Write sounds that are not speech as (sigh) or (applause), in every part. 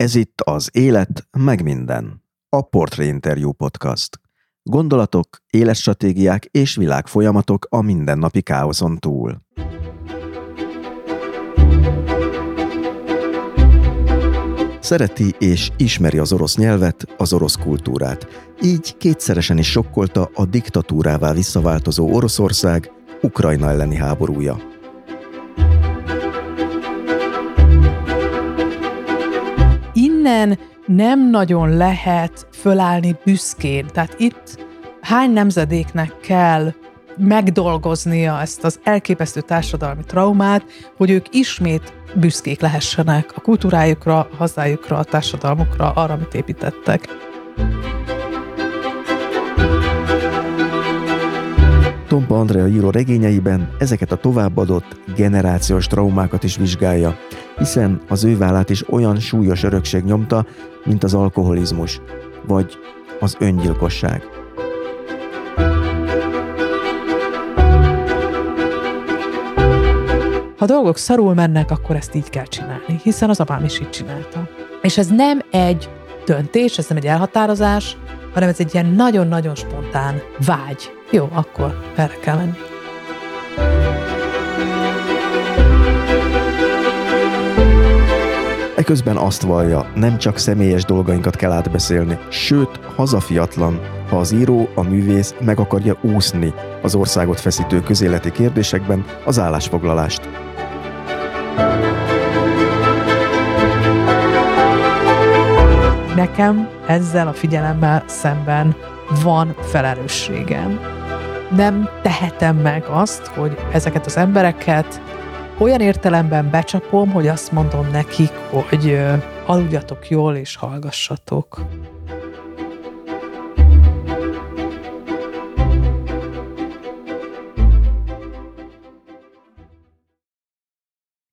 Ez itt az Élet, meg minden. A Portrait Interview Podcast. Gondolatok, életstratégiák és világfolyamatok a mindennapi káoszon túl. Szereti és ismeri az orosz nyelvet, az orosz kultúrát. Így kétszeresen is sokkolta a diktatúrává visszaváltozó Oroszország Ukrajna elleni háborúja. Innen nem nagyon lehet fölállni büszkén. Tehát itt hány nemzedéknek kell megdolgoznia ezt az elképesztő társadalmi traumát, hogy ők ismét büszkék lehessenek a kultúrájukra, a hazájukra, a társadalmukra, arra, amit építettek. Tompa Andrea író regényeiben ezeket a továbbadott generációs traumákat is vizsgálja, hiszen az ő vállát is olyan súlyos örökség nyomta, mint az alkoholizmus, vagy az öngyilkosság. Ha dolgok szarul mennek, akkor ezt így kell csinálni, hiszen az apám is így csinálta. És ez nem egy döntés, ez nem egy elhatározás, hanem ez egy ilyen nagyon-nagyon spontán vágy. Jó, akkor erre kell menni. Eközben azt vallja, nem csak személyes dolgainkat kell átbeszélni, sőt, hazafiatlan, ha az író, a művész meg akarja úszni az országot feszítő közéleti kérdésekben az állásfoglalást. Nekem ezzel a figyelemmel szemben van felelősségem. Nem tehetem meg azt, hogy ezeket az embereket olyan értelemben becsapom, hogy azt mondom nekik, hogy aludjatok jól és hallgassatok.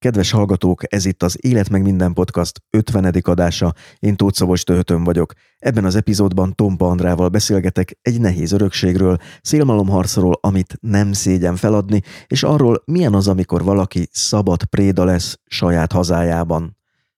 Kedves hallgatók, ez itt az Élet meg minden podcast 50. adása. Én Tóth Szabos Töhötön vagyok. Ebben az epizódban Tompa Andrával beszélgetek egy nehéz örökségről, szélmalomharcról, amit nem szégyen feladni, és arról, milyen az, amikor valaki szabad préda lesz saját hazájában.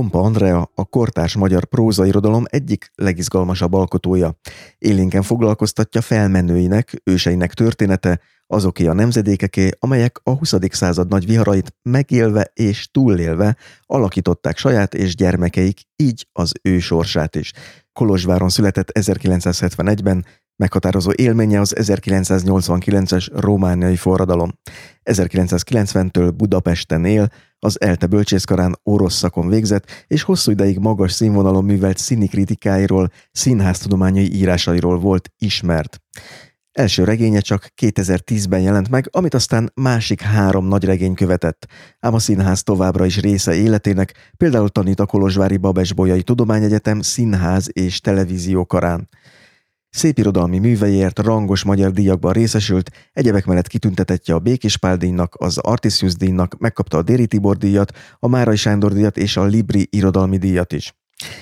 Tompa Andrea a kortárs magyar prózairodalom egyik legizgalmasabb alkotója. Élénken foglalkoztatja felmenőinek, őseinek története, azoké a nemzedékeké, amelyek a 20. század nagy viharait megélve és túlélve alakították saját és gyermekeik, így az ő sorsát is. Kolozsváron született 1971-ben, Meghatározó élménye az 1989-es romániai forradalom. 1990-től Budapesten él, az ELTE bölcsészkarán orosz szakon végzett, és hosszú ideig magas színvonalon művelt színi kritikáiról, színháztudományai írásairól volt ismert. Első regénye csak 2010-ben jelent meg, amit aztán másik három nagy regény követett, ám a színház továbbra is része életének, például tanít a Kolozsvári Babes Bolyai Tudományegyetem színház és televízió karán. Szépirodalmi műveiért rangos magyar díjakban részesült, egyebek mellett kitüntetettje a Békés Pál díjnak, az Artisius díjnak, megkapta a Déri Tibor díjat, a Márai Sándor díjat és a Libri irodalmi díjat is.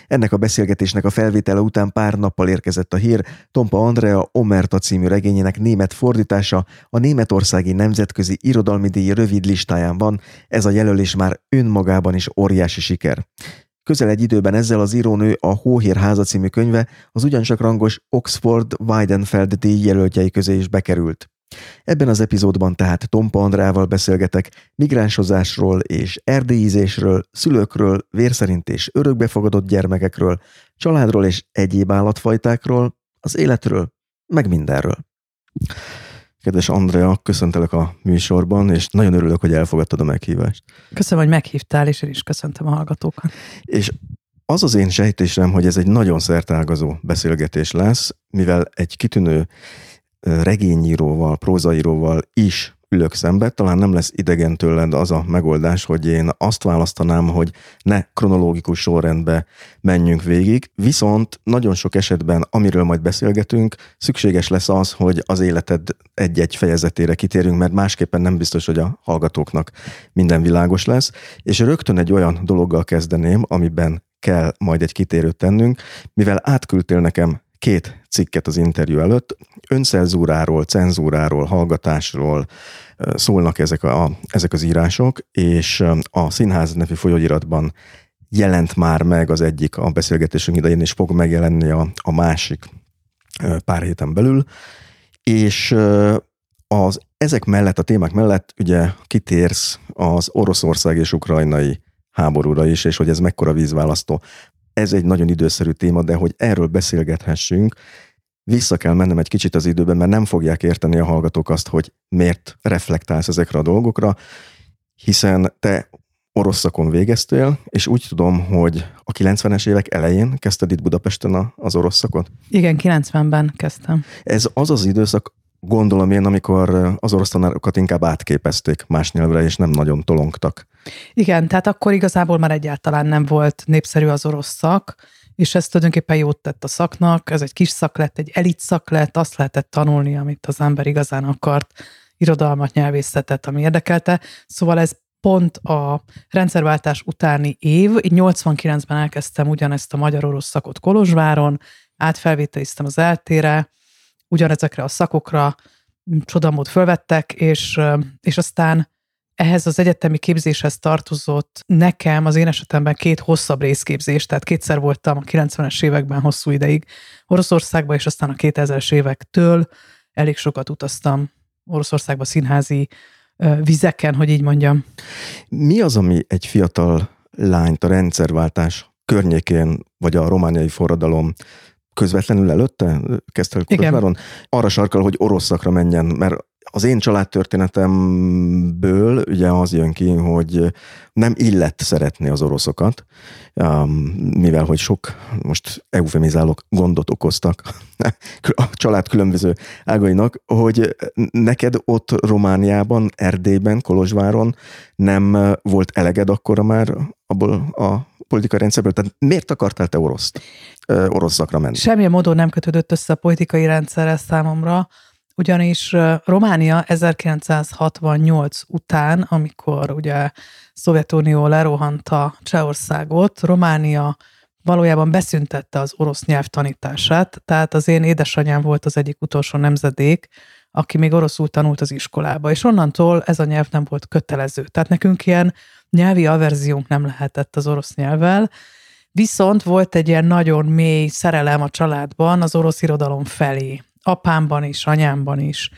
Ennek a beszélgetésnek a felvétele után pár nappal érkezett a hír, Tompa Andrea Omerta című regényének német fordítása a Németországi Nemzetközi Irodalmi Díj rövid listáján van, ez a jelölés már önmagában is óriási siker. Közel egy időben ezzel az írónő a Hóhér háza című könyve az ugyancsak rangos Oxford Weidenfeld díj jelöltjei közé is bekerült. Ebben az epizódban tehát Tompa Andrával beszélgetek migránsozásról és erdélyízésről, szülőkről, vérszerint és örökbefogadott gyermekekről, családról és egyéb állatfajtákról, az életről, meg mindenről. Kedves Andrea, köszöntelek a műsorban, és nagyon örülök, hogy elfogadtad a meghívást. Köszönöm, hogy meghívtál, és én is köszöntöm a hallgatókat. És az az én sejtésem, hogy ez egy nagyon szertágazó beszélgetés lesz, mivel egy kitűnő regényíróval, prózaíróval is ülök szembe, talán nem lesz idegen tőled az a megoldás, hogy én azt választanám, hogy ne kronológikus sorrendbe menjünk végig, viszont nagyon sok esetben, amiről majd beszélgetünk, szükséges lesz az, hogy az életed egy-egy fejezetére kitérünk, mert másképpen nem biztos, hogy a hallgatóknak minden világos lesz, és rögtön egy olyan dologgal kezdeném, amiben kell majd egy kitérőt tennünk, mivel átküldtél nekem két cikket az interjú előtt. Öncenzúráról, cenzúráról, hallgatásról szólnak ezek, a, ezek az írások, és a Színház nevű folyóiratban jelent már meg az egyik a beszélgetésünk idején, és fog megjelenni a, a másik pár héten belül, és az, ezek mellett, a témák mellett ugye kitérsz az Oroszország és ukrajnai háborúra is, és hogy ez mekkora vízválasztó ez egy nagyon időszerű téma, de hogy erről beszélgethessünk, vissza kell mennem egy kicsit az időben, mert nem fogják érteni a hallgatók azt, hogy miért reflektálsz ezekre a dolgokra, hiszen te orosz szakon végeztél, és úgy tudom, hogy a 90-es évek elején kezdted itt Budapesten az orosz szakot? Igen, 90-ben kezdtem. Ez az az időszak, gondolom én, amikor az orosz tanárokat inkább átképezték más nyelvre, és nem nagyon tolongtak. Igen, tehát akkor igazából már egyáltalán nem volt népszerű az orosz szak, és ez tulajdonképpen jót tett a szaknak, ez egy kis szak lett, egy elit szak lett, azt lehetett tanulni, amit az ember igazán akart, irodalmat, nyelvészetet, ami érdekelte. Szóval ez pont a rendszerváltás utáni év, így 89-ben elkezdtem ugyanezt a magyar-orosz szakot Kolozsváron, átfelvételiztem az eltére, ugyanezekre a szakokra csodamód fölvettek, és, és aztán ehhez az egyetemi képzéshez tartozott nekem az én esetemben két hosszabb részképzés, tehát kétszer voltam a 90-es években hosszú ideig Oroszországban, és aztán a 2000-es évektől elég sokat utaztam Oroszországba színházi vizeken, hogy így mondjam. Mi az, ami egy fiatal lányt a rendszerváltás környékén, vagy a romániai forradalom közvetlenül előtte? Kezdte Kolozsváron, arra sarkal, hogy orosz szakra menjen, mert az én családtörténetemből ugye az jön ki, hogy nem illett szeretni az oroszokat, um, mivel hogy sok, most eufemizálok, gondot okoztak (laughs) a család különböző ágainak, hogy neked ott Romániában, Erdélyben, Kolozsváron nem volt eleged akkora már abból a politikai rendszerből? Tehát miért akartál te oroszt, orosz szakra menni? Semmilyen módon nem kötődött össze a politikai rendszerrel számomra, ugyanis Románia 1968 után, amikor ugye Szovjetunió lerohanta Csehországot, Románia valójában beszüntette az orosz nyelv tanítását, tehát az én édesanyám volt az egyik utolsó nemzedék, aki még oroszul tanult az iskolába, és onnantól ez a nyelv nem volt kötelező. Tehát nekünk ilyen nyelvi averziónk nem lehetett az orosz nyelvvel, viszont volt egy ilyen nagyon mély szerelem a családban az orosz irodalom felé apámban is, anyámban is.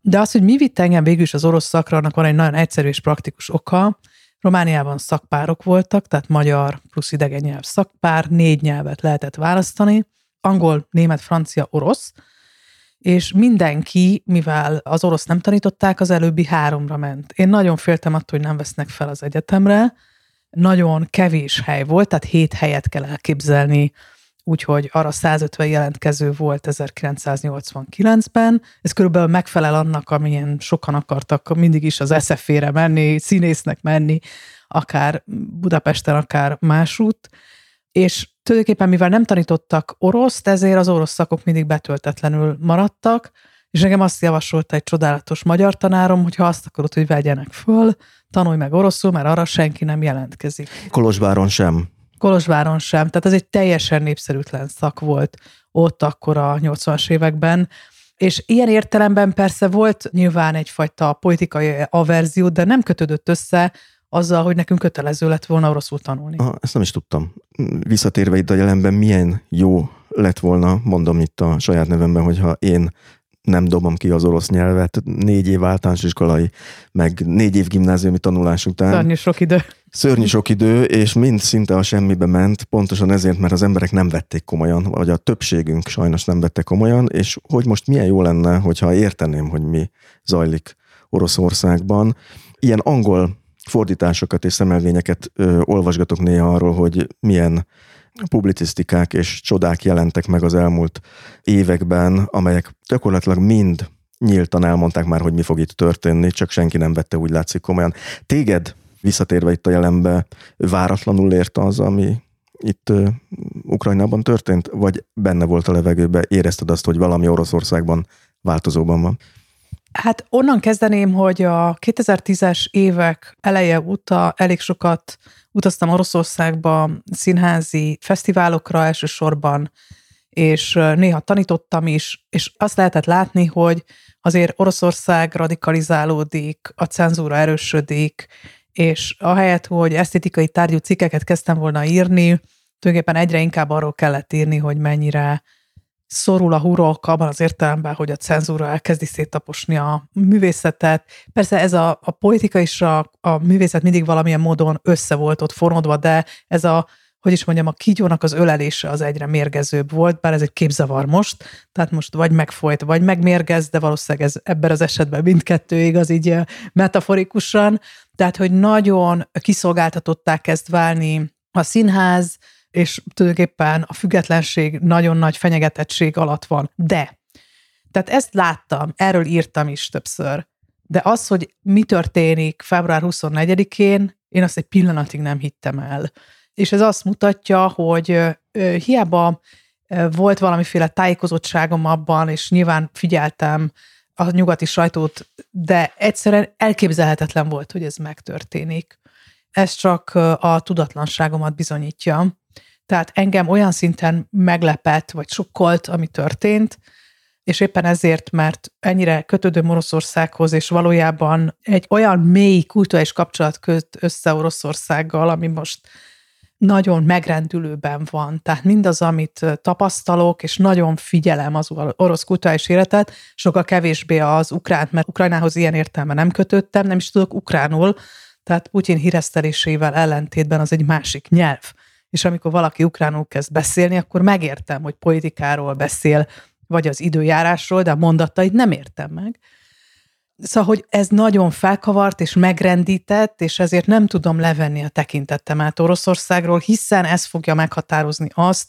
De az, hogy mi vitt engem végül is az orosz szakra, annak van egy nagyon egyszerű és praktikus oka. Romániában szakpárok voltak, tehát magyar plusz idegen nyelv szakpár, négy nyelvet lehetett választani, angol, német, francia, orosz, és mindenki, mivel az orosz nem tanították, az előbbi háromra ment. Én nagyon féltem attól, hogy nem vesznek fel az egyetemre, nagyon kevés hely volt, tehát hét helyet kell elképzelni úgyhogy arra 150 jelentkező volt 1989-ben. Ez körülbelül megfelel annak, amilyen sokan akartak mindig is az SZF-ére menni, színésznek menni, akár Budapesten, akár másút. És tulajdonképpen, mivel nem tanítottak oroszt, ezért az orosz szakok mindig betöltetlenül maradtak, és nekem azt javasolta egy csodálatos magyar tanárom, hogy ha azt akarod, hogy vegyenek föl, tanulj meg oroszul, mert arra senki nem jelentkezik. Kolozsváron sem. Kolozsváron sem, tehát ez egy teljesen népszerűtlen szak volt ott akkor a 80-as években, és ilyen értelemben persze volt nyilván egyfajta politikai averzió, de nem kötődött össze azzal, hogy nekünk kötelező lett volna oroszul tanulni. Ah, ezt nem is tudtam. Visszatérve itt a jelenben, milyen jó lett volna, mondom itt a saját nevemben, hogyha én nem dobom ki az orosz nyelvet, négy év általános iskolai, meg négy év gimnáziumi tanulás után. Szörnyű sok idő. Szörnyű sok idő, és mind szinte a semmibe ment, pontosan ezért, mert az emberek nem vették komolyan, vagy a többségünk sajnos nem vette komolyan, és hogy most milyen jó lenne, hogyha érteném, hogy mi zajlik Oroszországban. Ilyen angol fordításokat és szemelvényeket ö, olvasgatok néha arról, hogy milyen publicisztikák és csodák jelentek meg az elmúlt években, amelyek gyakorlatilag mind nyíltan elmondták már, hogy mi fog itt történni, csak senki nem vette úgy látszik komolyan. Téged, visszatérve itt a jelenbe, váratlanul érte az, ami itt Ukrajnában történt, vagy benne volt a levegőbe, érezted azt, hogy valami Oroszországban változóban van? Hát onnan kezdeném, hogy a 2010-es évek eleje óta elég sokat utaztam Oroszországba színházi fesztiválokra elsősorban, és néha tanítottam is, és azt lehetett látni, hogy azért Oroszország radikalizálódik, a cenzúra erősödik, és ahelyett, hogy esztétikai tárgyú cikkeket kezdtem volna írni, tulajdonképpen egyre inkább arról kellett írni, hogy mennyire szorul a hurok abban az értelemben, hogy a cenzúra elkezdi széttaposni a művészetet. Persze ez a, a politika és a, a művészet mindig valamilyen módon össze volt ott fornodva, de ez a, hogy is mondjam, a kígyónak az ölelése az egyre mérgezőbb volt, bár ez egy képzavar most, tehát most vagy megfolyt, vagy megmérgez, de valószínűleg ez ebben az esetben mindkettő igaz, így eh, metaforikusan. Tehát, hogy nagyon kiszolgáltatották kezd válni a színház, és tulajdonképpen a függetlenség nagyon nagy fenyegetettség alatt van. De, tehát ezt láttam, erről írtam is többször, de az, hogy mi történik február 24-én, én azt egy pillanatig nem hittem el. És ez azt mutatja, hogy hiába volt valamiféle tájékozottságom abban, és nyilván figyeltem a nyugati sajtót, de egyszerűen elképzelhetetlen volt, hogy ez megtörténik. Ez csak a tudatlanságomat bizonyítja. Tehát engem olyan szinten meglepett, vagy sokkolt, ami történt, és éppen ezért, mert ennyire kötődöm Oroszországhoz, és valójában egy olyan mély kulturális kapcsolat köt össze Oroszországgal, ami most nagyon megrendülőben van. Tehát mindaz, amit tapasztalok, és nagyon figyelem az orosz kulturális életet, sokkal kevésbé az ukránt, mert Ukrajnához ilyen értelme nem kötöttem, nem is tudok ukránul, tehát Putyin híresztelésével ellentétben az egy másik nyelv és amikor valaki ukránul kezd beszélni, akkor megértem, hogy politikáról beszél, vagy az időjárásról, de a mondatait nem értem meg. Szóval, hogy ez nagyon felkavart és megrendített, és ezért nem tudom levenni a tekintettemet Oroszországról, hiszen ez fogja meghatározni azt,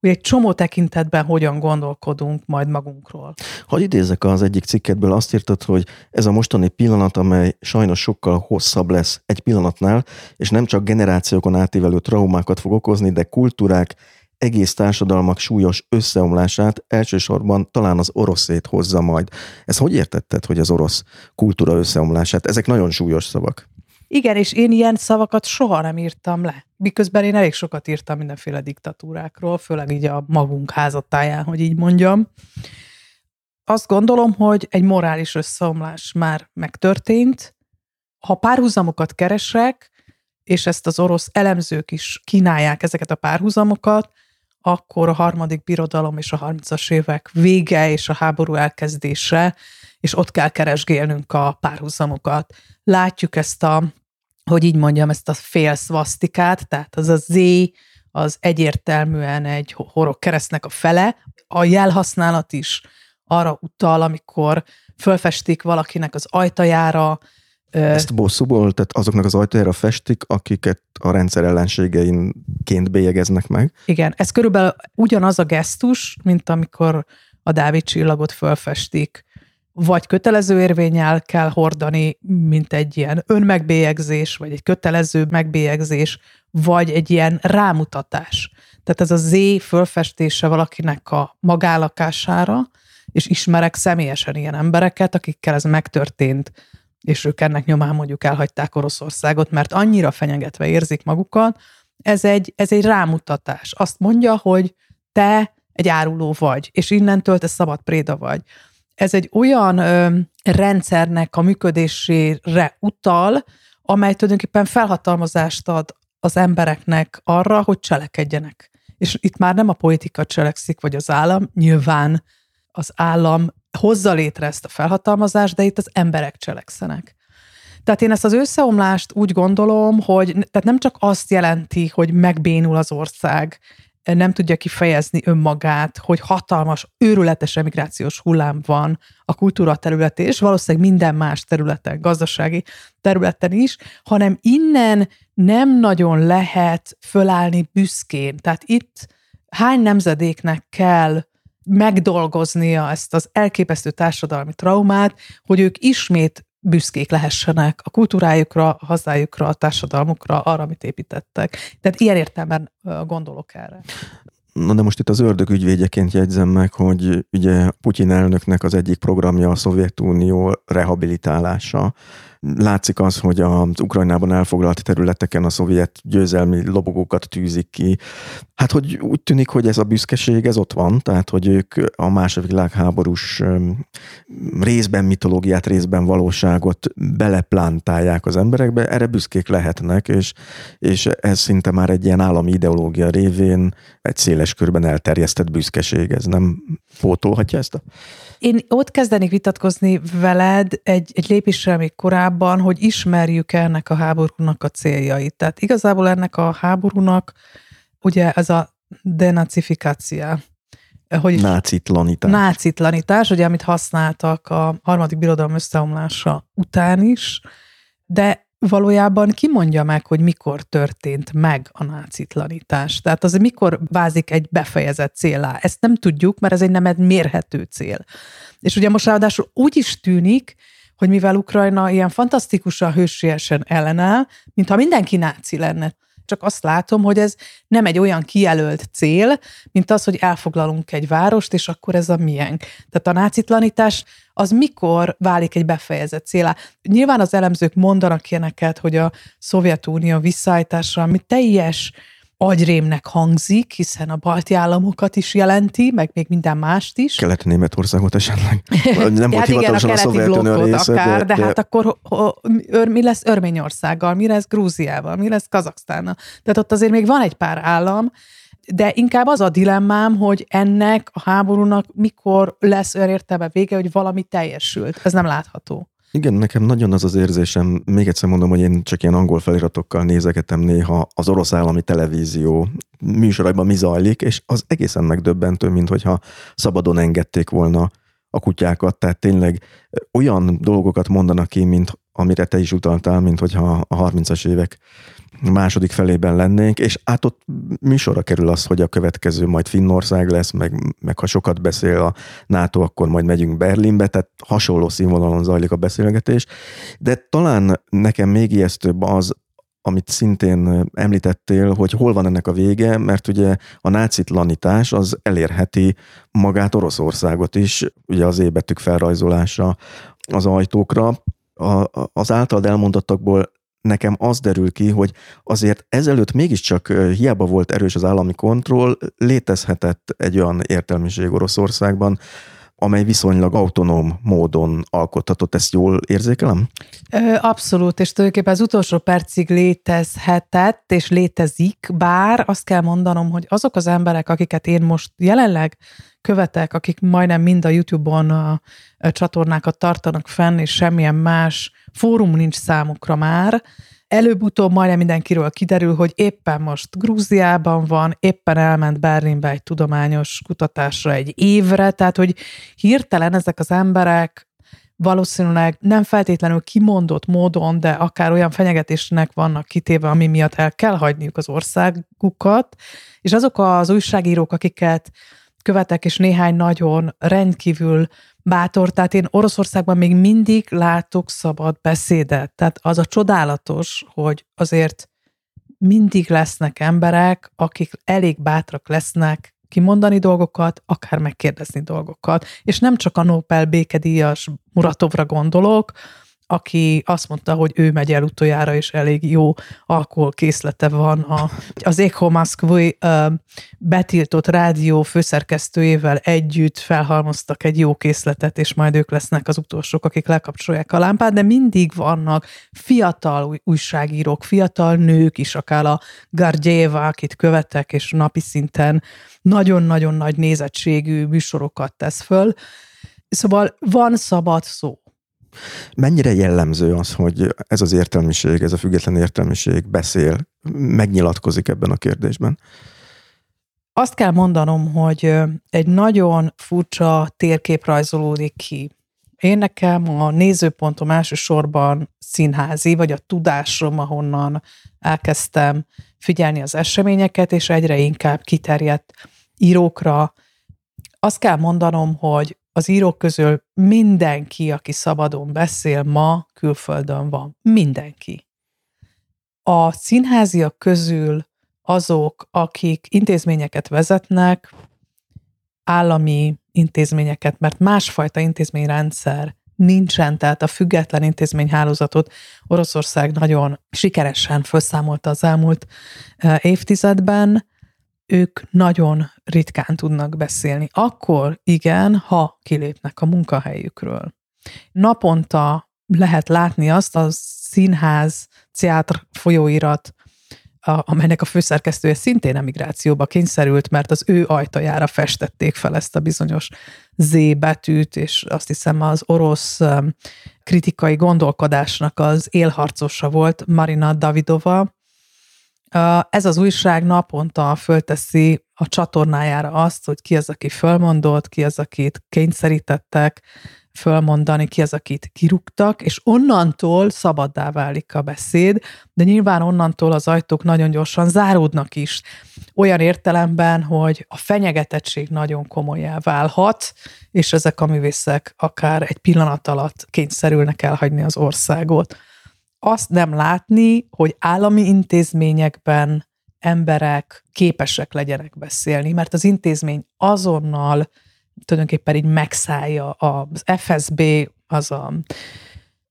hogy egy csomó tekintetben hogyan gondolkodunk majd magunkról. Ha idézek az egyik cikketből, azt írtad, hogy ez a mostani pillanat, amely sajnos sokkal hosszabb lesz egy pillanatnál, és nem csak generációkon átívelő traumákat fog okozni, de kultúrák, egész társadalmak súlyos összeomlását elsősorban talán az oroszét hozza majd. Ez hogy értetted, hogy az orosz kultúra összeomlását? Ezek nagyon súlyos szavak. Igen, és én ilyen szavakat soha nem írtam le. Miközben én elég sokat írtam mindenféle diktatúrákról, főleg így a magunk házatáján, hogy így mondjam. Azt gondolom, hogy egy morális összeomlás már megtörtént. Ha párhuzamokat keresek, és ezt az orosz elemzők is kínálják ezeket a párhuzamokat, akkor a harmadik birodalom és a 30-as évek vége és a háború elkezdése, és ott kell keresgélnünk a párhuzamokat. Látjuk ezt a hogy így mondjam, ezt a fél szvasztikát, tehát az a Z, az egyértelműen egy horog keresztnek a fele. A jelhasználat is arra utal, amikor fölfestik valakinek az ajtajára. Ezt bosszúból, tehát azoknak az ajtajára festik, akiket a rendszer ellenségeinként bélyegeznek meg? Igen, ez körülbelül ugyanaz a gesztus, mint amikor a Dávid csillagot fölfestik vagy kötelező érvényel kell hordani, mint egy ilyen önmegbélyegzés, vagy egy kötelező megbélyegzés, vagy egy ilyen rámutatás. Tehát ez a Z fölfestése valakinek a magállakására, és ismerek személyesen ilyen embereket, akikkel ez megtörtént, és ők ennek nyomán mondjuk elhagyták Oroszországot, mert annyira fenyegetve érzik magukat, ez egy, ez egy rámutatás. Azt mondja, hogy te egy áruló vagy, és innentől te szabad préda vagy ez egy olyan ö, rendszernek a működésére utal, amely tulajdonképpen felhatalmazást ad az embereknek arra, hogy cselekedjenek. És itt már nem a politika cselekszik, vagy az állam, nyilván az állam hozza létre ezt a felhatalmazást, de itt az emberek cselekszenek. Tehát én ezt az összeomlást úgy gondolom, hogy tehát nem csak azt jelenti, hogy megbénul az ország, nem tudja kifejezni önmagát, hogy hatalmas, őrületes emigrációs hullám van a kultúra területén, és valószínűleg minden más területen, gazdasági területen is, hanem innen nem nagyon lehet fölállni büszkén. Tehát itt hány nemzedéknek kell megdolgoznia ezt az elképesztő társadalmi traumát, hogy ők ismét büszkék lehessenek a kultúrájukra, a hazájukra, a társadalmukra, arra, amit építettek. Tehát ilyen értelemben gondolok erre. Na de most itt az ördög ügyvédjeként jegyzem meg, hogy ugye Putyin elnöknek az egyik programja a Szovjetunió rehabilitálása, Látszik az, hogy az Ukrajnában elfoglalt területeken a szovjet győzelmi lobogókat tűzik ki. Hát, hogy úgy tűnik, hogy ez a büszkeség, ez ott van, tehát, hogy ők a második világháborús részben mitológiát, részben valóságot beleplántálják az emberekbe, erre büszkék lehetnek, és, és ez szinte már egy ilyen állami ideológia révén egy széles körben elterjesztett büszkeség, ez nem pótolhatja ezt a én ott kezdenék vitatkozni veled egy, egy lépéssel még korábban, hogy ismerjük ennek a háborúnak a céljait. Tehát igazából ennek a háborúnak ugye ez a denacifikáció, hogy nácitlanítás. Nácitlanítás, ugye, amit használtak a harmadik birodalom összeomlása után is, de valójában ki mondja meg, hogy mikor történt meg a nácitlanítás? Tehát az mikor vázik egy befejezett célá? Ezt nem tudjuk, mert ez egy nem mérhető cél. És ugye most ráadásul úgy is tűnik, hogy mivel Ukrajna ilyen fantasztikusan hősiesen ellenáll, mintha mindenki náci lenne csak azt látom, hogy ez nem egy olyan kijelölt cél, mint az, hogy elfoglalunk egy várost, és akkor ez a milyen. Tehát a nácitlanítás az mikor válik egy befejezett célá. Nyilván az elemzők mondanak ilyeneket, hogy a Szovjetunió visszaállítása, ami teljes agyrémnek hangzik, hiszen a balti államokat is jelenti, meg még minden mást is. Kelet-Németországot esetleg. Nem (laughs) volt hát igen, a, a Szovjetunió része, akár, de, de, de, hát akkor ho, ho, mi lesz Örményországgal, mi lesz Grúziával, mi lesz Kazaksztánnal. Tehát ott azért még van egy pár állam, de inkább az a dilemmám, hogy ennek a háborúnak mikor lesz olyan értelme vége, hogy valami teljesült. Ez nem látható. Igen, nekem nagyon az az érzésem, még egyszer mondom, hogy én csak ilyen angol feliratokkal nézegetem néha az orosz állami televízió műsoraiban mi zajlik, és az egészen megdöbbentő, mint hogyha szabadon engedték volna a kutyákat, tehát tényleg olyan dolgokat mondanak ki, mint amire te is utaltál, mint hogyha a 30-as évek második felében lennénk, és át ott műsorra kerül az, hogy a következő majd Finnország lesz, meg, meg ha sokat beszél a NATO, akkor majd megyünk Berlinbe, tehát hasonló színvonalon zajlik a beszélgetés, de talán nekem még ijesztőbb az, amit szintén említettél, hogy hol van ennek a vége, mert ugye a nácitlanítás az elérheti magát Oroszországot is, ugye az ébetük felrajzolása az ajtókra. A, az általad elmondottakból nekem az derül ki, hogy azért ezelőtt mégiscsak hiába volt erős az állami kontroll, létezhetett egy olyan értelmiség Oroszországban, amely viszonylag autonóm módon alkothatott. Ezt jól érzékelem? Abszolút, és tulajdonképpen az utolsó percig létezhetett, és létezik, bár azt kell mondanom, hogy azok az emberek, akiket én most jelenleg követek, akik majdnem mind a YouTube-on a, a csatornákat tartanak fenn, és semmilyen más fórum nincs számukra már, Előbb-utóbb majdnem mindenkiről kiderül, hogy éppen most Grúziában van, éppen elment Berlinbe egy tudományos kutatásra egy évre, tehát hogy hirtelen ezek az emberek valószínűleg nem feltétlenül kimondott módon, de akár olyan fenyegetésnek vannak kitéve, ami miatt el kell hagyniuk az országukat, és azok az újságírók, akiket követek, és néhány nagyon rendkívül bátor, tehát én Oroszországban még mindig látok szabad beszédet. Tehát az a csodálatos, hogy azért mindig lesznek emberek, akik elég bátrak lesznek kimondani dolgokat, akár megkérdezni dolgokat. És nem csak a Nobel békedíjas Muratovra gondolok, aki azt mondta, hogy ő megy el utoljára, és elég jó alkoholkészlete van. A, az Echo Moszkvai betiltott rádió főszerkesztőjével együtt felhalmoztak egy jó készletet, és majd ők lesznek az utolsók, akik lekapcsolják a lámpát, de mindig vannak fiatal újságírók, fiatal nők is, akár a Gargyeva, akit követek, és napi szinten nagyon-nagyon nagy nézettségű műsorokat tesz föl, Szóval van szabad szó. Mennyire jellemző az, hogy ez az értelmiség, ez a független értelmiség beszél, megnyilatkozik ebben a kérdésben? Azt kell mondanom, hogy egy nagyon furcsa térkép rajzolódik ki. Én nekem a nézőpontom elsősorban színházi, vagy a tudásom, ahonnan elkezdtem figyelni az eseményeket, és egyre inkább kiterjedt írókra. Azt kell mondanom, hogy az írók közül mindenki, aki szabadon beszél, ma külföldön van. Mindenki. A színháziak közül azok, akik intézményeket vezetnek, állami intézményeket, mert másfajta intézményrendszer nincsen, tehát a független intézményhálózatot Oroszország nagyon sikeresen felszámolta az elmúlt eh, évtizedben, ők nagyon ritkán tudnak beszélni. Akkor igen, ha kilépnek a munkahelyükről. Naponta lehet látni azt a színház, teátr folyóirat, amelynek a főszerkesztője szintén emigrációba kényszerült, mert az ő ajtajára festették fel ezt a bizonyos Z betűt, és azt hiszem az orosz kritikai gondolkodásnak az élharcosa volt Marina Davidova, ez az újság naponta fölteszi a csatornájára azt, hogy ki az, aki fölmondott, ki az, akit kényszerítettek fölmondani, ki az, akit kirúgtak, és onnantól szabaddá válik a beszéd, de nyilván onnantól az ajtók nagyon gyorsan záródnak is. Olyan értelemben, hogy a fenyegetettség nagyon komolyá válhat, és ezek a művészek akár egy pillanat alatt kényszerülnek elhagyni az országot azt nem látni, hogy állami intézményekben emberek képesek legyenek beszélni, mert az intézmény azonnal tulajdonképpen így megszállja az FSB, az a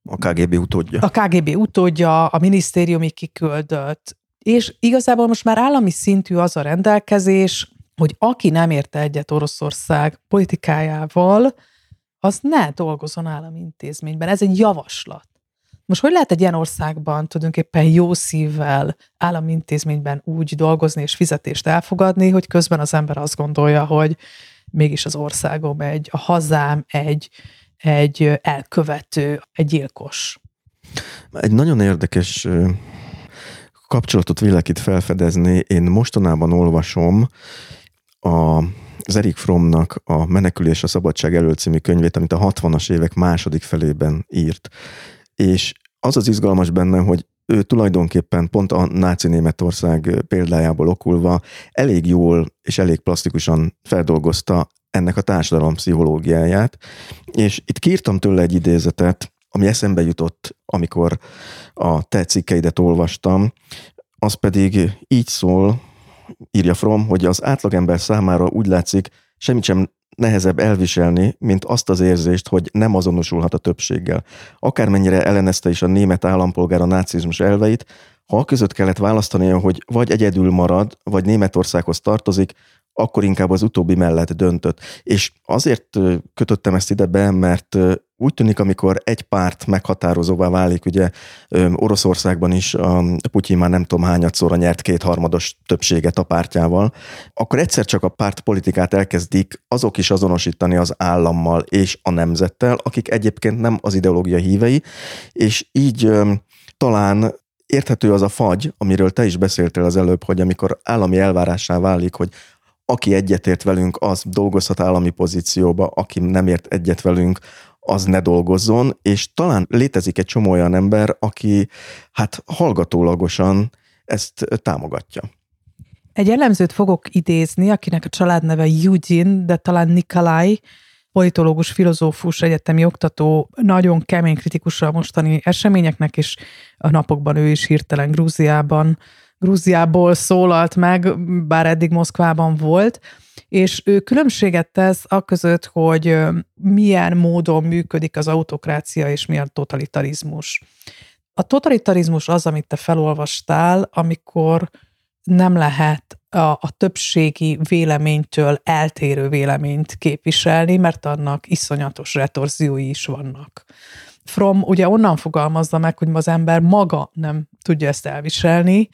a KGB utódja. A KGB utódja, a minisztériumi kiküldött, és igazából most már állami szintű az a rendelkezés, hogy aki nem érte egyet Oroszország politikájával, az ne dolgozon állami intézményben. Ez egy javaslat. Most hogy lehet egy ilyen országban tulajdonképpen jó szívvel állami intézményben úgy dolgozni és fizetést elfogadni, hogy közben az ember azt gondolja, hogy mégis az országom egy, a hazám egy, egy elkövető, egy gyilkos. Egy nagyon érdekes kapcsolatot vélek itt felfedezni. Én mostanában olvasom a az Erik Frommnak a Menekülés a Szabadság elől című könyvét, amit a 60-as évek második felében írt és az az izgalmas benne, hogy ő tulajdonképpen pont a náci Németország példájából okulva elég jól és elég plastikusan feldolgozta ennek a társadalom pszichológiáját, és itt kírtam tőle egy idézetet, ami eszembe jutott, amikor a te cikkeidet olvastam, az pedig így szól, írja From, hogy az átlagember számára úgy látszik, semmit sem nehezebb elviselni, mint azt az érzést, hogy nem azonosulhat a többséggel. Akármennyire ellenezte is a német állampolgár a nácizmus elveit, ha között kellett választania, hogy vagy egyedül marad, vagy Németországhoz tartozik, akkor inkább az utóbbi mellett döntött. És azért kötöttem ezt ide be, mert úgy tűnik, amikor egy párt meghatározóvá válik, ugye Oroszországban is a Putyin már nem tudom hányadszorra nyert kétharmados többséget a pártjával, akkor egyszer csak a pártpolitikát elkezdik azok is azonosítani az állammal és a nemzettel, akik egyébként nem az ideológia hívei, és így talán érthető az a fagy, amiről te is beszéltél az előbb, hogy amikor állami elvárássá válik, hogy aki egyetért velünk, az dolgozhat állami pozícióba, aki nem ért egyet velünk, az ne dolgozzon, és talán létezik egy csomó olyan ember, aki hát hallgatólagosan ezt támogatja. Egy elemzőt fogok idézni, akinek a családneve Eugene, de talán Nikolai, politológus, filozófus, egyetemi oktató, nagyon kemény kritikusa a mostani eseményeknek, és a napokban ő is hirtelen Grúziában Grúziából szólalt meg, bár eddig Moszkvában volt, és ő különbséget tesz a között, hogy milyen módon működik az autokrácia és milyen totalitarizmus. A totalitarizmus az, amit te felolvastál, amikor nem lehet a, a többségi véleménytől eltérő véleményt képviselni, mert annak iszonyatos retorziói is vannak. From ugye onnan fogalmazza meg, hogy az ember maga nem tudja ezt elviselni,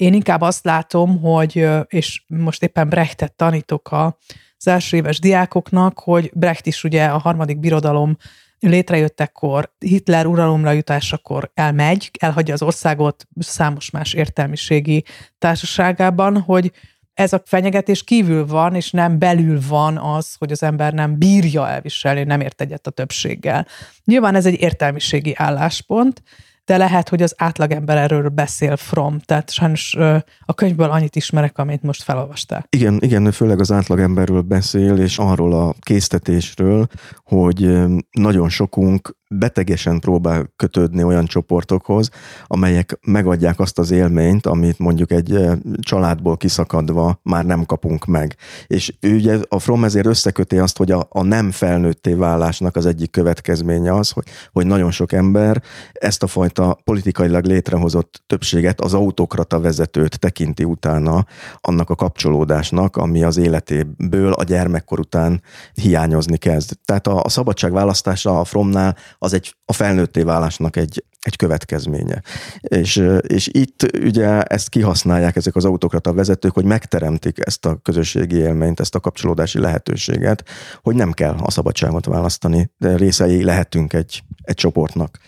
én inkább azt látom, hogy, és most éppen Brechtet tanítok az első éves diákoknak, hogy Brecht is ugye a harmadik birodalom létrejöttekor, Hitler uralomra jutásakor elmegy, elhagyja az országot számos más értelmiségi társaságában, hogy ez a fenyegetés kívül van, és nem belül van az, hogy az ember nem bírja elviselni, nem ért egyet a többséggel. Nyilván ez egy értelmiségi álláspont, de lehet, hogy az átlagember erről beszél from, tehát sajnos a könyvből annyit ismerek, amit most felolvastál. Igen, igen, főleg az átlagemberről beszél, és arról a késztetésről, hogy nagyon sokunk betegesen próbál kötődni olyan csoportokhoz, amelyek megadják azt az élményt, amit mondjuk egy családból kiszakadva már nem kapunk meg. És ugye a From ezért összeköti azt, hogy a, a nem felnőtté válásnak az egyik következménye az, hogy, hogy nagyon sok ember ezt a fajta politikailag létrehozott többséget, az autokrata vezetőt tekinti utána annak a kapcsolódásnak, ami az életéből a gyermekkor után hiányozni kezd. Tehát a, a szabadság választása a Fromnál az egy a felnőtté válásnak egy, egy következménye. És, és itt ugye ezt kihasználják ezek az autokrata vezetők, hogy megteremtik ezt a közösségi élményt, ezt a kapcsolódási lehetőséget, hogy nem kell a szabadságot választani, de részei lehetünk egy, egy csoportnak.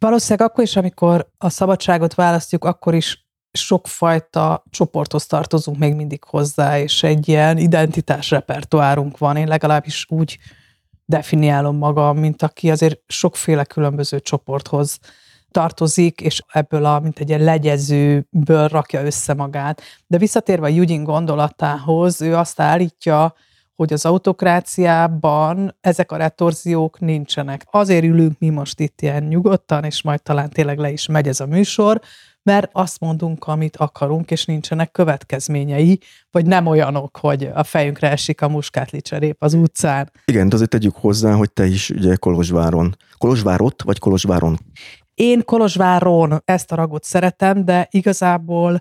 Valószínűleg akkor is, amikor a szabadságot választjuk, akkor is sokfajta csoporthoz tartozunk még mindig hozzá, és egy ilyen identitás repertoárunk van. Én legalábbis úgy definiálom magam, mint aki azért sokféle különböző csoporthoz tartozik, és ebből a, mint egy ilyen legyezőből rakja össze magát. De visszatérve a Eugene gondolatához, ő azt állítja, hogy az autokráciában ezek a retorziók nincsenek. Azért ülünk mi most itt ilyen nyugodtan, és majd talán tényleg le is megy ez a műsor, mert azt mondunk, amit akarunk, és nincsenek következményei, vagy nem olyanok, hogy a fejünkre esik a muskátlicserép az utcán. Igen, de azért tegyük hozzá, hogy te is ugye Kolozsváron. Kolozsvárot, vagy Kolozsváron? Én Kolozsváron ezt a ragot szeretem, de igazából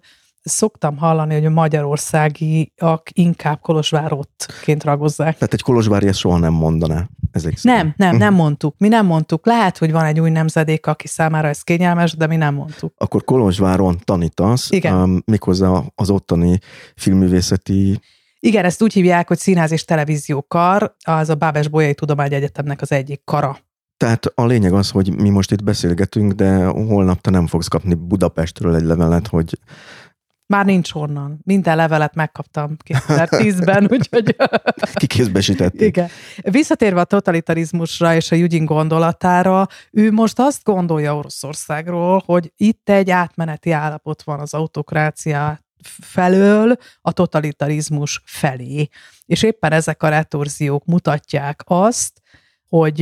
szoktam hallani, hogy a magyarországiak inkább Kolozsvárottként ragozzák. Tehát egy Kolozsvári ezt soha nem mondaná. Ezek nem, nem, nem mhm. mondtuk. Mi nem mondtuk. Lehet, hogy van egy új nemzedék, aki számára ez kényelmes, de mi nem mondtuk. Akkor Kolozsváron tanítasz, Igen. Um, méghozzá az ottani filmművészeti igen, ezt úgy hívják, hogy Színház és Televíziókar, az a Bábes Bolyai Tudományegyetemnek az egyik kara. Tehát a lényeg az, hogy mi most itt beszélgetünk, de holnap te nem fogsz kapni Budapestről egy levelet, hogy már nincs honnan. Minden levelet megkaptam 2010-ben, (laughs) úgyhogy... Kikézbesítették. Igen. Visszatérve a totalitarizmusra és a Eugene gondolatára, ő most azt gondolja Oroszországról, hogy itt egy átmeneti állapot van az autokrácia felől a totalitarizmus felé. És éppen ezek a retorziók mutatják azt, hogy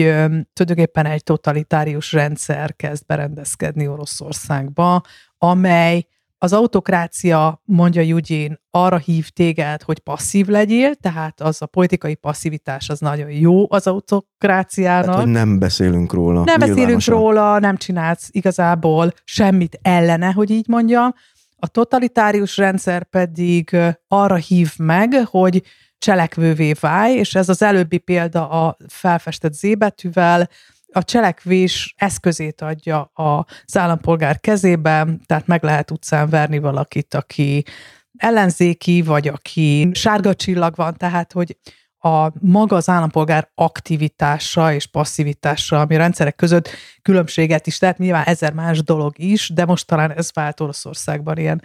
tulajdonképpen egy totalitárius rendszer kezd berendezkedni Oroszországba, amely az autokrácia, mondja Eugene, arra hív téged, hogy passzív legyél, tehát az a politikai passzivitás az nagyon jó az autokráciának. Hát, hogy nem beszélünk róla. Nem beszélünk róla, nem csinálsz igazából semmit ellene, hogy így mondjam. A totalitárius rendszer pedig arra hív meg, hogy cselekvővé válj, és ez az előbbi példa a felfestett zébetűvel, a cselekvés eszközét adja az állampolgár kezébe, tehát meg lehet utcán verni valakit, aki ellenzéki, vagy aki sárga csillag van, tehát hogy a maga az állampolgár aktivitása és passzivitása, ami a rendszerek között különbséget is, tehát nyilván ezer más dolog is, de most talán ez vált Oroszországban ilyen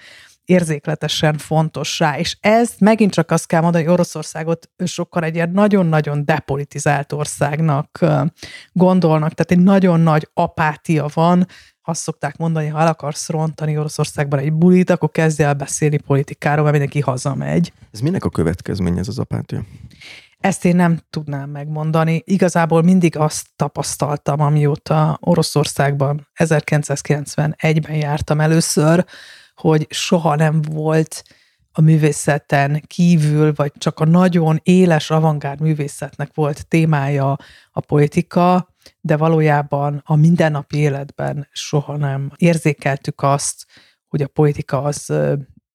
érzékletesen fontossá. És ez megint csak azt kell mondani, hogy Oroszországot sokkal egy ilyen nagyon-nagyon depolitizált országnak gondolnak, tehát egy nagyon nagy apátia van, azt szokták mondani, ha el akarsz rontani Oroszországban egy bulit, akkor kezdj el beszélni politikáról, mert mindenki hazamegy. Ez minek a következménye ez az apátia? Ezt én nem tudnám megmondani. Igazából mindig azt tapasztaltam, amióta Oroszországban 1991-ben jártam először, hogy soha nem volt a művészeten kívül, vagy csak a nagyon éles avantgárd művészetnek volt témája a politika, de valójában a mindennapi életben soha nem érzékeltük azt, hogy a politika az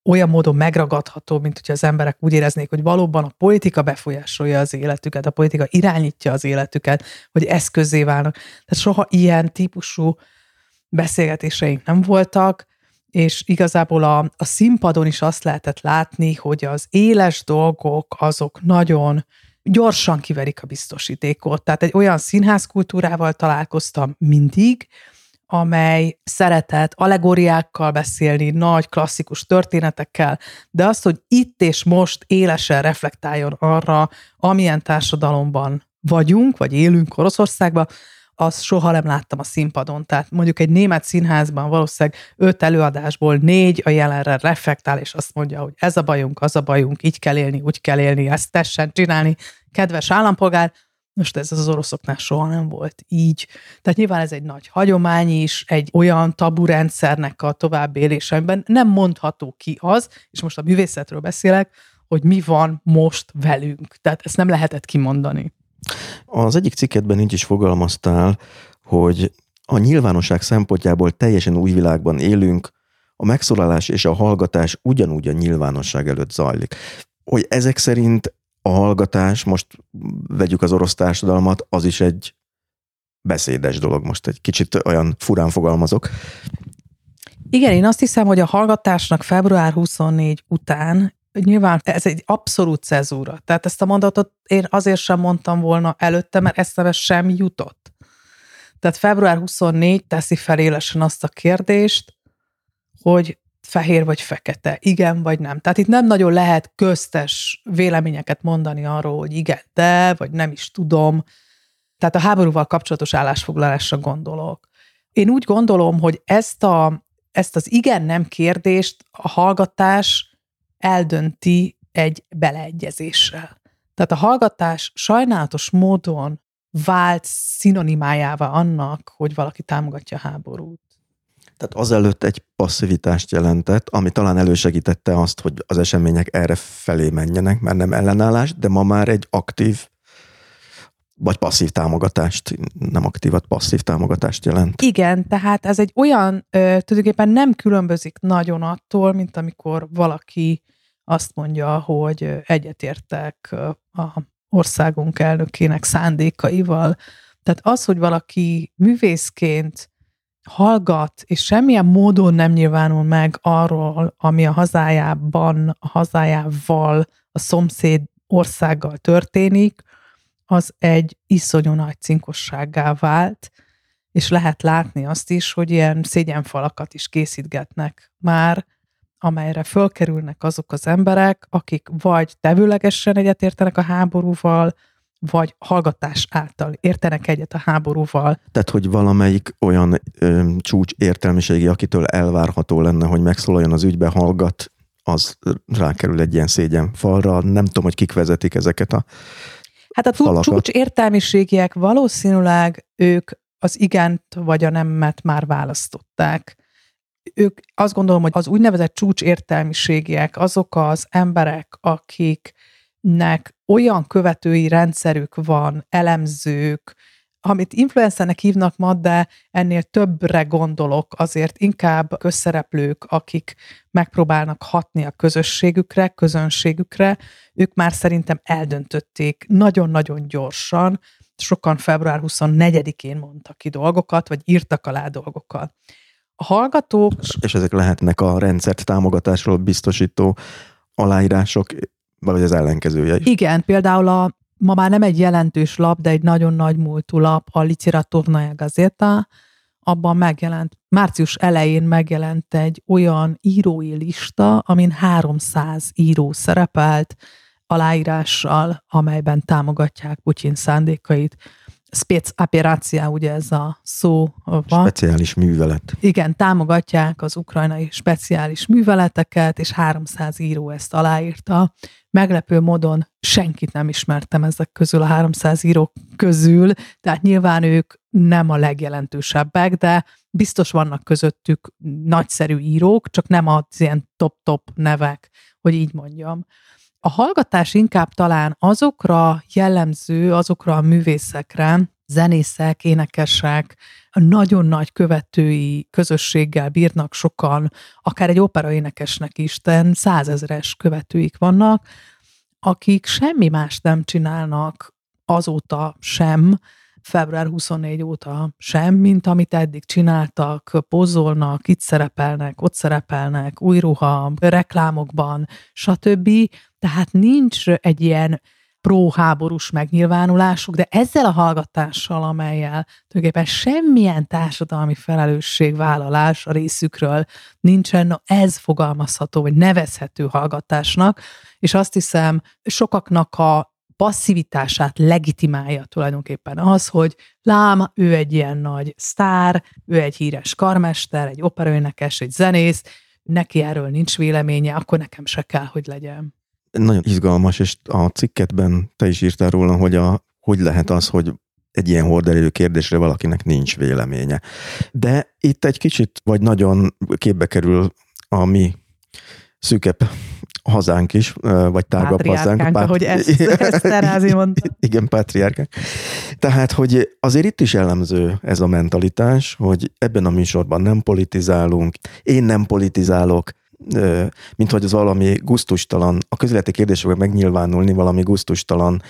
olyan módon megragadható, mint hogyha az emberek úgy éreznék, hogy valóban a politika befolyásolja az életüket, a politika irányítja az életüket, hogy eszközé válnak. Tehát soha ilyen típusú beszélgetéseink nem voltak, és igazából a, a színpadon is azt lehetett látni, hogy az éles dolgok azok nagyon gyorsan kiverik a biztosítékot. Tehát egy olyan színházkultúrával találkoztam mindig, amely szeretett allegóriákkal beszélni, nagy klasszikus történetekkel, de azt, hogy itt és most élesen reflektáljon arra, amilyen társadalomban vagyunk, vagy élünk Oroszországban, azt soha nem láttam a színpadon. Tehát mondjuk egy német színházban valószínűleg öt előadásból négy a jelenre reflektál, és azt mondja, hogy ez a bajunk, az a bajunk, így kell élni, úgy kell élni, ezt tessen csinálni, kedves állampolgár, most ez az oroszoknál soha nem volt így. Tehát nyilván ez egy nagy hagyomány is, egy olyan tabu rendszernek a továbbélése, amiben nem mondható ki az, és most a művészetről beszélek, hogy mi van most velünk. Tehát ezt nem lehetett kimondani. Az egyik cikketben így is fogalmaztál, hogy a nyilvánosság szempontjából teljesen új világban élünk, a megszólalás és a hallgatás ugyanúgy a nyilvánosság előtt zajlik. Hogy ezek szerint a hallgatás, most vegyük az orosz társadalmat, az is egy beszédes dolog, most egy kicsit olyan furán fogalmazok. Igen, én azt hiszem, hogy a hallgatásnak február 24 után nyilván ez egy abszolút cezúra. Tehát ezt a mondatot én azért sem mondtam volna előtte, mert eszembe sem jutott. Tehát február 24 teszi fel élesen azt a kérdést, hogy fehér vagy fekete, igen vagy nem. Tehát itt nem nagyon lehet köztes véleményeket mondani arról, hogy igen, de, vagy nem is tudom. Tehát a háborúval kapcsolatos állásfoglalásra gondolok. Én úgy gondolom, hogy ezt, a, ezt az igen-nem kérdést a hallgatás eldönti egy beleegyezéssel. Tehát a hallgatás sajnálatos módon vált szinonimájává annak, hogy valaki támogatja a háborút. Tehát azelőtt egy passzivitást jelentett, ami talán elősegítette azt, hogy az események erre felé menjenek, mert nem ellenállás, de ma már egy aktív vagy passzív támogatást, nem aktívat, passzív támogatást jelent. Igen, tehát ez egy olyan, tulajdonképpen nem különbözik nagyon attól, mint amikor valaki azt mondja, hogy egyetértek a országunk elnökének szándékaival. Tehát az, hogy valaki művészként hallgat, és semmilyen módon nem nyilvánul meg arról, ami a hazájában, a hazájával, a szomszéd országgal történik, az egy iszonyú nagy cinkossággá vált, és lehet látni azt is, hogy ilyen szégyenfalakat is készítgetnek már, amelyre fölkerülnek azok az emberek, akik vagy tevőlegesen egyetértenek a háborúval, vagy hallgatás által értenek egyet a háborúval. Tehát, hogy valamelyik olyan ö, csúcs értelmiségi, akitől elvárható lenne, hogy megszólaljon az ügybe, hallgat, az rákerül egy ilyen szégyen falra. Nem tudom, hogy kik vezetik ezeket a Hát a falakat. csúcs értelmiségiek valószínűleg ők az igent vagy a nemmet már választották. Ők azt gondolom, hogy az úgynevezett csúcs értelmiségiek azok az emberek, akik nek olyan követői rendszerük van, elemzők, amit influencernek hívnak ma, de ennél többre gondolok, azért inkább közszereplők, akik megpróbálnak hatni a közösségükre, közönségükre, ők már szerintem eldöntötték nagyon-nagyon gyorsan, sokan február 24-én mondtak ki dolgokat, vagy írtak alá dolgokat. A hallgatók... És ezek lehetnek a rendszert támogatásról biztosító aláírások, vagy az ellenkezője is. Igen, például a, ma már nem egy jelentős lap, de egy nagyon nagy múltú lap, a Literaturnaja Gazeta, abban megjelent, március elején megjelent egy olyan írói lista, amin 300 író szerepelt, aláírással, amelyben támogatják Putyin szándékait spec operácia, ugye ez a szó van. Speciális művelet. Igen, támogatják az ukrajnai speciális műveleteket, és 300 író ezt aláírta. Meglepő módon senkit nem ismertem ezek közül, a 300 író közül, tehát nyilván ők nem a legjelentősebbek, de biztos vannak közöttük nagyszerű írók, csak nem az ilyen top-top nevek, hogy így mondjam. A hallgatás inkább talán azokra jellemző, azokra a művészekre, zenészek, énekesek, nagyon nagy követői közösséggel bírnak sokan, akár egy operaénekesnek is, de százezres követőik vannak, akik semmi más nem csinálnak azóta sem, február 24 óta sem, mint amit eddig csináltak, pozolnak, itt szerepelnek, ott szerepelnek, új ruha, reklámokban, stb. Tehát nincs egy ilyen pro-háborús megnyilvánulásuk, de ezzel a hallgatással, amelyel tulajdonképpen semmilyen társadalmi felelősségvállalás a részükről nincsen, na ez fogalmazható, vagy nevezhető hallgatásnak, és azt hiszem, sokaknak a passzivitását legitimálja tulajdonképpen az, hogy lám, ő egy ilyen nagy sztár, ő egy híres karmester, egy operaénekes, egy zenész, neki erről nincs véleménye, akkor nekem se kell, hogy legyen. Nagyon izgalmas, és a cikketben te is írtál róla, hogy a, hogy lehet az, hogy egy ilyen horderejű kérdésre valakinek nincs véleménye. De itt egy kicsit, vagy nagyon képbe kerül a mi szűkebb hazánk is, vagy tágabb hazánk. Pát... ahogy ezt, (laughs) ezt Terázi mondta. Igen, pátriárkánk. Tehát, hogy azért itt is jellemző ez a mentalitás, hogy ebben a műsorban nem politizálunk, én nem politizálok, mint hogy az valami guztustalan, a közéleti kérdésekben megnyilvánulni valami guztustalan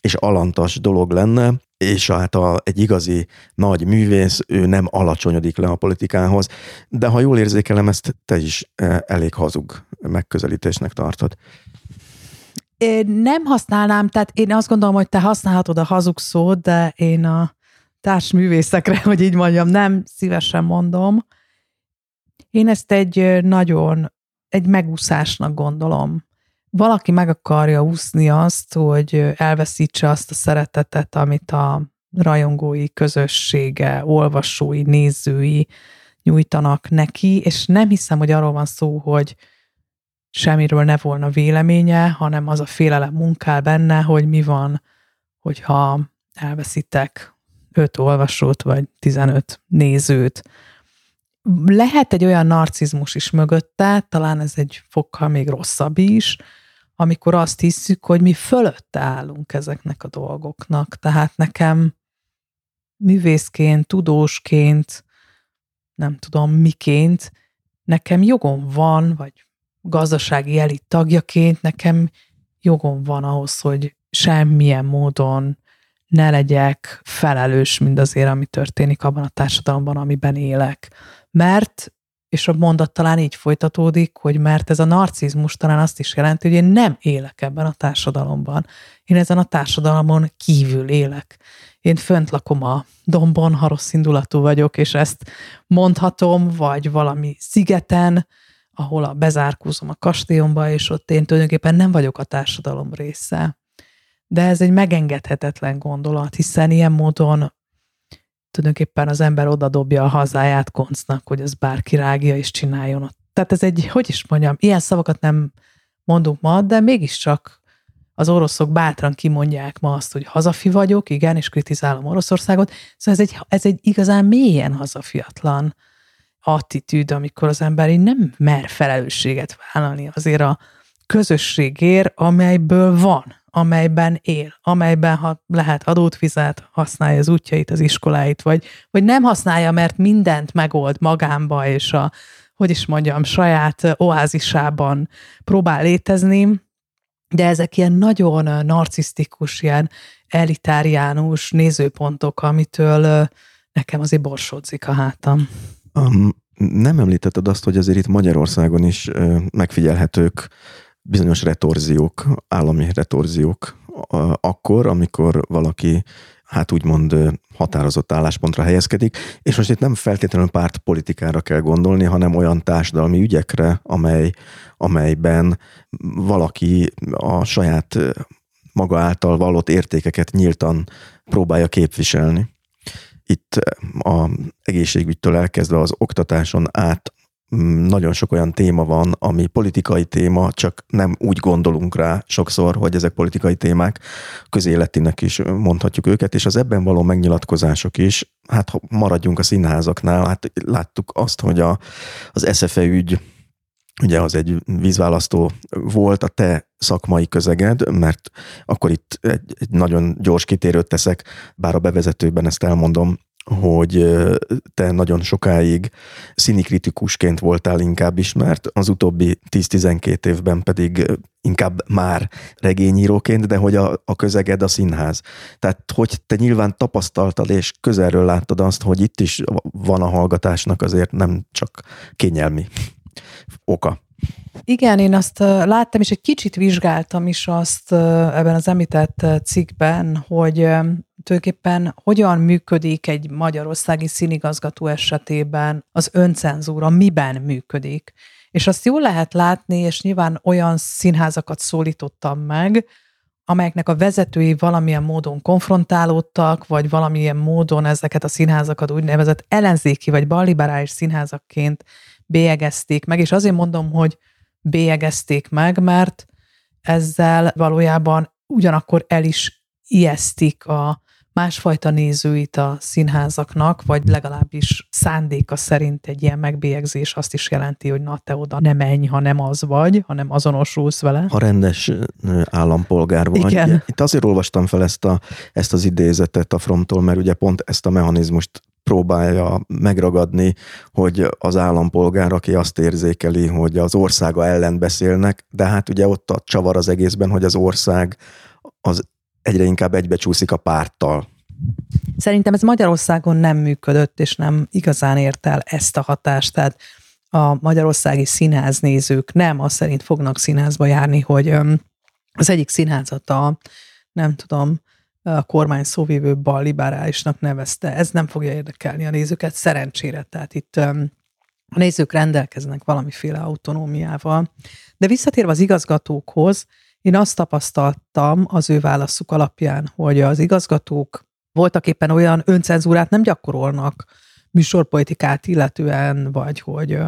és alantas dolog lenne, és hát a, egy igazi nagy művész, ő nem alacsonyodik le a politikához, de ha jól érzékelem, ezt te is elég hazug megközelítésnek tartod. Én nem használnám, tehát én azt gondolom, hogy te használhatod a hazug szót, de én a társművészekre, (laughs) hogy így mondjam, nem szívesen mondom. Én ezt egy nagyon, egy megúszásnak gondolom. Valaki meg akarja úszni azt, hogy elveszítse azt a szeretetet, amit a rajongói közössége, olvasói, nézői nyújtanak neki, és nem hiszem, hogy arról van szó, hogy semmiről ne volna véleménye, hanem az a félelem munkál benne, hogy mi van, hogyha elveszítek öt olvasót, vagy 15 nézőt. Lehet egy olyan narcizmus is mögötte, talán ez egy fokkal még rosszabb is, amikor azt hiszük, hogy mi fölötte állunk ezeknek a dolgoknak. Tehát nekem művészként, tudósként, nem tudom miként, nekem jogom van, vagy gazdasági elit tagjaként nekem jogom van ahhoz, hogy semmilyen módon ne legyek felelős mindazért, ami történik abban a társadalomban, amiben élek. Mert, és a mondat talán így folytatódik, hogy mert ez a narcizmus talán azt is jelenti, hogy én nem élek ebben a társadalomban. Én ezen a társadalomon kívül élek. Én fönt lakom a dombon, ha rossz indulatú vagyok, és ezt mondhatom, vagy valami szigeten, ahol a bezárkózom a kastélyomba, és ott én tulajdonképpen nem vagyok a társadalom része. De ez egy megengedhetetlen gondolat, hiszen ilyen módon tulajdonképpen az ember odadobja a hazáját koncnak, hogy az bárki rágja és csináljon ott. Tehát ez egy, hogy is mondjam, ilyen szavakat nem mondunk ma, de mégiscsak az oroszok bátran kimondják ma azt, hogy hazafi vagyok, igen, és kritizálom Oroszországot. Szóval ez egy, ez egy igazán mélyen hazafiatlan attitűd, amikor az ember így nem mer felelősséget vállalni azért a közösségért, amelyből van, amelyben él, amelyben ha lehet adót fizet, használja az útjait, az iskoláit, vagy, vagy nem használja, mert mindent megold magámba, és a, hogy is mondjam, saját oázisában próbál létezni, de ezek ilyen nagyon narcisztikus, ilyen elitáriánus nézőpontok, amitől nekem azért borsódzik a hátam. Um, nem említetted azt, hogy azért itt Magyarországon is megfigyelhetők bizonyos retorziók, állami retorziók, akkor, amikor valaki hát úgymond határozott álláspontra helyezkedik, és most itt nem feltétlenül pártpolitikára kell gondolni, hanem olyan társadalmi ügyekre, amely, amelyben valaki a saját maga által vallott értékeket nyíltan próbálja képviselni. Itt a egészségügytől elkezdve az oktatáson át nagyon sok olyan téma van, ami politikai téma, csak nem úgy gondolunk rá sokszor, hogy ezek politikai témák, közéletinek is mondhatjuk őket, és az ebben való megnyilatkozások is, hát ha maradjunk a színházaknál, hát láttuk azt, hogy a, az SFE ügy ugye az egy vízválasztó volt a te szakmai közeged, mert akkor itt egy, egy nagyon gyors kitérőt teszek, bár a bevezetőben ezt elmondom, hogy te nagyon sokáig színikritikusként voltál inkább ismert, az utóbbi 10-12 évben pedig inkább már regényíróként, de hogy a, a közeged a színház. Tehát, hogy te nyilván tapasztaltad és közelről láttad azt, hogy itt is van a hallgatásnak azért nem csak kényelmi oka. Igen, én azt láttam, és egy kicsit vizsgáltam is azt ebben az említett cikkben, hogy tulajdonképpen hogyan működik egy magyarországi színigazgató esetében az öncenzúra, miben működik. És azt jól lehet látni, és nyilván olyan színházakat szólítottam meg, amelyeknek a vezetői valamilyen módon konfrontálódtak, vagy valamilyen módon ezeket a színházakat úgynevezett ellenzéki vagy balliberális színházakként bélyegezték meg, és azért mondom, hogy bélyegezték meg, mert ezzel valójában ugyanakkor el is ijesztik a másfajta nézőit a színházaknak, vagy legalábbis szándéka szerint egy ilyen megbélyegzés azt is jelenti, hogy na te oda nem menj, ha nem az vagy, hanem azonosulsz vele. Ha rendes állampolgár vagy. Igen. Itt azért olvastam fel ezt, a, ezt az idézetet a Fromtól, mert ugye pont ezt a mechanizmust próbálja megragadni, hogy az állampolgár, aki azt érzékeli, hogy az országa ellen beszélnek, de hát ugye ott a csavar az egészben, hogy az ország az egyre inkább egybecsúszik a párttal. Szerintem ez Magyarországon nem működött, és nem igazán ért el ezt a hatást. Tehát a magyarországi színháznézők nem azt szerint fognak színházba járni, hogy az egyik színházat nem tudom, a kormány szóvívő bal liberálisnak nevezte. Ez nem fogja érdekelni a nézőket, szerencsére. Tehát itt a nézők rendelkeznek valamiféle autonómiával. De visszatérve az igazgatókhoz, én azt tapasztaltam az ő válaszuk alapján, hogy az igazgatók voltak éppen olyan öncenzúrát nem gyakorolnak műsorpolitikát illetően, vagy hogy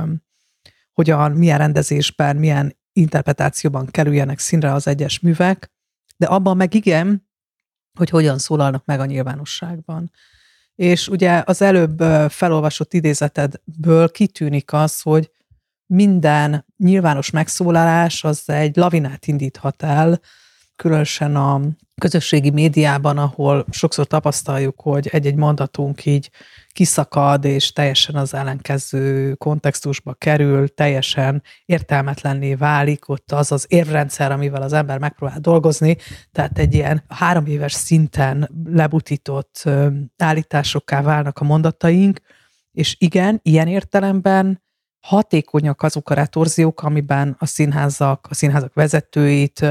hogyan, milyen rendezésben, milyen interpretációban kerüljenek színre az egyes művek, de abban meg igen, hogy hogyan szólalnak meg a nyilvánosságban. És ugye az előbb felolvasott idézetedből kitűnik az, hogy minden nyilvános megszólalás az egy lavinát indíthat el, különösen a közösségi médiában, ahol sokszor tapasztaljuk, hogy egy-egy mondatunk így kiszakad, és teljesen az ellenkező kontextusba kerül, teljesen értelmetlenné válik ott az az érvrendszer, amivel az ember megpróbál dolgozni, tehát egy ilyen három éves szinten lebutított állításokká válnak a mondataink, és igen, ilyen értelemben hatékonyak azok a retorziók, amiben a színházak, a színházak vezetőit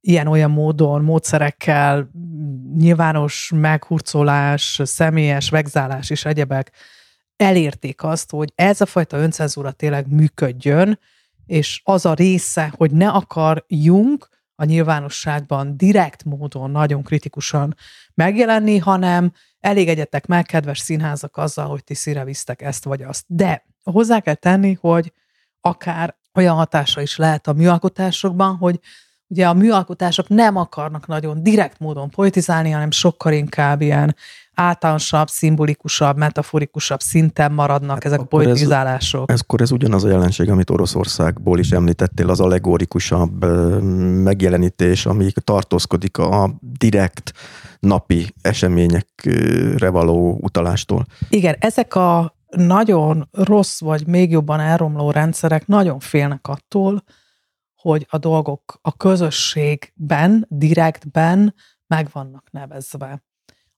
ilyen-olyan módon, módszerekkel, nyilvános meghurcolás, személyes vegzálás és egyebek elérték azt, hogy ez a fajta öncenzúra tényleg működjön, és az a része, hogy ne akarjunk a nyilvánosságban direkt módon nagyon kritikusan megjelenni, hanem egyetek meg, kedves színházak, azzal, hogy ti szíre ezt vagy azt. De hozzá kell tenni, hogy akár olyan hatása is lehet a műalkotásokban, hogy ugye a műalkotások nem akarnak nagyon direkt módon politizálni, hanem sokkal inkább ilyen általánosabb, szimbolikusabb, metaforikusabb szinten maradnak hát ezek a politizálások. Ez, ez, akkor ez ugyanaz a jelenség, amit Oroszországból is említettél, az allegorikusabb megjelenítés, ami tartózkodik a direkt napi eseményekre való utalástól. Igen, ezek a nagyon rossz, vagy még jobban elromló rendszerek nagyon félnek attól, hogy a dolgok a közösségben, direktben meg vannak nevezve.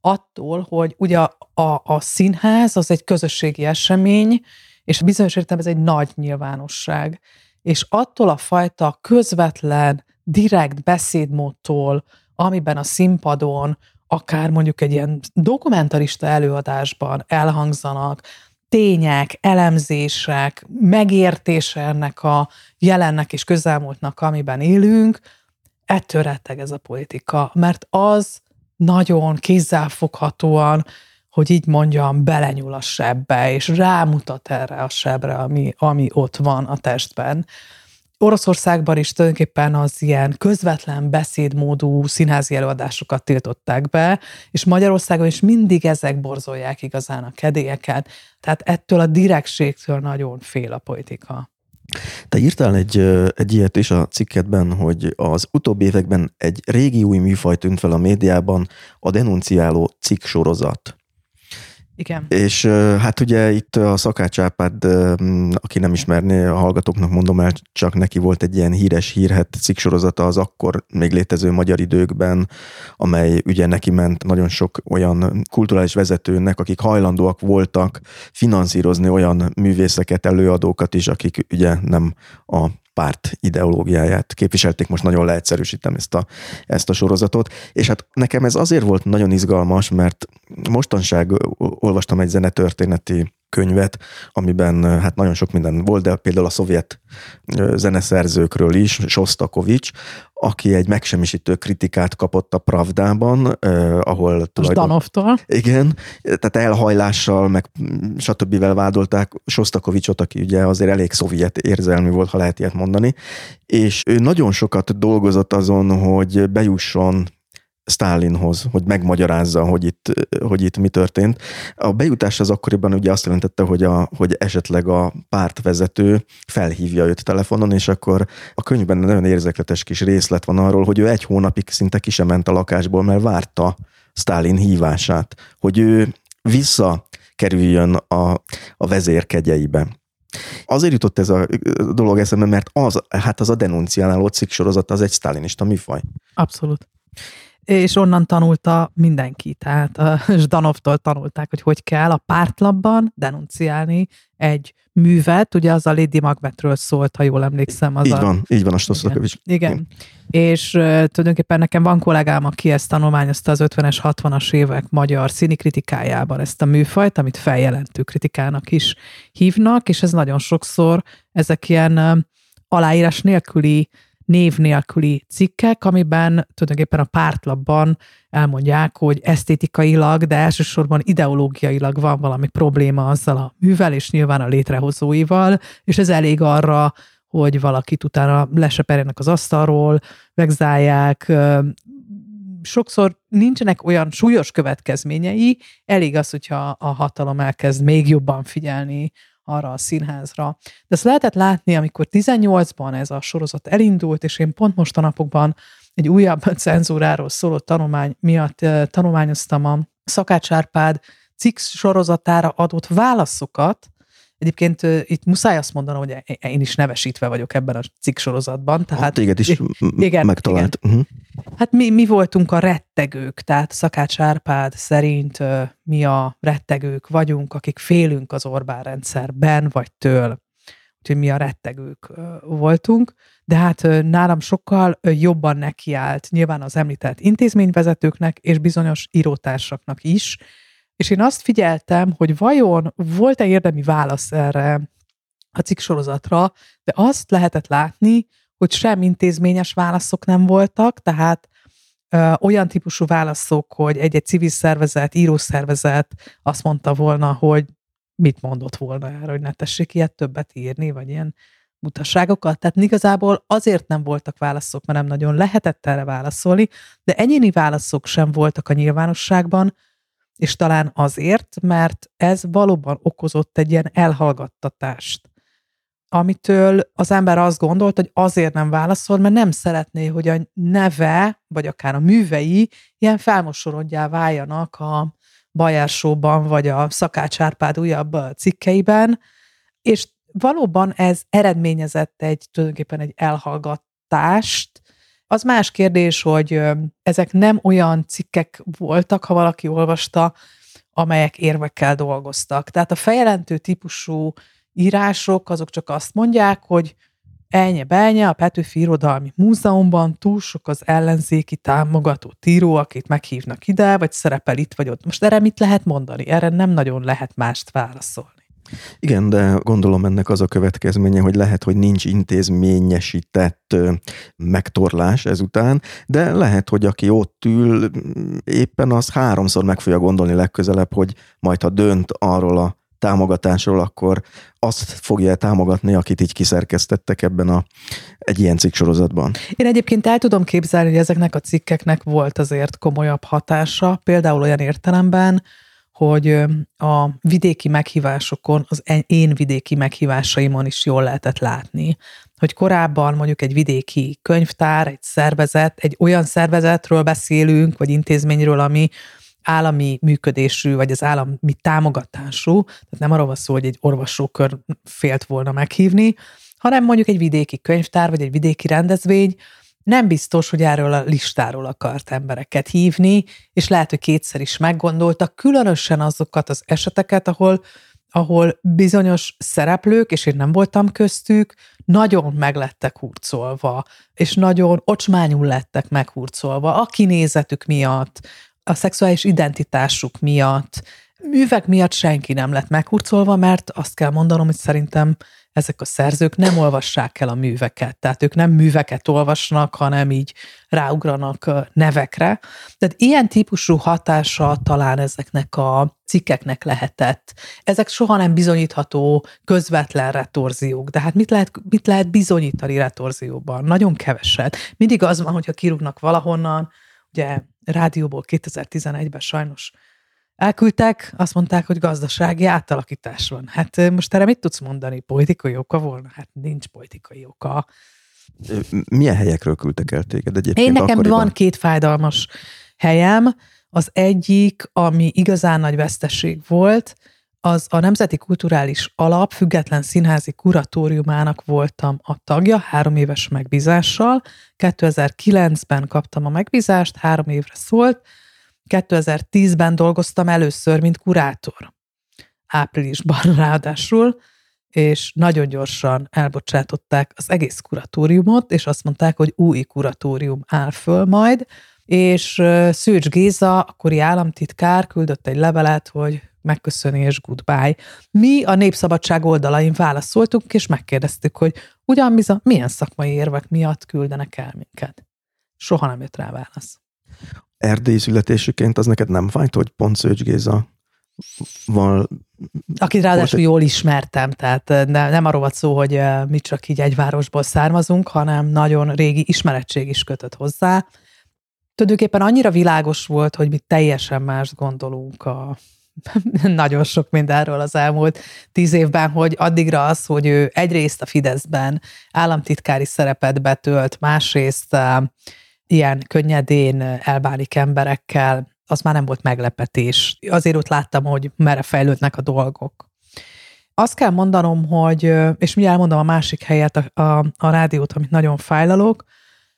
Attól, hogy ugye a, a, színház az egy közösségi esemény, és bizonyos értelemben ez egy nagy nyilvánosság. És attól a fajta közvetlen, direkt beszédmódtól, amiben a színpadon, akár mondjuk egy ilyen dokumentarista előadásban elhangzanak tények, elemzések, megértése ennek a jelennek és közelmúltnak, amiben élünk, ettől retteg ez a politika, mert az nagyon kézzelfoghatóan, hogy így mondjam, belenyúl a sebbe, és rámutat erre a sebre, ami, ami ott van a testben. Oroszországban is tulajdonképpen az ilyen közvetlen beszédmódú színházi előadásokat tiltották be, és Magyarországon is mindig ezek borzolják igazán a kedélyeket. Tehát ettől a direktségtől nagyon fél a politika. Te írtál egy, egy ilyet is a cikketben, hogy az utóbbi években egy régi új műfaj tűnt fel a médiában, a denunciáló cikk sorozat. Igen. És hát ugye itt a Szakács Árpád, aki nem ismerné, a hallgatóknak mondom el, csak neki volt egy ilyen híres hírhet cikksorozata az akkor még létező magyar időkben, amely ugye neki ment nagyon sok olyan kulturális vezetőnek, akik hajlandóak voltak finanszírozni olyan művészeket, előadókat is, akik ugye nem a párt ideológiáját képviselték, most nagyon leegyszerűsítem ezt a, ezt a sorozatot, és hát nekem ez azért volt nagyon izgalmas, mert mostanság olvastam egy zenetörténeti könyvet, amiben hát nagyon sok minden volt, de például a szovjet zeneszerzőkről is, Sostakovics, aki egy megsemmisítő kritikát kapott a Pravdában, eh, ahol tulajdonképpen... Igen, tehát elhajlással, meg stb. vádolták Sostakovicsot, aki ugye azért elég szovjet érzelmű volt, ha lehet ilyet mondani, és ő nagyon sokat dolgozott azon, hogy bejusson Stalinhoz, hogy megmagyarázza, hogy itt, hogy itt mi történt. A bejutás az akkoriban ugye azt jelentette, hogy, a, hogy esetleg a pártvezető felhívja őt telefonon, és akkor a könyvben nagyon érzekletes kis részlet van arról, hogy ő egy hónapig szinte ki sem ment a lakásból, mert várta Stalin hívását, hogy ő visszakerüljön a, a vezér. Azért jutott ez a dolog eszembe, mert az, hát az a denunciáló cikk sorozat az egy sztálinista műfaj. Abszolút és onnan tanulta mindenki. Tehát a (laughs) Zdanovtól tanulták, hogy hogy kell a pártlapban denunciálni egy művet, ugye az a Lady Macbethről szólt, ha jól emlékszem. Az így a... van, így van a Stosszakovics. Igen. igen. És uh, tulajdonképpen nekem van kollégám, aki ezt tanulmányozta az 50-es, 60-as évek magyar színi kritikájában ezt a műfajt, amit feljelentő kritikának is hívnak, és ez nagyon sokszor ezek ilyen uh, aláírás nélküli név nélküli cikkek, amiben tulajdonképpen a pártlapban elmondják, hogy esztétikailag, de elsősorban ideológiailag van valami probléma azzal a művel, és nyilván a létrehozóival, és ez elég arra, hogy valakit utána leseperjenek az asztalról, vegzálják, sokszor nincsenek olyan súlyos következményei, elég az, hogyha a hatalom elkezd még jobban figyelni arra a színházra. De ezt lehetett látni, amikor 18-ban ez a sorozat elindult, és én pont most a napokban egy újabb (laughs) cenzúráról szóló tanulmány miatt tanulmányoztam a Szakács Árpád cikk sorozatára adott válaszokat, Egyébként itt muszáj azt mondanom, hogy én is nevesítve vagyok ebben a cikk sorozatban. Tehát, hát téged is igen, megtalált. Igen. Uh-huh. Hát mi, mi voltunk a rettegők, tehát Szakács Árpád szerint mi a rettegők vagyunk, akik félünk az Orbán rendszerben vagy től. Úgyhogy mi a rettegők voltunk, de hát nálam sokkal jobban nekiállt nyilván az említett intézményvezetőknek és bizonyos írótársaknak is, és én azt figyeltem, hogy vajon volt-e érdemi válasz erre a cikk sorozatra, de azt lehetett látni, hogy sem intézményes válaszok nem voltak, tehát ö, olyan típusú válaszok, hogy egy-egy civil szervezet, írószervezet azt mondta volna, hogy mit mondott volna erre, hogy ne tessék ilyet többet írni, vagy ilyen mutasságokat. Tehát igazából azért nem voltak válaszok, mert nem nagyon lehetett erre válaszolni, de egyéni válaszok sem voltak a nyilvánosságban, és talán azért, mert ez valóban okozott egy ilyen elhallgattatást, amitől az ember azt gondolt, hogy azért nem válaszol, mert nem szeretné, hogy a neve, vagy akár a művei ilyen felmosorodjá váljanak a Bajársóban, vagy a Szakács Árpád újabb cikkeiben, és valóban ez eredményezett egy tulajdonképpen egy elhallgatást, az más kérdés, hogy ezek nem olyan cikkek voltak, ha valaki olvasta, amelyek érvekkel dolgoztak. Tehát a feljelentő típusú írások azok csak azt mondják, hogy elnye belnye a Petőfi Irodalmi Múzeumban túl sok az ellenzéki támogató tíró, akit meghívnak ide, vagy szerepel itt vagy ott. Most erre mit lehet mondani? Erre nem nagyon lehet mást válaszolni. Igen, de gondolom ennek az a következménye, hogy lehet, hogy nincs intézményesített megtorlás ezután, de lehet, hogy aki ott ül, éppen az háromszor meg fogja gondolni legközelebb, hogy majd ha dönt arról a támogatásról, akkor azt fogja támogatni, akit így kiszerkesztettek ebben a, egy ilyen cikksorozatban. Én egyébként el tudom képzelni, hogy ezeknek a cikkeknek volt azért komolyabb hatása, például olyan értelemben, hogy a vidéki meghívásokon, az én vidéki meghívásaimon is jól lehetett látni, hogy korábban mondjuk egy vidéki könyvtár, egy szervezet, egy olyan szervezetről beszélünk, vagy intézményről, ami állami működésű, vagy az állami támogatású, tehát nem arról van szó, hogy egy orvosókör félt volna meghívni, hanem mondjuk egy vidéki könyvtár, vagy egy vidéki rendezvény, nem biztos, hogy erről a listáról akart embereket hívni, és lehet, hogy kétszer is meggondoltak, különösen azokat az eseteket, ahol ahol bizonyos szereplők, és én nem voltam köztük, nagyon meglettek hurcolva, és nagyon ocsmányul lettek meghurcolva a kinézetük miatt, a szexuális identitásuk miatt, művek miatt senki nem lett meghurcolva, mert azt kell mondanom, hogy szerintem ezek a szerzők nem olvassák el a műveket, tehát ők nem műveket olvasnak, hanem így ráugranak nevekre. Tehát ilyen típusú hatása talán ezeknek a cikkeknek lehetett. Ezek soha nem bizonyítható közvetlen retorziók, de hát mit lehet, mit lehet bizonyítani retorzióban? Nagyon keveset. Mindig az van, hogyha kirúgnak valahonnan, ugye rádióból 2011-ben sajnos elküldtek, azt mondták, hogy gazdasági átalakítás van. Hát most erre mit tudsz mondani? Politikai oka volna? Hát nincs politikai oka. Milyen helyekről küldtek el téged egyébként? Én nekem akkoriban? van két fájdalmas helyem. Az egyik, ami igazán nagy veszteség volt, az a Nemzeti Kulturális Alap független színházi kuratóriumának voltam a tagja, három éves megbízással. 2009-ben kaptam a megbízást, három évre szólt, 2010-ben dolgoztam először, mint kurátor. Áprilisban (laughs) ráadásul, és nagyon gyorsan elbocsátották az egész kuratóriumot, és azt mondták, hogy új kuratórium áll föl majd, és Szőcs Géza, akkori államtitkár küldött egy levelet, hogy megköszöni és goodbye. Mi a Népszabadság oldalain válaszoltunk, és megkérdeztük, hogy ugyan bizony, milyen szakmai érvek miatt küldenek el minket. Soha nem jött rá válasz erdélyi születésüként az neked nem fájt, hogy pont Szőcs Géza val... Akit ráadásul jól ismertem, tehát ne, nem arról volt szó, hogy mi csak így egy városból származunk, hanem nagyon régi ismeretség is kötött hozzá. Tulajdonképpen annyira világos volt, hogy mi teljesen más gondolunk a (laughs) nagyon sok mindenről az elmúlt tíz évben, hogy addigra az, hogy ő egyrészt a Fideszben államtitkári szerepet betölt, másrészt ilyen könnyedén elbánik emberekkel, az már nem volt meglepetés. Azért ott láttam, hogy merre fejlődnek a dolgok. Azt kell mondanom, hogy, és mi elmondom a másik helyet, a, a, a rádiót, amit nagyon fájlalok,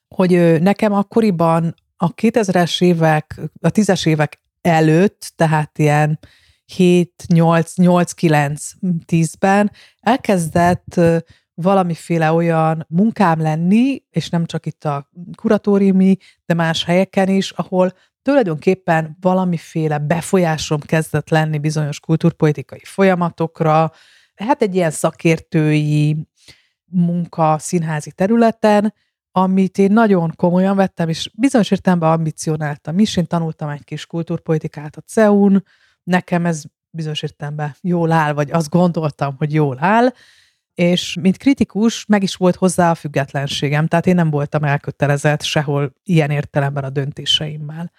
hogy nekem akkoriban a 2000-es évek, a 10-es évek előtt, tehát ilyen 7, 8, 8, 9, 10-ben elkezdett valamiféle olyan munkám lenni, és nem csak itt a kuratóriumi, de más helyeken is, ahol tulajdonképpen valamiféle befolyásom kezdett lenni bizonyos kulturpolitikai folyamatokra, hát egy ilyen szakértői munka színházi területen, amit én nagyon komolyan vettem, és bizonyos értelemben ambicionáltam is. Én tanultam egy kis kulturpolitikát a CEUN, nekem ez bizonyos értelemben jól áll, vagy azt gondoltam, hogy jól áll, és mint kritikus meg is volt hozzá a függetlenségem, tehát én nem voltam elkötelezett sehol ilyen értelemben a döntéseimmel.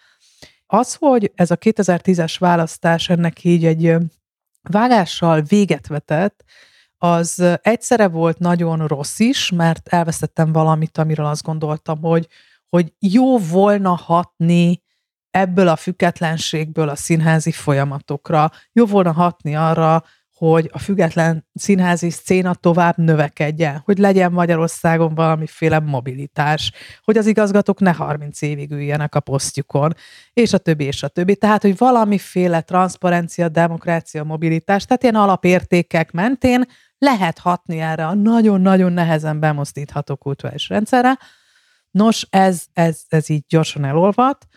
Az, hogy ez a 2010-es választás ennek így egy vágással véget vetett, az egyszerre volt nagyon rossz is, mert elvesztettem valamit, amiről azt gondoltam, hogy, hogy jó volna hatni ebből a függetlenségből a színházi folyamatokra, jó volna hatni arra, hogy a független színházi széna tovább növekedjen, hogy legyen Magyarországon valamiféle mobilitás, hogy az igazgatók ne 30 évig üljenek a posztjukon, és a többi, és a többi. Tehát, hogy valamiféle transzparencia, demokrácia, mobilitás, tehát ilyen alapértékek mentén lehet hatni erre a nagyon-nagyon nehezen bemozdítható kulturális rendszerre. Nos, ez, ez, ez így gyorsan elolvat,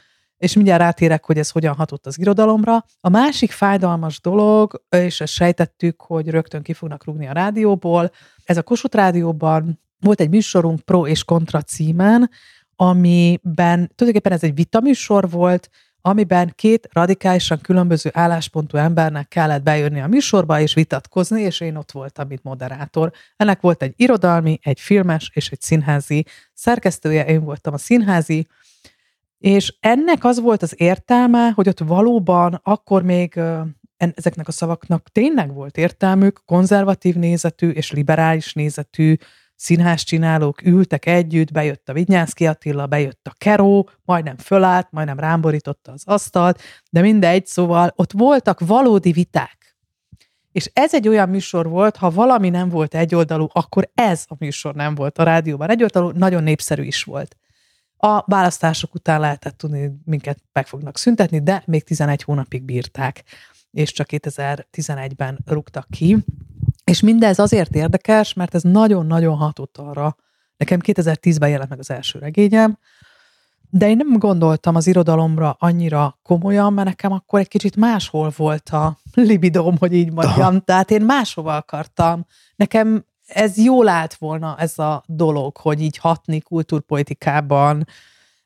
és mindjárt rátérek, hogy ez hogyan hatott az irodalomra. A másik fájdalmas dolog, és ezt sejtettük, hogy rögtön ki fognak rúgni a rádióból, ez a Kossuth Rádióban volt egy műsorunk Pro és Kontra címen, amiben tulajdonképpen ez egy vitaműsor volt, amiben két radikálisan különböző álláspontú embernek kellett bejönni a műsorba és vitatkozni, és én ott voltam, mint moderátor. Ennek volt egy irodalmi, egy filmes és egy színházi szerkesztője, én voltam a színházi, és ennek az volt az értelme, hogy ott valóban akkor még ezeknek a szavaknak tényleg volt értelmük, konzervatív nézetű és liberális nézetű színház csinálók ültek együtt, bejött a Vignyánszki Attila, bejött a Keró, majdnem fölállt, majdnem rámborította az asztalt, de mindegy, szóval ott voltak valódi viták. És ez egy olyan műsor volt, ha valami nem volt egyoldalú, akkor ez a műsor nem volt a rádióban egyoldalú, nagyon népszerű is volt. A választások után lehetett tudni, hogy minket meg fognak szüntetni, de még 11 hónapig bírták. és csak 2011-ben rúgtak ki. És mindez azért érdekes, mert ez nagyon-nagyon hatott arra. Nekem 2010-ben jelent meg az első regényem, de én nem gondoltam az irodalomra annyira komolyan, mert nekem akkor egy kicsit máshol volt a libidóm, hogy így mondjam. Aha. Tehát én máshova akartam. Nekem ez jól állt volna ez a dolog, hogy így hatni kultúrpolitikában,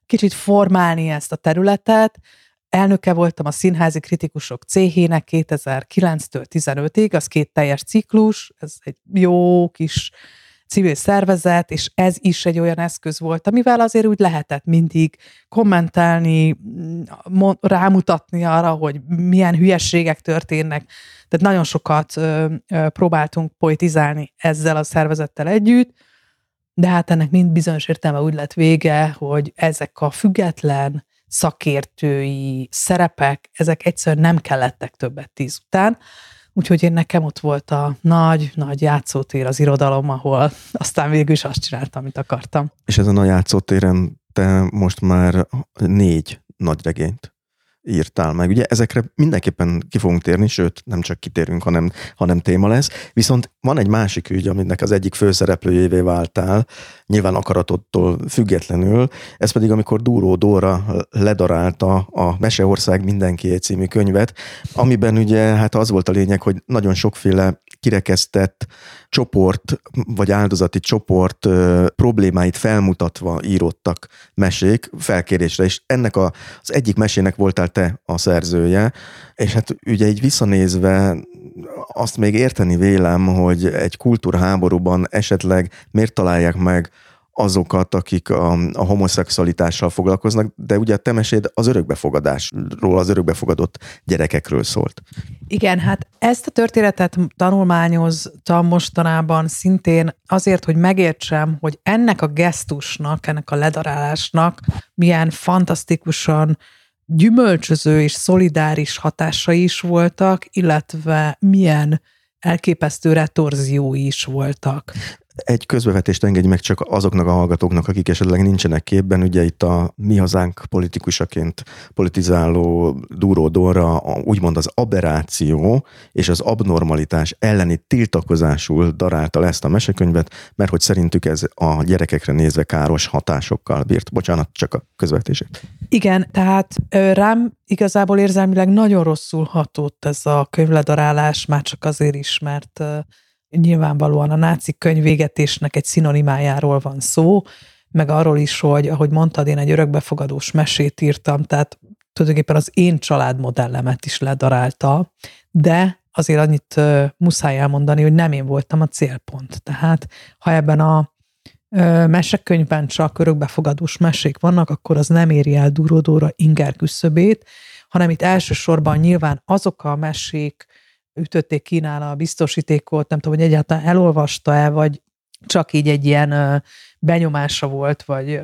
kicsit formálni ezt a területet. Elnöke voltam a Színházi Kritikusok céhének 2009-től 15-ig, az két teljes ciklus, ez egy jó kis civil szervezet, és ez is egy olyan eszköz volt, amivel azért úgy lehetett mindig kommentálni, rámutatni arra, hogy milyen hülyességek történnek. Tehát nagyon sokat próbáltunk poetizálni ezzel a szervezettel együtt, de hát ennek mind bizonyos értelme úgy lett vége, hogy ezek a független szakértői szerepek, ezek egyszerűen nem kellettek többet tíz után. Úgyhogy én nekem ott volt a nagy, nagy játszótér az irodalom, ahol aztán végül is azt csináltam, amit akartam. És ezen a játszótéren te most már négy nagy regényt írtál meg. Ugye ezekre mindenképpen ki fogunk térni, sőt, nem csak kitérünk, hanem, hanem téma lesz. Viszont van egy másik ügy, aminek az egyik főszereplőjévé váltál, nyilván akaratottól függetlenül, ez pedig amikor Dúró Dóra ledarálta a Meseország mindenki című könyvet, amiben ugye hát az volt a lényeg, hogy nagyon sokféle kirekesztett csoport, vagy áldozati csoport ö, problémáit felmutatva írottak mesék felkérésre, és ennek a, az egyik mesének voltál te a szerzője, és hát ugye így visszanézve azt még érteni vélem, hogy egy kultúrháborúban esetleg miért találják meg azokat, akik a, a homoszexualitással foglalkoznak, de ugye a temeséd az örökbefogadásról, az örökbefogadott gyerekekről szólt. Igen, hát ezt a történetet tanulmányoztam mostanában szintén azért, hogy megértsem, hogy ennek a gesztusnak, ennek a ledarálásnak milyen fantasztikusan gyümölcsöző és szolidáris hatásai is voltak, illetve milyen elképesztő retorziói is voltak. Egy közbevetést engedj meg csak azoknak a hallgatóknak, akik esetleg nincsenek képben. Ugye itt a mi hazánk politikusaként politizáló Dúró Dóra úgymond az aberráció és az abnormalitás elleni tiltakozásul darálta le ezt a mesekönyvet, mert hogy szerintük ez a gyerekekre nézve káros hatásokkal bírt. Bocsánat, csak a közvetését. Igen, tehát rám igazából érzelmileg nagyon rosszul hatott ez a könyvledarálás, már csak azért is, mert nyilvánvalóan a náci könyvégetésnek egy szinonimájáról van szó, meg arról is, hogy ahogy mondtad, én egy örökbefogadós mesét írtam, tehát tulajdonképpen az én családmodellemet is ledarálta, de azért annyit muszáj elmondani, hogy nem én voltam a célpont. Tehát ha ebben a uh, mesekönyvben csak örökbefogadós mesék vannak, akkor az nem éri el durodóra inger küszöbét, hanem itt elsősorban nyilván azok a mesék, ütötték ki nála a biztosítékot, nem tudom, hogy egyáltalán elolvasta-e, vagy csak így egy ilyen benyomása volt, vagy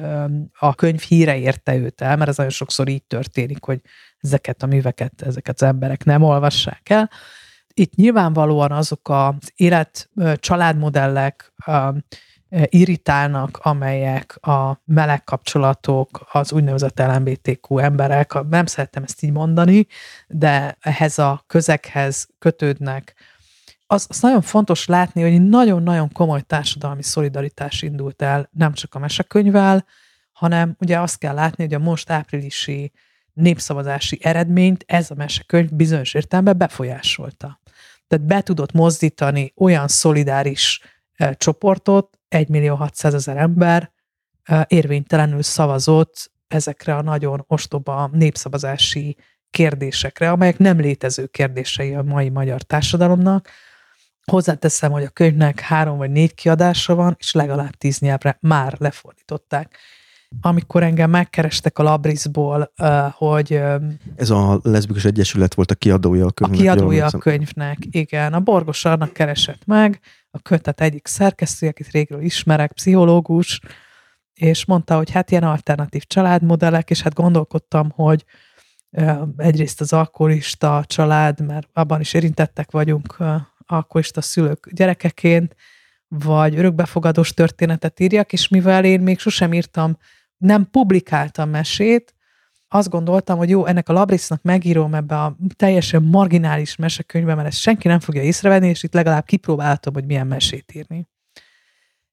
a könyv híre érte őt el, mert ez nagyon sokszor így történik, hogy ezeket a műveket, ezeket az emberek nem olvassák el. Itt nyilvánvalóan azok az élet családmodellek, irritálnak, amelyek a meleg kapcsolatok, az úgynevezett LMBTQ emberek, nem szeretem ezt így mondani, de ehhez a közekhez kötődnek. Az, az nagyon fontos látni, hogy nagyon-nagyon komoly társadalmi szolidaritás indult el, nem csak a mesekönyvvel, hanem ugye azt kell látni, hogy a most áprilisi népszavazási eredményt ez a mesekönyv bizonyos értelemben befolyásolta. Tehát be tudott mozdítani olyan szolidáris csoportot, 1 millió 600 ezer ember érvénytelenül szavazott ezekre a nagyon ostoba népszavazási kérdésekre, amelyek nem létező kérdései a mai magyar társadalomnak. Hozzáteszem, hogy a könyvnek három vagy négy kiadása van, és legalább tíz nyelvre már lefordították. Amikor engem megkerestek a Labrisból, hogy... Ez a Leszbikus Egyesület volt a kiadója a könyvnek. A kiadója a könyvnek, igen. A Borgos Arnak keresett meg, a kötet egyik szerkesztő, akit régről ismerek, pszichológus, és mondta, hogy hát ilyen alternatív családmodellek, és hát gondolkodtam, hogy egyrészt az alkoholista család, mert abban is érintettek vagyunk alkoholista szülők gyerekeként, vagy örökbefogadós történetet írjak, és mivel én még sosem írtam, nem publikáltam mesét, azt gondoltam, hogy jó, ennek a Labrisznak megírom ebbe a teljesen marginális mesekönyvbe, mert ezt senki nem fogja észrevenni, és itt legalább kipróbáltam, hogy milyen mesét írni.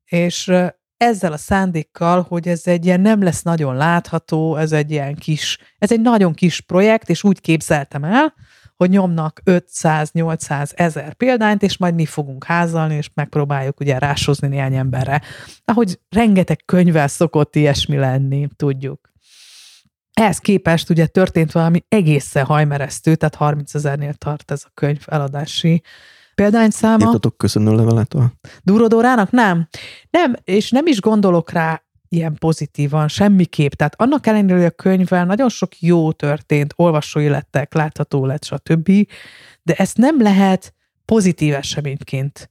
És ezzel a szándékkal, hogy ez egy ilyen nem lesz nagyon látható, ez egy ilyen kis, ez egy nagyon kis projekt, és úgy képzeltem el, hogy nyomnak 500-800 ezer példányt, és majd mi fogunk házalni, és megpróbáljuk ugye rásozni néhány emberre. Ahogy rengeteg könyvvel szokott ilyesmi lenni, tudjuk. Ehhez képest ugye történt valami egészen hajmeresztő, tehát 30 ezernél tart ez a könyv eladási példányszáma. Írtatok köszönő levelet a... Durodórának? Nem. Nem, és nem is gondolok rá ilyen pozitívan, semmiképp. Tehát annak ellenére, hogy a könyvvel nagyon sok jó történt, olvasói lettek, látható lett, stb., de ezt nem lehet pozitív eseményként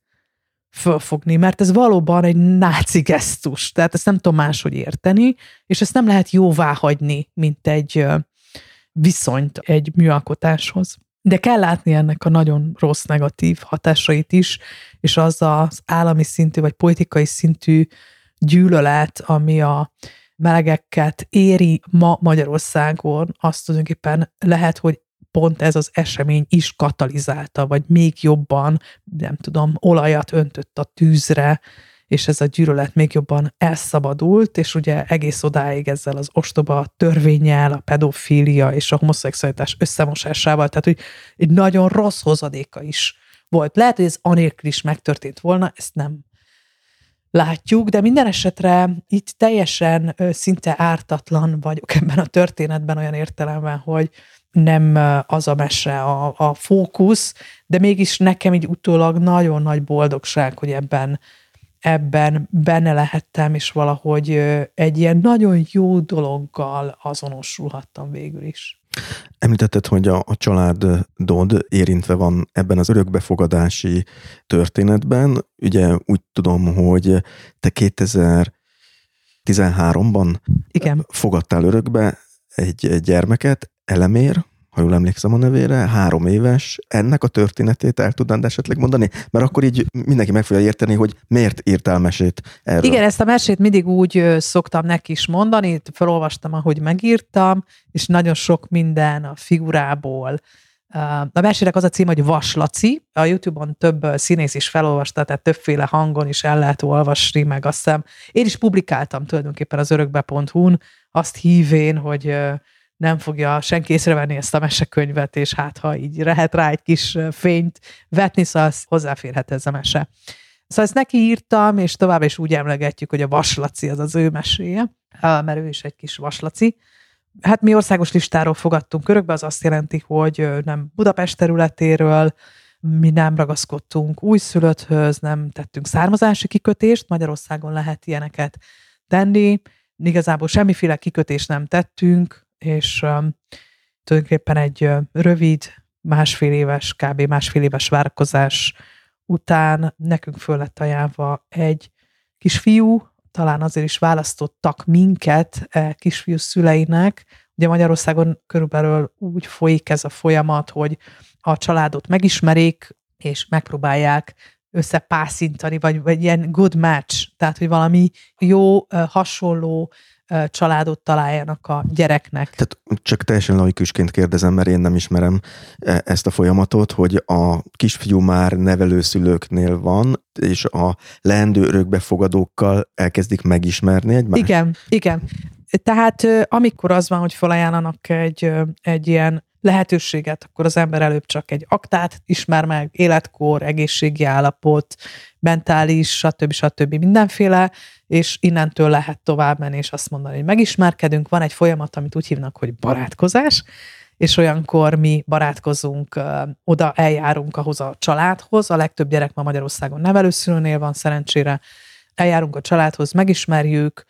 fölfogni, mert ez valóban egy náci gesztus, tehát ezt nem tudom máshogy érteni, és ezt nem lehet jóvá hagyni, mint egy viszonyt egy műalkotáshoz. De kell látni ennek a nagyon rossz negatív hatásait is, és az az állami szintű vagy politikai szintű gyűlölet, ami a melegeket éri ma Magyarországon, azt tulajdonképpen lehet, hogy pont ez az esemény is katalizálta, vagy még jobban, nem tudom, olajat öntött a tűzre, és ez a gyűlölet még jobban elszabadult, és ugye egész odáig ezzel az ostoba törvényel, a pedofília és a homoszexualitás összemosásával, tehát hogy egy nagyon rossz hozadéka is volt. Lehet, hogy ez anélkül is megtörtént volna, ezt nem látjuk, de minden esetre itt teljesen szinte ártatlan vagyok ebben a történetben olyan értelemben, hogy nem az a mese a, a fókusz, de mégis nekem így utólag nagyon nagy boldogság, hogy ebben ebben benne lehettem, és valahogy egy ilyen nagyon jó dologgal azonosulhattam végül is. Említetted, hogy a, a családod érintve van ebben az örökbefogadási történetben. Ugye úgy tudom, hogy te 2013-ban Igen. fogadtál örökbe egy, egy gyermeket, Elemér, ha jól emlékszem a nevére, három éves, ennek a történetét el tudnád esetleg mondani? Mert akkor így mindenki meg fogja érteni, hogy miért írtál mesét erről. Igen, ezt a mesét mindig úgy szoktam neki is mondani, felolvastam, ahogy megírtam, és nagyon sok minden a figurából, a mesének az a cím, hogy Vaslaci. A YouTube-on több színész is felolvasta, tehát többféle hangon is el lehet olvasni, meg azt hiszem. Én is publikáltam tulajdonképpen az örökbe.hu-n, azt hívén, hogy nem fogja senki észrevenni ezt a mesekönyvet, és hát ha így lehet rá egy kis fényt vetni, szóval az hozzáférhet ez a mese. Szóval ezt neki írtam, és tovább is úgy emlegetjük, hogy a vaslaci az az ő meséje, mert ő is egy kis vaslaci. Hát mi országos listáról fogadtunk örökbe, az azt jelenti, hogy nem Budapest területéről, mi nem ragaszkodtunk újszülötthöz, nem tettünk származási kikötést, Magyarországon lehet ilyeneket tenni, igazából semmiféle kikötést nem tettünk, és um, tulajdonképpen egy uh, rövid, másfél éves, kb. másfél éves várakozás után nekünk föl lett ajánlva egy kisfiú, talán azért is választottak minket e kisfiú szüleinek. Ugye Magyarországon körülbelül úgy folyik ez a folyamat, hogy a családot megismerik, és megpróbálják összepászintani, vagy, vagy ilyen good match, tehát hogy valami jó, hasonló családot találjanak a gyereknek. Tehát csak teljesen laikusként kérdezem, mert én nem ismerem e, ezt a folyamatot, hogy a kisfiú már nevelőszülőknél van, és a leendő örökbefogadókkal elkezdik megismerni egymást? Igen, igen. Tehát amikor az van, hogy felajánlanak egy, egy ilyen lehetőséget, akkor az ember előbb csak egy aktát ismer meg, életkor, egészségi állapot, mentális, stb. stb. mindenféle, és innentől lehet tovább menni, és azt mondani, hogy megismerkedünk. Van egy folyamat, amit úgy hívnak, hogy barátkozás, és olyankor mi barátkozunk, oda eljárunk ahhoz a családhoz. A legtöbb gyerek ma Magyarországon nevelőszülőnél van szerencsére. Eljárunk a családhoz, megismerjük,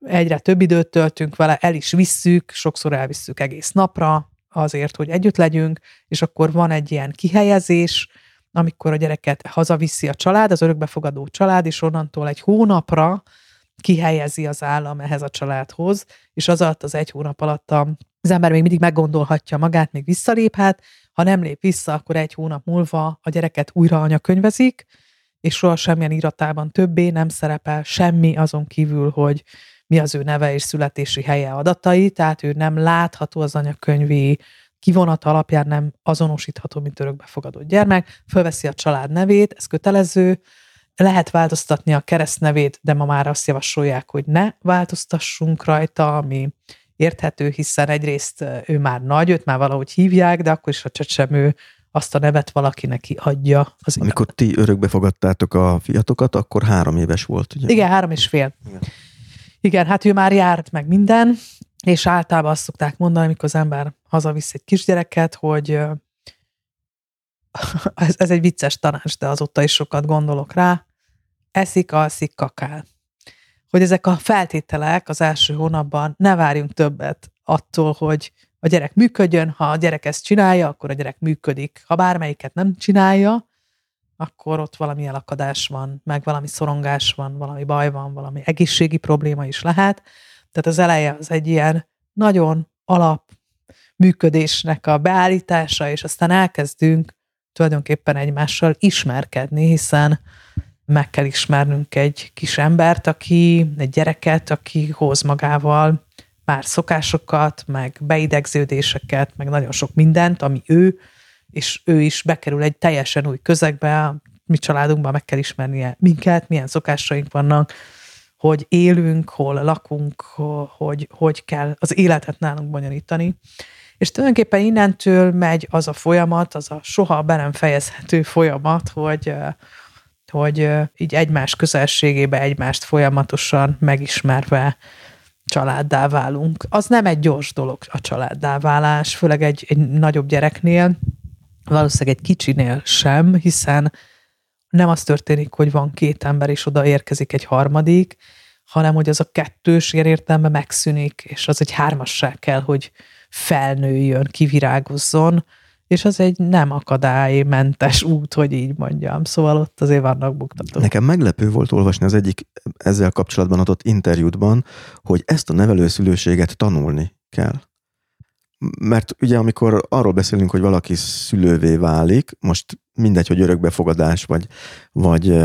egyre több időt töltünk vele, el is visszük, sokszor elvisszük egész napra, azért, hogy együtt legyünk, és akkor van egy ilyen kihelyezés, amikor a gyereket hazaviszi a család, az örökbefogadó család, és onnantól egy hónapra kihelyezi az állam ehhez a családhoz, és az alatt az egy hónap alatt az ember még mindig meggondolhatja magát, még visszaléphet, ha nem lép vissza, akkor egy hónap múlva a gyereket újra anyakönyvezik, és soha semmilyen iratában többé nem szerepel semmi azon kívül, hogy mi az ő neve és születési helye adatai, tehát ő nem látható az anyakönyvi kivonat alapján nem azonosítható, mint örökbefogadott gyermek, fölveszi a család nevét, ez kötelező, lehet változtatni a keresztnevét, de ma már azt javasolják, hogy ne változtassunk rajta, ami érthető, hiszen egyrészt ő már nagy, őt már valahogy hívják, de akkor is a csecsemő azt a nevet valaki neki adja. Az Amikor ti örökbe fogadtátok a fiatokat, akkor három éves volt, ugye? Igen, három és fél. Igen. Igen, hát ő már járt meg minden, és általában azt szokták mondani, amikor az ember hazavisz egy kisgyereket, hogy (laughs) ez, ez egy vicces tanács, de azóta is sokat gondolok rá, eszik, alszik, kakál. Hogy ezek a feltételek az első hónapban ne várjunk többet attól, hogy a gyerek működjön, ha a gyerek ezt csinálja, akkor a gyerek működik. Ha bármelyiket nem csinálja, akkor ott valami elakadás van, meg valami szorongás van, valami baj van, valami egészségi probléma is lehet. Tehát az eleje az egy ilyen nagyon alap működésnek a beállítása, és aztán elkezdünk tulajdonképpen egymással ismerkedni, hiszen meg kell ismernünk egy kis embert, aki, egy gyereket, aki hoz magával már szokásokat, meg beidegződéseket, meg nagyon sok mindent, ami ő, és ő is bekerül egy teljesen új közegbe, mi családunkban meg kell ismernie minket, milyen szokásaink vannak, hogy élünk, hol lakunk, hogy, hogy kell az életet nálunk bonyolítani. És tulajdonképpen innentől megy az a folyamat, az a soha be nem fejezhető folyamat, hogy, hogy így egymás közelségébe egymást folyamatosan megismerve családdá válunk. Az nem egy gyors dolog a családdá válás, főleg egy, egy nagyobb gyereknél, valószínűleg egy kicsinél sem, hiszen nem az történik, hogy van két ember, és oda érkezik egy harmadik, hanem hogy az a kettős értelme megszűnik, és az egy hármasság kell, hogy felnőjön, kivirágozzon, és az egy nem akadálymentes út, hogy így mondjam. Szóval ott azért vannak buktatók. Nekem meglepő volt olvasni az egyik ezzel kapcsolatban adott interjútban, hogy ezt a nevelőszülőséget tanulni kell. Mert ugye amikor arról beszélünk, hogy valaki szülővé válik, most mindegy, hogy örökbefogadás, vagy, vagy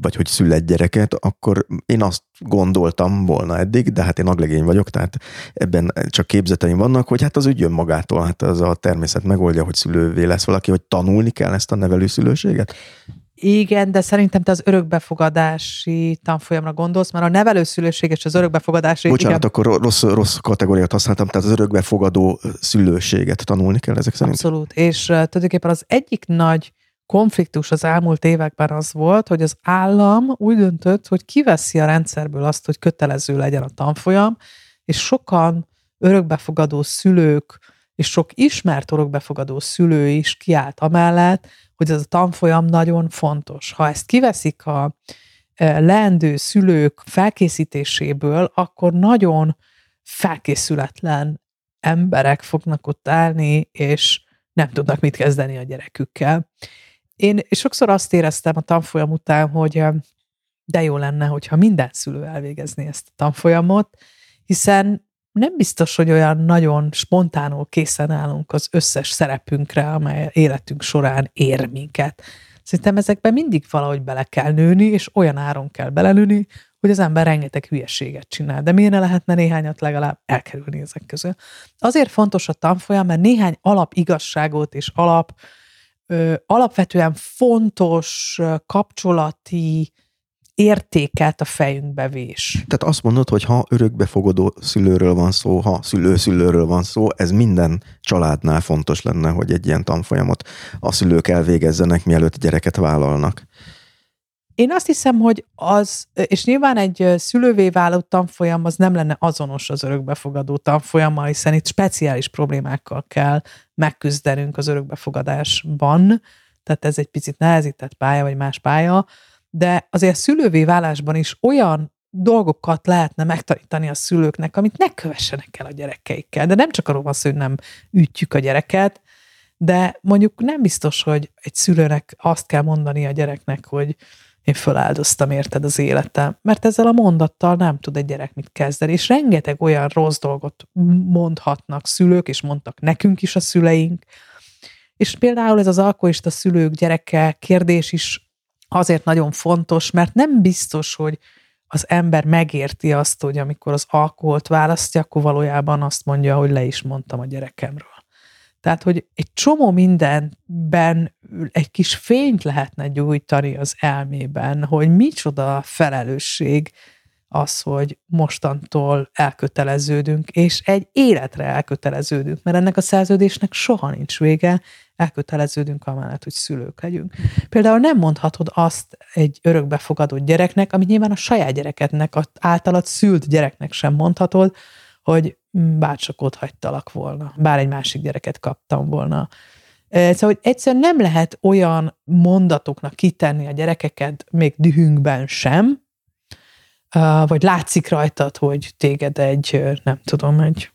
vagy hogy szül egy gyereket, akkor én azt gondoltam volna eddig, de hát én aglegény vagyok, tehát ebben csak képzeteim vannak, hogy hát az ügy jön magától, hát az a természet megoldja, hogy szülővé lesz valaki, hogy tanulni kell ezt a nevelőszülőséget. Igen, de szerintem te az örökbefogadási tanfolyamra gondolsz, mert a nevelőszülőség és az örökbefogadási... Bocsánat, igen. akkor rossz, rossz kategóriát használtam, tehát az örökbefogadó szülőséget tanulni kell ezek szerint. Abszolút, és tulajdonképpen az egyik nagy konfliktus az elmúlt években az volt, hogy az állam úgy döntött, hogy kiveszi a rendszerből azt, hogy kötelező legyen a tanfolyam, és sokan örökbefogadó szülők, és sok ismert örökbefogadó szülő is kiállt amellett, hogy ez a tanfolyam nagyon fontos. Ha ezt kiveszik a e, leendő szülők felkészítéséből, akkor nagyon felkészületlen emberek fognak ott állni, és nem tudnak mit kezdeni a gyerekükkel. Én sokszor azt éreztem a tanfolyam után, hogy de jó lenne, hogyha minden szülő elvégezné ezt a tanfolyamot, hiszen nem biztos, hogy olyan nagyon spontánul készen állunk az összes szerepünkre, amely életünk során ér minket. Szerintem ezekben mindig valahogy bele kell nőni, és olyan áron kell belenőni, hogy az ember rengeteg hülyeséget csinál. De miért ne lehetne néhányat legalább elkerülni ezek közül? Azért fontos a tanfolyam, mert néhány alap igazságot és alap ö, alapvetően fontos kapcsolati értéket a fejünkbe vés. Tehát azt mondod, hogy ha örökbefogadó szülőről van szó, ha szülő-szülőről van szó, ez minden családnál fontos lenne, hogy egy ilyen tanfolyamot a szülők elvégezzenek, mielőtt gyereket vállalnak. Én azt hiszem, hogy az, és nyilván egy szülővé váló tanfolyam az nem lenne azonos az örökbefogadó tanfolyammal, hiszen itt speciális problémákkal kell megküzdenünk az örökbefogadásban, tehát ez egy picit nehezített pálya, vagy más pálya, de azért szülővé válásban is olyan dolgokat lehetne megtanítani a szülőknek, amit ne kövessenek el a gyerekeikkel. De nem csak arról van szó, hogy nem ütjük a gyereket, de mondjuk nem biztos, hogy egy szülőnek azt kell mondani a gyereknek, hogy én föláldoztam érted az életem, mert ezzel a mondattal nem tud egy gyerek mit kezdeni, és rengeteg olyan rossz dolgot mondhatnak szülők, és mondtak nekünk is a szüleink, és például ez az alkoholista szülők gyereke kérdés is azért nagyon fontos, mert nem biztos, hogy az ember megérti azt, hogy amikor az alkoholt választja, akkor valójában azt mondja, hogy le is mondtam a gyerekemről. Tehát, hogy egy csomó mindenben egy kis fényt lehetne gyújtani az elmében, hogy micsoda felelősség az, hogy mostantól elköteleződünk, és egy életre elköteleződünk, mert ennek a szerződésnek soha nincs vége, elköteleződünk amellett, hogy szülők legyünk. Például nem mondhatod azt egy örökbefogadott gyereknek, amit nyilván a saját gyerekednek, az általad szült gyereknek sem mondhatod, hogy bárcsak ott hagytalak volna, bár egy másik gyereket kaptam volna. Szóval hogy egyszerűen nem lehet olyan mondatoknak kitenni a gyerekeket még dühünkben sem, vagy látszik rajtad, hogy téged egy, nem tudom, egy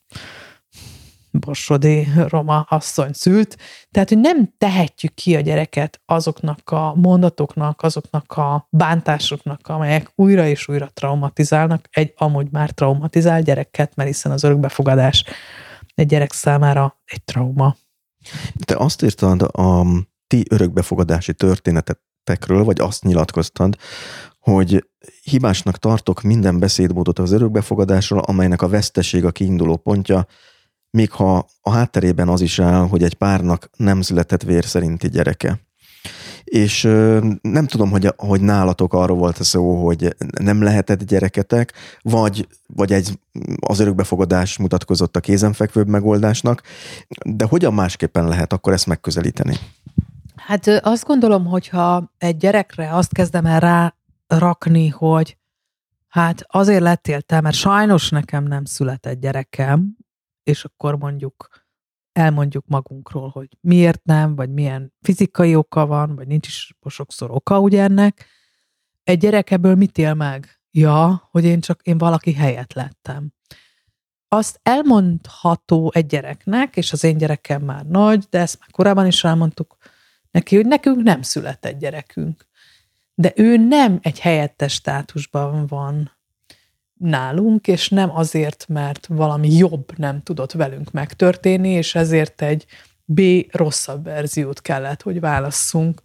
borsodi roma asszony szült. Tehát, hogy nem tehetjük ki a gyereket azoknak a mondatoknak, azoknak a bántásoknak, amelyek újra és újra traumatizálnak egy amúgy már traumatizált gyereket, mert hiszen az örökbefogadás egy gyerek számára egy trauma. Te azt írtad a ti örökbefogadási történetekről, vagy azt nyilatkoztad, hogy hibásnak tartok minden beszédmódot az örökbefogadásról, amelynek a veszteség a kiinduló pontja, még ha a hátterében az is áll, hogy egy párnak nem született vér szerinti gyereke. És nem tudom, hogy, hogy nálatok arról volt szó, hogy nem lehetett gyereketek, vagy, vagy egy, az örökbefogadás mutatkozott a kézenfekvőbb megoldásnak, de hogyan másképpen lehet akkor ezt megközelíteni? Hát azt gondolom, hogyha egy gyerekre azt kezdem el rá rakni, hogy hát azért lettél te, mert sajnos nekem nem született gyerekem, és akkor mondjuk elmondjuk magunkról, hogy miért nem, vagy milyen fizikai oka van, vagy nincs is sokszor oka ugye ennek. Egy gyerek ebből mit él meg? Ja, hogy én csak én valaki helyet lettem. Azt elmondható egy gyereknek, és az én gyerekem már nagy, de ezt már korábban is elmondtuk neki, hogy nekünk nem született gyerekünk. De ő nem egy helyettes státusban van nálunk, és nem azért, mert valami jobb nem tudott velünk megtörténni, és ezért egy B rosszabb verziót kellett, hogy válasszunk.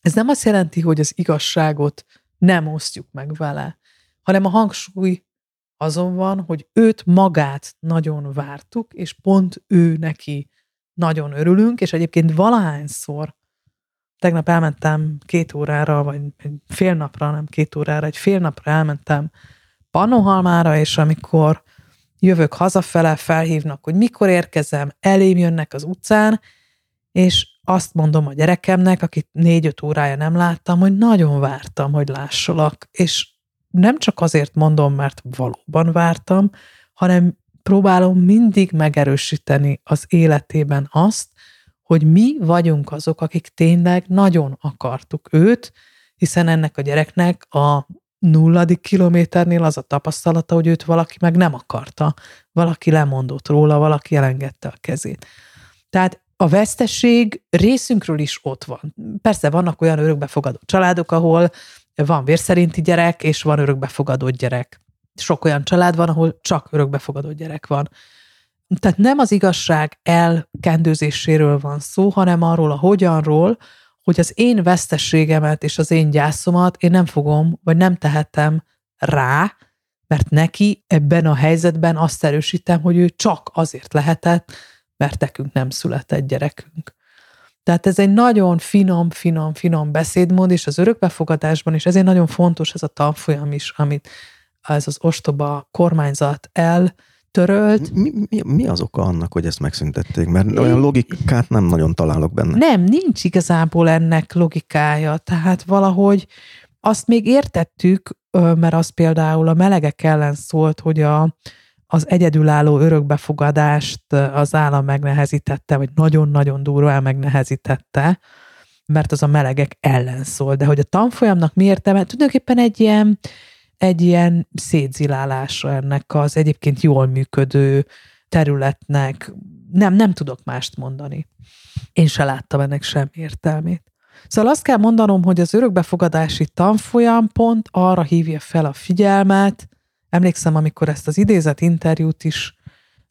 Ez nem azt jelenti, hogy az igazságot nem osztjuk meg vele, hanem a hangsúly azon van, hogy őt magát nagyon vártuk, és pont ő neki nagyon örülünk, és egyébként valahányszor, tegnap elmentem két órára, vagy egy fél napra, nem két órára, egy fél napra elmentem Pannonhalmára, és amikor jövök hazafele, felhívnak, hogy mikor érkezem, elém jönnek az utcán, és azt mondom a gyerekemnek, akit négy-öt órája nem láttam, hogy nagyon vártam, hogy lássalak, és nem csak azért mondom, mert valóban vártam, hanem próbálom mindig megerősíteni az életében azt, hogy mi vagyunk azok, akik tényleg nagyon akartuk őt, hiszen ennek a gyereknek a nulladik kilométernél az a tapasztalata, hogy őt valaki meg nem akarta, valaki lemondott róla, valaki elengedte a kezét. Tehát a vesztesség részünkről is ott van. Persze vannak olyan örökbefogadó családok, ahol van vérszerinti gyerek, és van örökbefogadott gyerek. Sok olyan család van, ahol csak örökbefogadott gyerek van. Tehát nem az igazság elkendőzéséről van szó, hanem arról a hogyanról, hogy az én vesztességemet és az én gyászomat én nem fogom, vagy nem tehetem rá, mert neki ebben a helyzetben azt erősítem, hogy ő csak azért lehetett, mert nekünk nem született gyerekünk. Tehát ez egy nagyon finom, finom, finom beszédmód, és az örökbefogadásban, és ezért nagyon fontos ez a tanfolyam is, amit ez az ostoba kormányzat el törölt. Mi, mi, mi az oka annak, hogy ezt megszüntették? Mert olyan logikát nem nagyon találok benne. Nem, nincs igazából ennek logikája. Tehát valahogy azt még értettük, mert az például a melegek ellen szólt, hogy a, az egyedülálló örökbefogadást az állam megnehezítette, vagy nagyon-nagyon durván megnehezítette, mert az a melegek ellen szól. De hogy a tanfolyamnak mi értelme? Tulajdonképpen egy ilyen egy ilyen szétzilálása ennek az egyébként jól működő területnek. Nem, nem tudok mást mondani. Én se láttam ennek sem értelmét. Szóval azt kell mondanom, hogy az örökbefogadási tanfolyam pont arra hívja fel a figyelmet, emlékszem, amikor ezt az idézet interjút is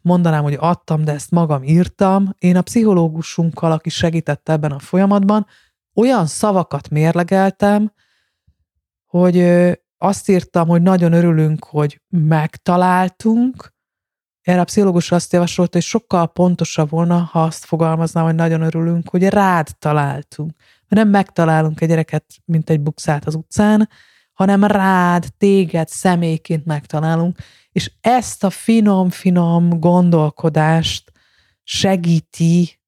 mondanám, hogy adtam, de ezt magam írtam. Én a pszichológusunkkal, aki segített ebben a folyamatban, olyan szavakat mérlegeltem, hogy azt írtam, hogy nagyon örülünk, hogy megtaláltunk. Erre a pszichológus azt javasolta, hogy sokkal pontosabb volna, ha azt fogalmaznám, hogy nagyon örülünk, hogy rád találtunk. Mert nem megtalálunk egy gyereket, mint egy bukszát az utcán, hanem rád, téged személyként megtalálunk, és ezt a finom-finom gondolkodást segíti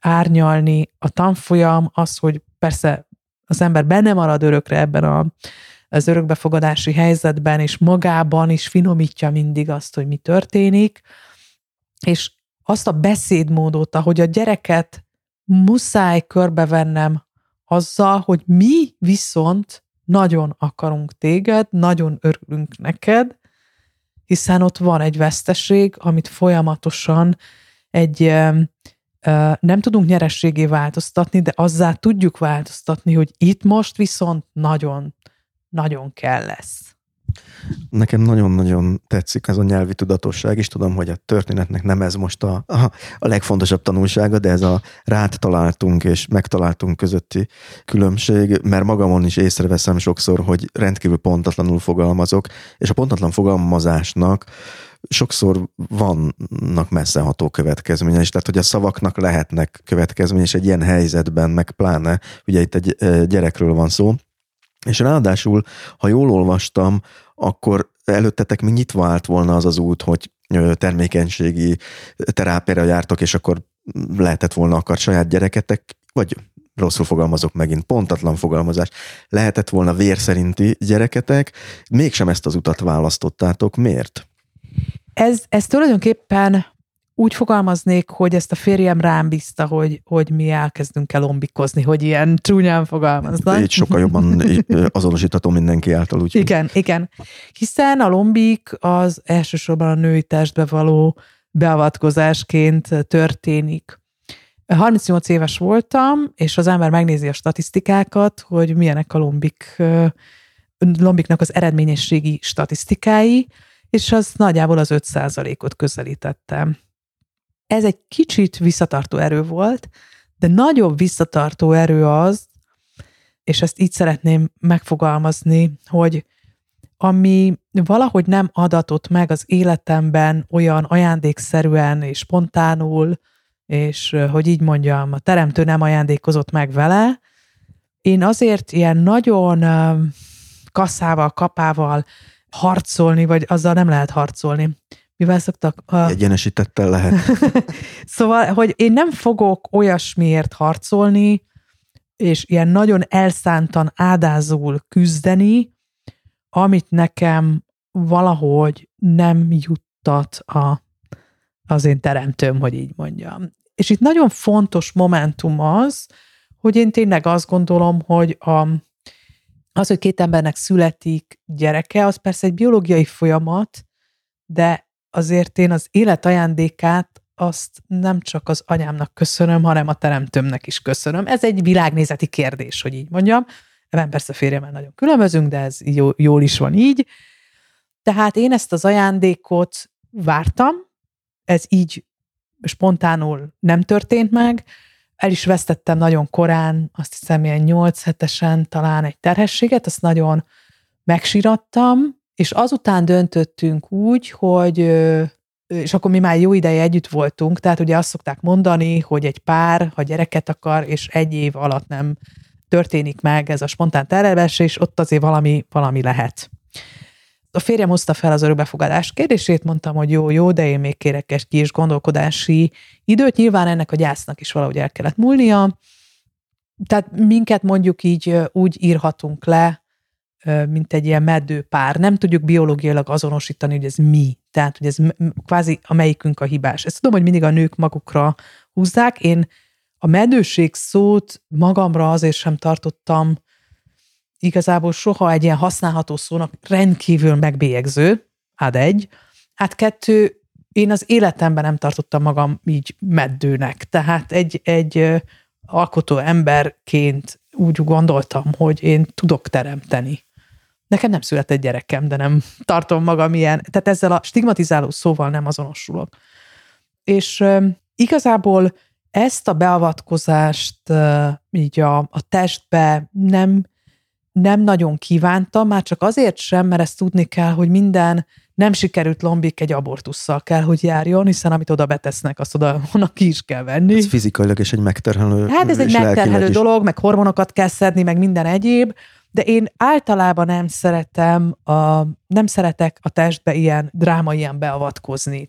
árnyalni a tanfolyam, az, hogy persze az ember benne marad örökre ebben a, az örökbefogadási helyzetben, és magában is finomítja mindig azt, hogy mi történik, és azt a beszédmódot, ahogy a gyereket muszáj körbevennem azzal, hogy mi viszont nagyon akarunk téged, nagyon örülünk neked, hiszen ott van egy veszteség, amit folyamatosan egy nem tudunk nyerességé változtatni, de azzá tudjuk változtatni, hogy itt most viszont nagyon, nagyon kell lesz. Nekem nagyon-nagyon tetszik ez a nyelvi tudatosság, és tudom, hogy a történetnek nem ez most a, a, a legfontosabb tanulsága, de ez a rád találtunk és megtaláltunk közötti különbség, mert magamon is észreveszem sokszor, hogy rendkívül pontatlanul fogalmazok, és a pontatlan fogalmazásnak sokszor vannak messzeható következménye, és tehát, hogy a szavaknak lehetnek következménye, és egy ilyen helyzetben, meg pláne, ugye itt egy gyerekről van szó, és ráadásul, ha jól olvastam, akkor előttetek még nyitva állt volna az az út, hogy termékenységi terápiára jártok, és akkor lehetett volna akar saját gyereketek, vagy rosszul fogalmazok megint, pontatlan fogalmazás, lehetett volna vér szerinti gyereketek, mégsem ezt az utat választottátok. Miért? Ez, ez tulajdonképpen úgy fogalmaznék, hogy ezt a férjem rám bízta, hogy, hogy mi elkezdünk el lombikozni, hogy ilyen csúnyán fogalmaznak. Így sokkal jobban azonosítható mindenki által. Úgy. Igen, igen. Hiszen a lombik az elsősorban a női testbe való beavatkozásként történik. 38 éves voltam, és az ember megnézi a statisztikákat, hogy milyenek a lombik, lombiknak az eredményességi statisztikái, és az nagyjából az 5%-ot közelítettem. Ez egy kicsit visszatartó erő volt, de nagyobb visszatartó erő az, és ezt így szeretném megfogalmazni, hogy ami valahogy nem adatott meg az életemben olyan ajándékszerűen és spontánul, és hogy így mondjam, a teremtő nem ajándékozott meg vele, én azért ilyen nagyon kasszával, kapával harcolni, vagy azzal nem lehet harcolni. Mivel szoktak? A... Egyenesítettel lehet. (laughs) szóval, hogy én nem fogok olyasmiért harcolni, és ilyen nagyon elszántan ádázul küzdeni, amit nekem valahogy nem juttat a, az én teremtőm, hogy így mondjam. És itt nagyon fontos momentum az, hogy én tényleg azt gondolom, hogy a, az, hogy két embernek születik gyereke, az persze egy biológiai folyamat, de azért én az élet ajándékát azt nem csak az anyámnak köszönöm, hanem a teremtőmnek is köszönöm. Ez egy világnézeti kérdés, hogy így mondjam. Ebben persze férjemmel nagyon különbözünk, de ez jó, jól is van így. Tehát én ezt az ajándékot vártam, ez így spontánul nem történt meg, el is vesztettem nagyon korán, azt hiszem ilyen 8 hetesen talán egy terhességet, azt nagyon megsirattam, és azután döntöttünk úgy, hogy és akkor mi már jó ideje együtt voltunk, tehát ugye azt szokták mondani, hogy egy pár, ha gyereket akar, és egy év alatt nem történik meg ez a spontán terelés, ott azért valami, valami lehet a férjem hozta fel az örökbefogadás kérdését, mondtam, hogy jó, jó, de én még kérek egy kis gondolkodási időt. Nyilván ennek a gyásznak is valahogy el kellett múlnia. Tehát minket mondjuk így úgy írhatunk le, mint egy ilyen meddő pár. Nem tudjuk biológiailag azonosítani, hogy ez mi. Tehát, hogy ez kvázi a melyikünk a hibás. Ezt tudom, hogy mindig a nők magukra húzzák. Én a meddőség szót magamra azért sem tartottam igazából soha egy ilyen használható szónak rendkívül megbélyegző, hát egy. Hát kettő, én az életemben nem tartottam magam így meddőnek. Tehát egy, egy alkotó emberként úgy gondoltam, hogy én tudok teremteni. Nekem nem született gyerekem, de nem tartom magam ilyen. Tehát ezzel a stigmatizáló szóval nem azonosulok. És igazából ezt a beavatkozást így a, a testbe nem nem nagyon kívántam, már csak azért sem, mert ezt tudni kell, hogy minden nem sikerült lombik egy abortussal kell, hogy járjon, hiszen amit oda betesznek, azt oda onnan ki is kell venni. Ez fizikailag is egy megterhelő Hát ez egy megterhelő is. dolog, meg hormonokat kell szedni, meg minden egyéb, de én általában nem szeretem, a, nem szeretek a testbe ilyen dráma ilyen beavatkozni.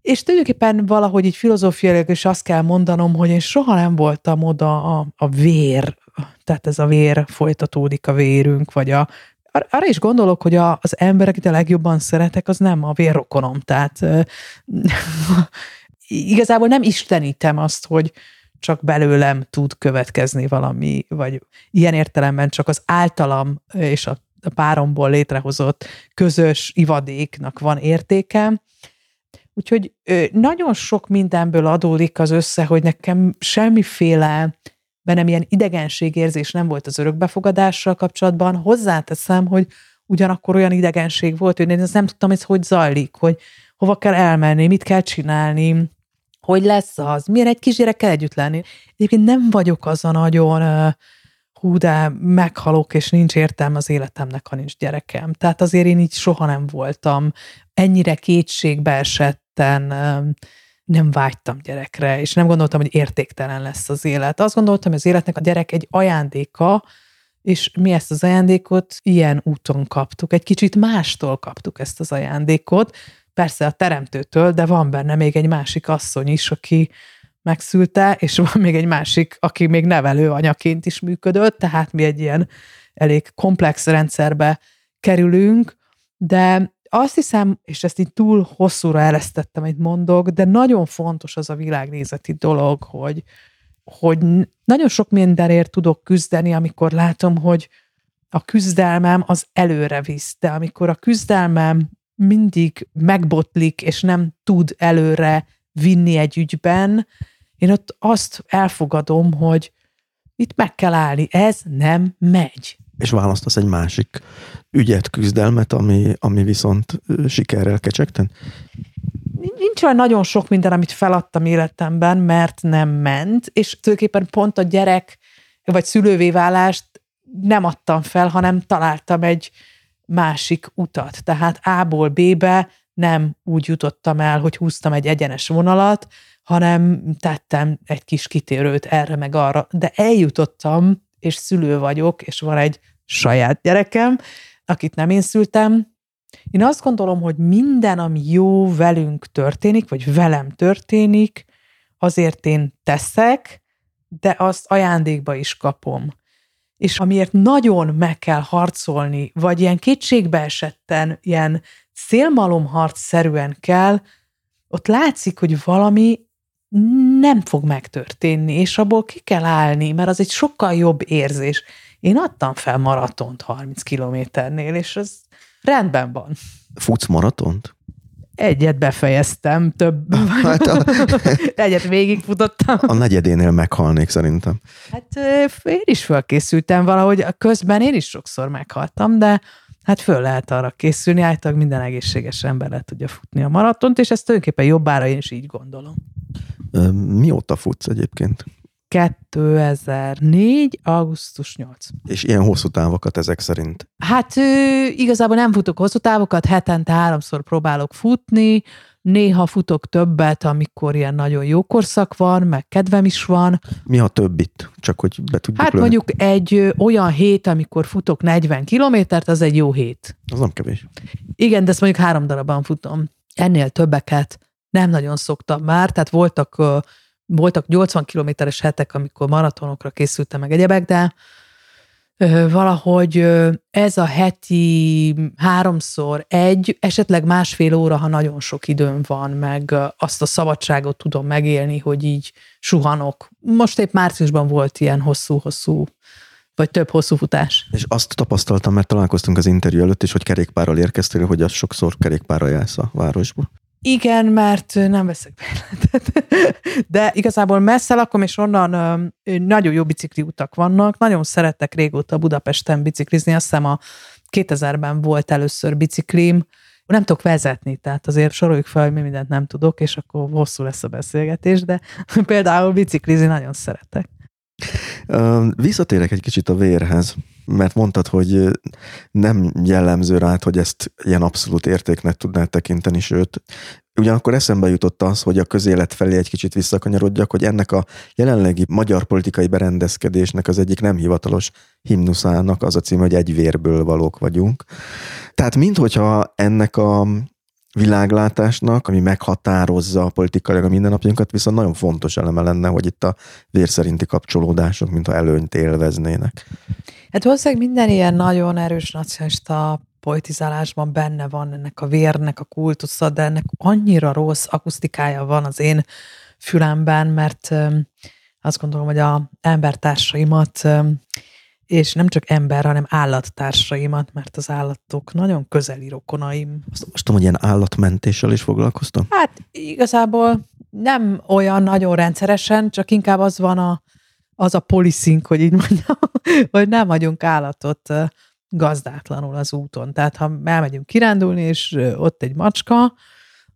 És tulajdonképpen valahogy így filozófiailag is azt kell mondanom, hogy én soha nem voltam oda a, a vér, tehát ez a vér folytatódik a vérünk, vagy a arra is gondolok, hogy a, az emberek, akit a legjobban szeretek, az nem a vérrokonom. Tehát (laughs) igazából nem istenítem azt, hogy csak belőlem tud következni valami, vagy ilyen értelemben csak az általam és a páromból létrehozott közös ivadéknak van értéke. Úgyhogy nagyon sok mindenből adódik az össze, hogy nekem semmiféle bennem ilyen idegenségérzés nem volt az örökbefogadással kapcsolatban. Hozzáteszem, hogy ugyanakkor olyan idegenség volt, hogy én nem tudtam, ez hogy zajlik, hogy hova kell elmenni, mit kell csinálni, hogy lesz az, milyen egy kisgyerekkel együtt lenni. Egyébként nem vagyok az a nagyon hú, de meghalok, és nincs értelme az életemnek, ha nincs gyerekem. Tehát azért én így soha nem voltam ennyire kétségbe esetten nem vágytam gyerekre, és nem gondoltam, hogy értéktelen lesz az élet. Azt gondoltam, hogy az életnek a gyerek egy ajándéka, és mi ezt az ajándékot ilyen úton kaptuk. Egy kicsit mástól kaptuk ezt az ajándékot, persze a teremtőtől, de van benne még egy másik asszony is, aki megszülte, és van még egy másik, aki még nevelő anyaként is működött, tehát mi egy ilyen elég komplex rendszerbe kerülünk, de azt hiszem, és ezt így túl hosszúra elesztettem, egy mondok, de nagyon fontos az a világnézeti dolog, hogy, hogy nagyon sok mindenért tudok küzdeni, amikor látom, hogy a küzdelmem az előre visz, de amikor a küzdelmem mindig megbotlik, és nem tud előre vinni egy ügyben, én ott azt elfogadom, hogy itt meg kell állni, ez nem megy és választasz egy másik ügyet, küzdelmet, ami, ami viszont sikerrel kecsegten? Nincs olyan nagyon sok minden, amit feladtam életemben, mert nem ment, és tulajdonképpen pont a gyerek vagy szülővé válást nem adtam fel, hanem találtam egy másik utat. Tehát A-ból B-be nem úgy jutottam el, hogy húztam egy egyenes vonalat, hanem tettem egy kis kitérőt erre meg arra, de eljutottam és szülő vagyok, és van egy saját gyerekem, akit nem én szültem. Én azt gondolom, hogy minden, ami jó velünk történik, vagy velem történik, azért én teszek, de azt ajándékba is kapom. És amiért nagyon meg kell harcolni, vagy ilyen kétségbe esetten, ilyen szélmalomharc szerűen kell, ott látszik, hogy valami nem fog megtörténni, és abból ki kell állni, mert az egy sokkal jobb érzés. Én adtam fel maratont 30 kilométernél, és ez rendben van. Futsz maratont? Egyet befejeztem, több. (laughs) Hát a... (laughs) Egyet végigfutottam. A negyedénél meghalnék szerintem. Hát én is fölkészültem valahogy, közben én is sokszor meghaltam, de hát föl lehet arra készülni, általában minden egészséges ember le tudja futni a maratont, és ezt tulajdonképpen jobbára én is így gondolom. Mióta futsz egyébként? 2004. augusztus 8. És ilyen hosszú távokat ezek szerint? Hát igazából nem futok hosszú távokat, hetente háromszor próbálok futni, néha futok többet, amikor ilyen nagyon jó korszak van, meg kedvem is van. Mi a többit? Csak hogy be tudjuk Hát lőni. mondjuk egy olyan hét, amikor futok 40 kilométert, az egy jó hét. Az nem kevés. Igen, de ezt mondjuk három darabban futom. Ennél többeket nem nagyon szoktam már, tehát voltak, voltak 80 kilométeres hetek, amikor maratonokra készültem meg egyebek, de valahogy ez a heti háromszor egy, esetleg másfél óra, ha nagyon sok időm van, meg azt a szabadságot tudom megélni, hogy így suhanok. Most épp márciusban volt ilyen hosszú-hosszú vagy több hosszú futás. És azt tapasztaltam, mert találkoztunk az interjú előtt is, hogy kerékpárral érkeztél, hogy az sokszor kerékpárral jársz a városba. Igen, mert nem veszek bérletet. (laughs) De igazából messze lakom, és onnan nagyon jó bicikli utak vannak. Nagyon szerettek régóta Budapesten biciklizni. Azt hiszem a 2000-ben volt először biciklim. Nem tudok vezetni, tehát azért soroljuk fel, hogy mi mindent nem tudok, és akkor hosszú lesz a beszélgetés, de (laughs) például biciklizni nagyon szeretek. Visszatérek egy kicsit a vérhez, mert mondtad, hogy nem jellemző rád, hogy ezt ilyen abszolút értéknek tudnád tekinteni, sőt, Ugyanakkor eszembe jutott az, hogy a közélet felé egy kicsit visszakanyarodjak, hogy ennek a jelenlegi magyar politikai berendezkedésnek az egyik nem hivatalos himnuszának az a cím, hogy egy vérből valók vagyunk. Tehát minthogyha ennek a világlátásnak, ami meghatározza a politikai a mindennapjunkat, viszont nagyon fontos eleme lenne, hogy itt a vérszerinti kapcsolódások, mintha előnyt élveznének. Hát valószínűleg minden ilyen nagyon erős nacionalista politizálásban benne van ennek a vérnek a kultusza, de ennek annyira rossz akusztikája van az én fülemben, mert azt gondolom, hogy a embertársaimat, és nem csak ember, hanem állattársaimat, mert az állatok nagyon közeli rokonaim. Azt most tudom, hogy ilyen állatmentéssel is foglalkoztam? Hát igazából nem olyan nagyon rendszeresen, csak inkább az van a, az a policing, hogy így mondjam, (laughs) hogy nem hagyunk állatot gazdátlanul az úton. Tehát ha elmegyünk kirándulni, és ott egy macska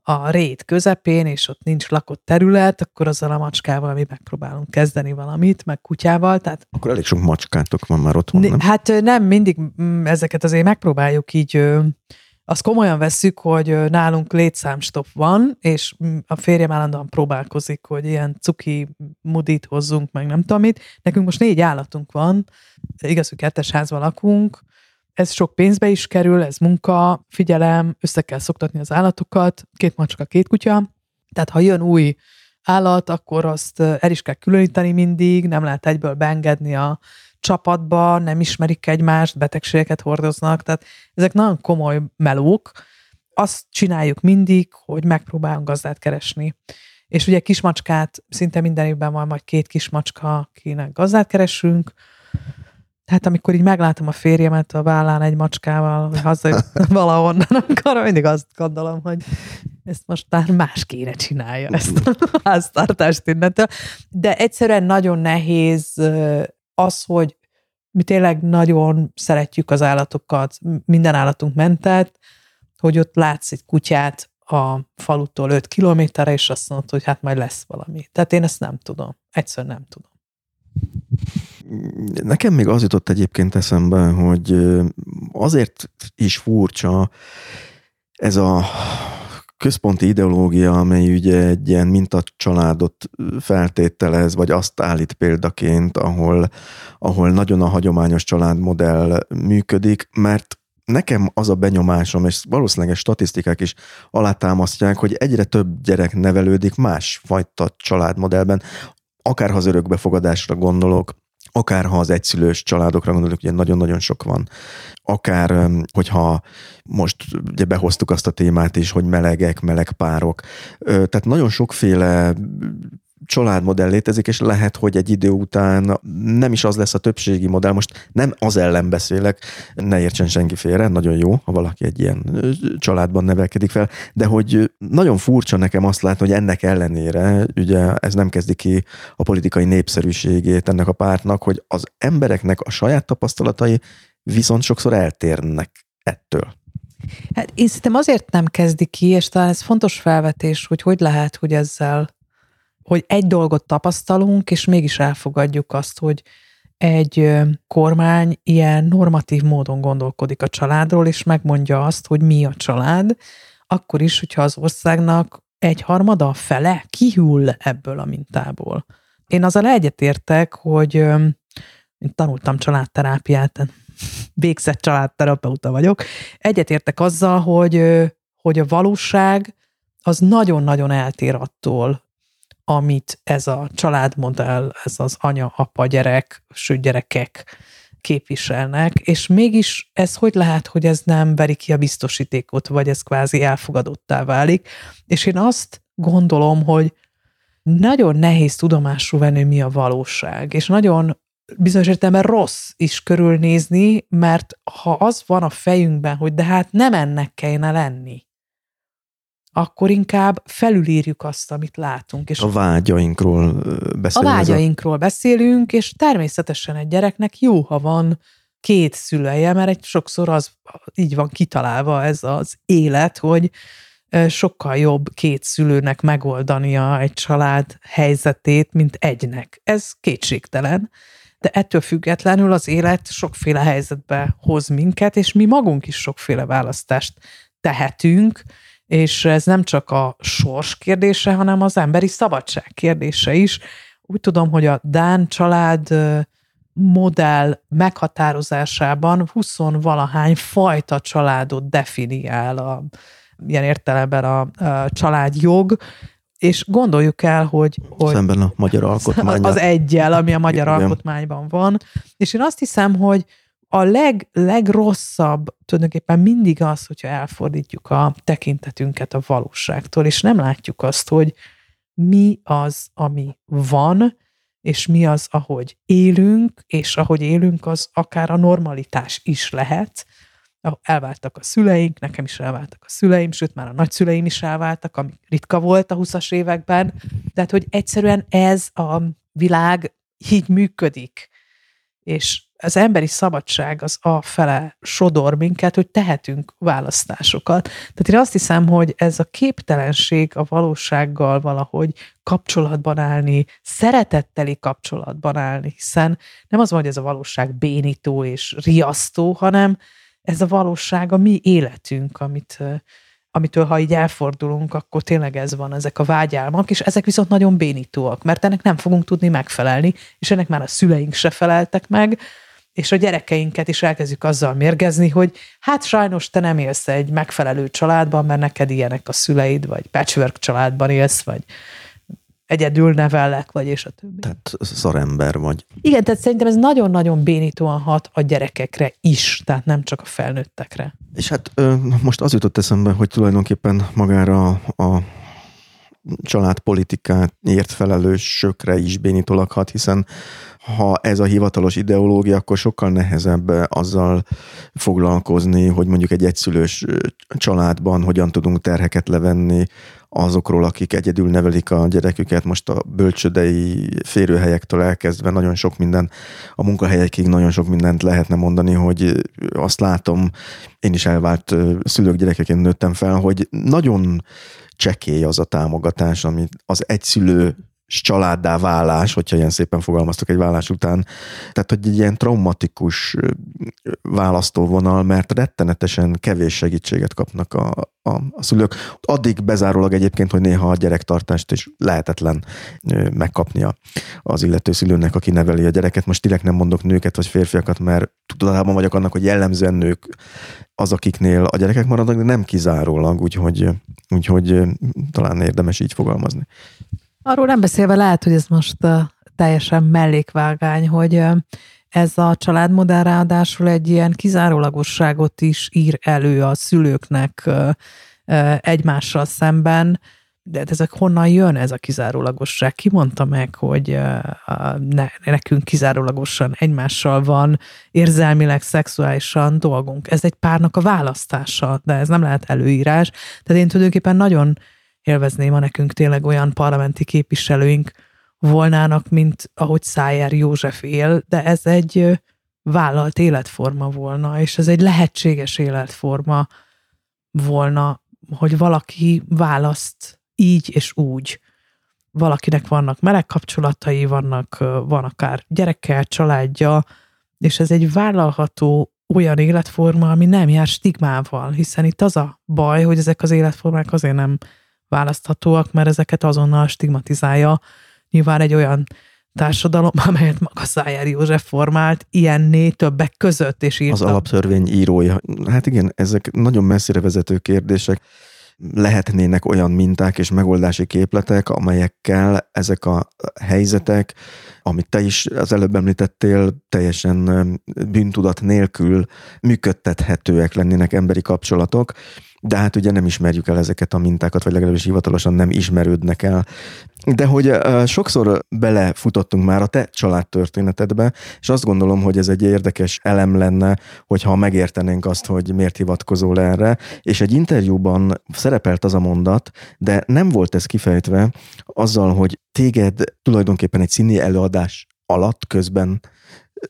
a rét közepén, és ott nincs lakott terület, akkor azzal a macskával mi megpróbálunk kezdeni valamit, meg kutyával. Tehát, akkor elég sok macskátok van már otthon, nem? Hát nem, mindig mm, ezeket azért megpróbáljuk így azt komolyan vesszük, hogy nálunk létszámstop van, és mm, a férjem állandóan próbálkozik, hogy ilyen cuki mudit hozzunk, meg nem tudom mit. Nekünk most négy állatunk van, igaz, hogy kettes házban lakunk, ez sok pénzbe is kerül, ez munka, figyelem, össze kell szoktatni az állatokat, két macska, két kutya, tehát ha jön új állat, akkor azt el is kell különíteni mindig, nem lehet egyből beengedni a csapatba, nem ismerik egymást, betegségeket hordoznak, tehát ezek nagyon komoly melók. Azt csináljuk mindig, hogy megpróbálunk gazdát keresni. És ugye kismacskát, szinte minden évben van majd két kismacska, akinek gazdát keresünk, tehát amikor így meglátom a férjemet a vállán egy macskával, hogy haza (laughs) valahonnan, akkor mindig azt gondolom, hogy ezt most már más kéne csinálja, ezt a háztartást innentől. De egyszerűen nagyon nehéz az, hogy mi tényleg nagyon szeretjük az állatokat, minden állatunk mentett, hogy ott látsz egy kutyát a falutól 5 kilométerre, és azt mondod, hogy hát majd lesz valami. Tehát én ezt nem tudom. Egyszerűen nem tudom. Nekem még az jutott egyébként eszembe, hogy azért is furcsa ez a központi ideológia, amely ugye egy ilyen mintacsaládot feltételez, vagy azt állít példaként, ahol, ahol nagyon a hagyományos családmodell működik, mert nekem az a benyomásom, és valószínűleg statisztikák is alátámasztják, hogy egyre több gyerek nevelődik másfajta családmodellben, akár ha az örökbefogadásra gondolok, akár ha az egyszülős családokra gondolok, ugye nagyon-nagyon sok van, akár hogyha most ugye behoztuk azt a témát is, hogy melegek, meleg párok, tehát nagyon sokféle családmodell létezik, és lehet, hogy egy idő után nem is az lesz a többségi modell. Most nem az ellen beszélek, ne értsen senki félre, nagyon jó, ha valaki egy ilyen családban nevelkedik fel, de hogy nagyon furcsa nekem azt látni, hogy ennek ellenére, ugye ez nem kezdi ki a politikai népszerűségét ennek a pártnak, hogy az embereknek a saját tapasztalatai viszont sokszor eltérnek ettől. Hát én szerintem azért nem kezdi ki, és talán ez fontos felvetés, hogy hogy lehet, hogy ezzel hogy egy dolgot tapasztalunk, és mégis elfogadjuk azt, hogy egy kormány ilyen normatív módon gondolkodik a családról, és megmondja azt, hogy mi a család, akkor is, hogyha az országnak egy harmada, fele kihűl ebből a mintából. Én azzal egyetértek, hogy én tanultam családterápiát, (laughs) végzett családterapeuta vagyok, egyetértek azzal, hogy, hogy a valóság az nagyon-nagyon eltér attól, amit ez a családmodell, ez az anya, apa, gyerek, sőt gyerekek képviselnek, és mégis ez hogy lehet, hogy ez nem veri ki a biztosítékot, vagy ez kvázi elfogadottá válik. És én azt gondolom, hogy nagyon nehéz tudomású venni, mi a valóság, és nagyon bizonyos értelemben rossz is körülnézni, mert ha az van a fejünkben, hogy de hát nem ennek kellene lenni, akkor inkább felülírjuk azt, amit látunk. És a vágyainkról beszélünk. A vágyainkról beszélünk, és természetesen egy gyereknek jó, ha van két szülője, mert egy sokszor az így van kitalálva ez az élet, hogy sokkal jobb két szülőnek megoldania egy család helyzetét, mint egynek. Ez kétségtelen, de ettől függetlenül az élet sokféle helyzetbe hoz minket, és mi magunk is sokféle választást tehetünk, és ez nem csak a sors kérdése, hanem az emberi szabadság kérdése is. Úgy tudom, hogy a Dán család modell meghatározásában 20-valahány fajta családot definiál a, ilyen értelemben a, a családjog, és gondoljuk el, hogy, hogy szemben a magyar alkotmány. Az egyel, ami a magyar Igen. alkotmányban van. És én azt hiszem, hogy a leg, legrosszabb tulajdonképpen mindig az, hogyha elfordítjuk a tekintetünket a valóságtól, és nem látjuk azt, hogy mi az, ami van, és mi az, ahogy élünk, és ahogy élünk, az akár a normalitás is lehet. Elváltak a szüleink, nekem is elváltak a szüleim, sőt már a nagyszüleim is elváltak, ami ritka volt a 20-as években. Tehát, hogy egyszerűen ez a világ így működik. És az emberi szabadság az a fele sodor minket, hogy tehetünk választásokat. Tehát én azt hiszem, hogy ez a képtelenség a valósággal valahogy kapcsolatban állni, szeretetteli kapcsolatban állni, hiszen nem az van, hogy ez a valóság bénító és riasztó, hanem ez a valóság a mi életünk, amit amitől ha így elfordulunk, akkor tényleg ez van, ezek a vágyálmak, és ezek viszont nagyon bénítóak, mert ennek nem fogunk tudni megfelelni, és ennek már a szüleink se feleltek meg, és a gyerekeinket is elkezdjük azzal mérgezni, hogy hát sajnos te nem élsz egy megfelelő családban, mert neked ilyenek a szüleid, vagy patchwork családban élsz, vagy egyedül nevellek, vagy és a többi. Tehát szarember vagy. Igen, tehát szerintem ez nagyon-nagyon bénítóan hat a gyerekekre is, tehát nem csak a felnőttekre. És hát most az jutott eszembe, hogy tulajdonképpen magára a családpolitikát felelősökre is bénítólag hat, hiszen ha ez a hivatalos ideológia, akkor sokkal nehezebb azzal foglalkozni, hogy mondjuk egy egyszülős családban hogyan tudunk terheket levenni azokról, akik egyedül nevelik a gyereküket, most a bölcsödei férőhelyektől elkezdve nagyon sok minden, a munkahelyekig nagyon sok mindent lehetne mondani, hogy azt látom, én is elvált szülők gyerekeként nőttem fel, hogy nagyon csekély az a támogatás, amit az egyszülő családdá válás, hogyha ilyen szépen fogalmaztok egy vállás után. Tehát, hogy egy ilyen traumatikus választóvonal, mert rettenetesen kevés segítséget kapnak a, a, a szülők. Addig bezárólag egyébként, hogy néha a gyerektartást is lehetetlen megkapnia az illető szülőnek, aki neveli a gyereket. Most direkt nem mondok nőket vagy férfiakat, mert tudatában vagyok annak, hogy jellemzően nők az, akiknél a gyerekek maradnak, de nem kizárólag, úgyhogy, úgyhogy talán érdemes így fogalmazni. Arról nem beszélve lehet, hogy ez most teljesen mellékvágány, hogy ez a családmodell ráadásul egy ilyen kizárólagosságot is ír elő a szülőknek egymással szemben, de hát ezek honnan jön ez a kizárólagosság? Ki mondta meg, hogy ne, nekünk kizárólagosan egymással van érzelmileg, szexuálisan dolgunk? Ez egy párnak a választása, de ez nem lehet előírás. Tehát én tulajdonképpen nagyon élvezném, ha nekünk tényleg olyan parlamenti képviselőink volnának, mint ahogy Szájer József él, de ez egy vállalt életforma volna, és ez egy lehetséges életforma volna, hogy valaki választ így és úgy. Valakinek vannak meleg kapcsolatai, vannak, van akár gyerekkel, családja, és ez egy vállalható olyan életforma, ami nem jár stigmával, hiszen itt az a baj, hogy ezek az életformák azért nem választhatóak, mert ezeket azonnal stigmatizálja nyilván egy olyan társadalom, (laughs) amelyet maga Szájár József formált, ilyenné többek között, és írta. Az alaptörvény írója. Hát igen, ezek nagyon messzire vezető kérdések. Lehetnének olyan minták és megoldási képletek, amelyekkel ezek a helyzetek, amit te is az előbb említettél, teljesen bűntudat nélkül működtethetőek lennének emberi kapcsolatok, de hát ugye nem ismerjük el ezeket a mintákat, vagy legalábbis hivatalosan nem ismerődnek el. De hogy sokszor belefutottunk már a te családtörténetedbe, és azt gondolom, hogy ez egy érdekes elem lenne, hogyha megértenénk azt, hogy miért hivatkozol erre, és egy interjúban szerepelt az a mondat, de nem volt ez kifejtve azzal, hogy téged tulajdonképpen egy színi előadás alatt közben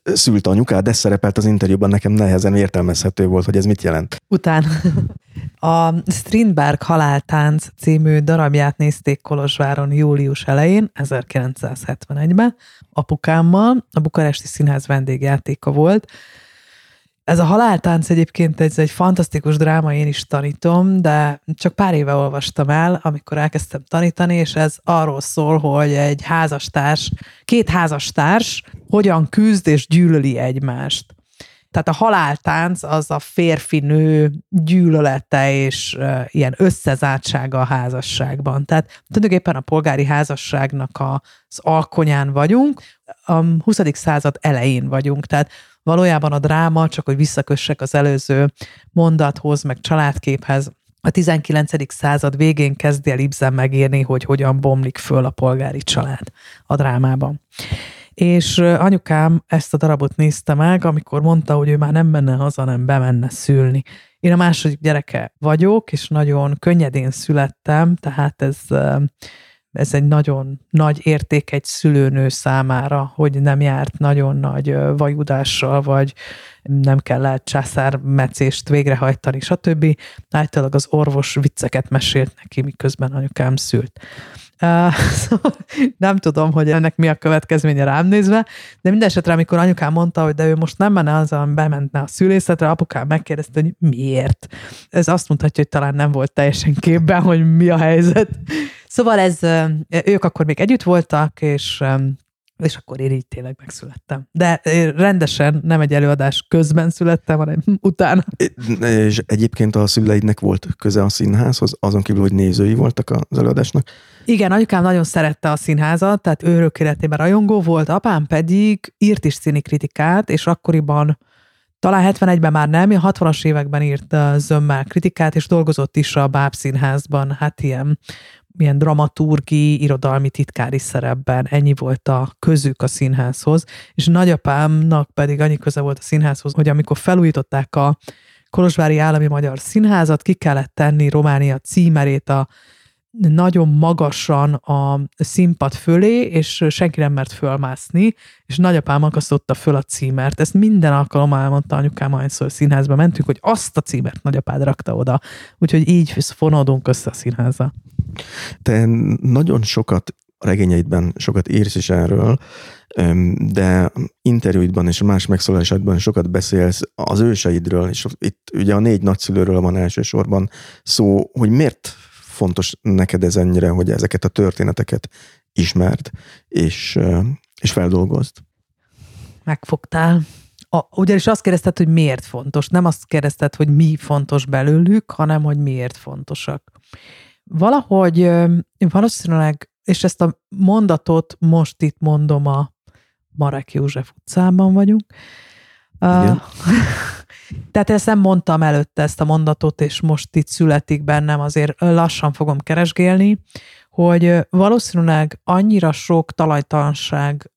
szült anyukád, de szerepelt az interjúban, nekem nehezen értelmezhető volt, hogy ez mit jelent. Után (laughs) a Strindberg Haláltánc című darabját nézték Kolozsváron július elején, 1971-ben, apukámmal, a Bukaresti Színház vendégjátéka volt, ez a haláltánc egyébként ez egy fantasztikus dráma, én is tanítom, de csak pár éve olvastam el, amikor elkezdtem tanítani, és ez arról szól, hogy egy házastárs, két házastárs hogyan küzd és gyűlöli egymást. Tehát a haláltánc az a férfi-nő gyűlölete és uh, ilyen összezártsága a házasságban. Tehát tulajdonképpen a polgári házasságnak az alkonyán vagyunk, a 20. század elején vagyunk, tehát valójában a dráma, csak hogy visszakössek az előző mondathoz, meg családképhez, a 19. század végén kezdi el Ibsen megírni, hogy hogyan bomlik föl a polgári család a drámában. És anyukám ezt a darabot nézte meg, amikor mondta, hogy ő már nem menne haza, nem bemenne szülni. Én a második gyereke vagyok, és nagyon könnyedén születtem, tehát ez ez egy nagyon nagy érték egy szülőnő számára, hogy nem járt nagyon nagy vajudással, vagy nem kellett császármecést végrehajtani, stb. Általában az orvos vicceket mesélt neki, miközben anyukám szült. Uh, (laughs) nem tudom, hogy ennek mi a következménye rám nézve, de minden esetre, amikor anyukám mondta, hogy de ő most nem menne azzal, bementne a szülészetre, apukám megkérdezte, hogy miért. Ez azt mutatja, hogy talán nem volt teljesen képben, hogy mi a helyzet. Szóval ez, ők akkor még együtt voltak, és és akkor én így tényleg megszülettem. De rendesen nem egy előadás közben születtem, hanem (laughs) utána. És egyébként a szüleidnek volt köze a színházhoz, azon kívül, hogy nézői voltak az előadásnak? Igen, anyukám nagyon szerette a színházat, tehát ő örök életében rajongó volt, apám pedig írt is színi kritikát, és akkoriban talán 71-ben már nem, a 60-as években írt zömmel kritikát, és dolgozott is a Báb színházban, hát ilyen milyen dramaturgi, irodalmi titkári szerepben, ennyi volt a közük a színházhoz, és nagyapámnak pedig annyi köze volt a színházhoz, hogy amikor felújították a Kolozsvári Állami Magyar Színházat, ki kellett tenni Románia címerét a nagyon magasan a színpad fölé, és senki nem mert fölmászni, és nagyapám akasztotta föl a címert. Ezt minden alkalommal elmondta anyukám, ahányszor színházba mentünk, hogy azt a címert nagyapád rakta oda. Úgyhogy így fonódunk össze a színháza. Te nagyon sokat a regényeidben sokat írsz is erről, de interjúidban és más megszólásodban sokat beszélsz az őseidről, és itt ugye a négy nagyszülőről van elsősorban szó, hogy miért fontos neked ez ennyire, hogy ezeket a történeteket ismerd és, és feldolgozd? Megfogtál. A, ugyanis azt kérdezted, hogy miért fontos. Nem azt kérdezted, hogy mi fontos belőlük, hanem hogy miért fontosak. Valahogy valószínűleg, és ezt a mondatot most itt mondom a Marek József utcában vagyunk. Igen. Uh, (laughs) tehát ezt nem mondtam előtte ezt a mondatot, és most itt születik bennem, azért lassan fogom keresgélni, hogy valószínűleg annyira sok talajtalanság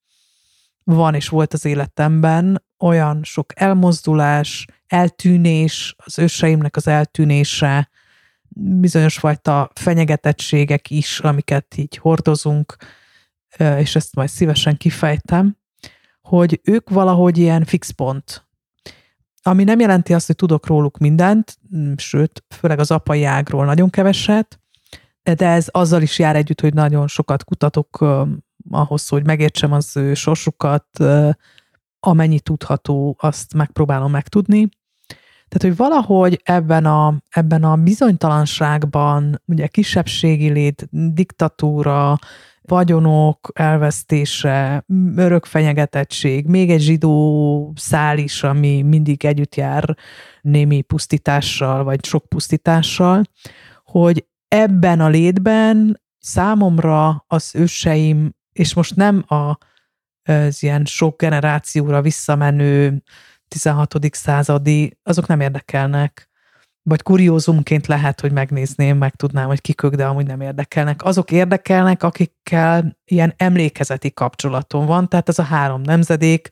van és volt az életemben, olyan sok elmozdulás, eltűnés, az őseimnek az eltűnése, bizonyos fajta fenyegetettségek is, amiket így hordozunk, és ezt majd szívesen kifejtem, hogy ők valahogy ilyen fix pont. Ami nem jelenti azt, hogy tudok róluk mindent, sőt, főleg az apai ágról nagyon keveset, de ez azzal is jár együtt, hogy nagyon sokat kutatok ahhoz, hogy megértsem az ő sorsukat, amennyi tudható, azt megpróbálom megtudni. Tehát, hogy valahogy ebben a, ebben a bizonytalanságban, ugye kisebbségi lét, diktatúra, vagyonok elvesztése, örökfenyegetettség, még egy zsidó szál is, ami mindig együtt jár némi pusztítással, vagy sok pusztítással, hogy ebben a létben számomra az őseim, és most nem a, az ilyen sok generációra visszamenő 16. századi, azok nem érdekelnek. Vagy kuriózumként lehet, hogy megnézném, meg tudnám, hogy kikök, de amúgy nem érdekelnek. Azok érdekelnek, akikkel ilyen emlékezeti kapcsolatom van, tehát ez a három nemzedék,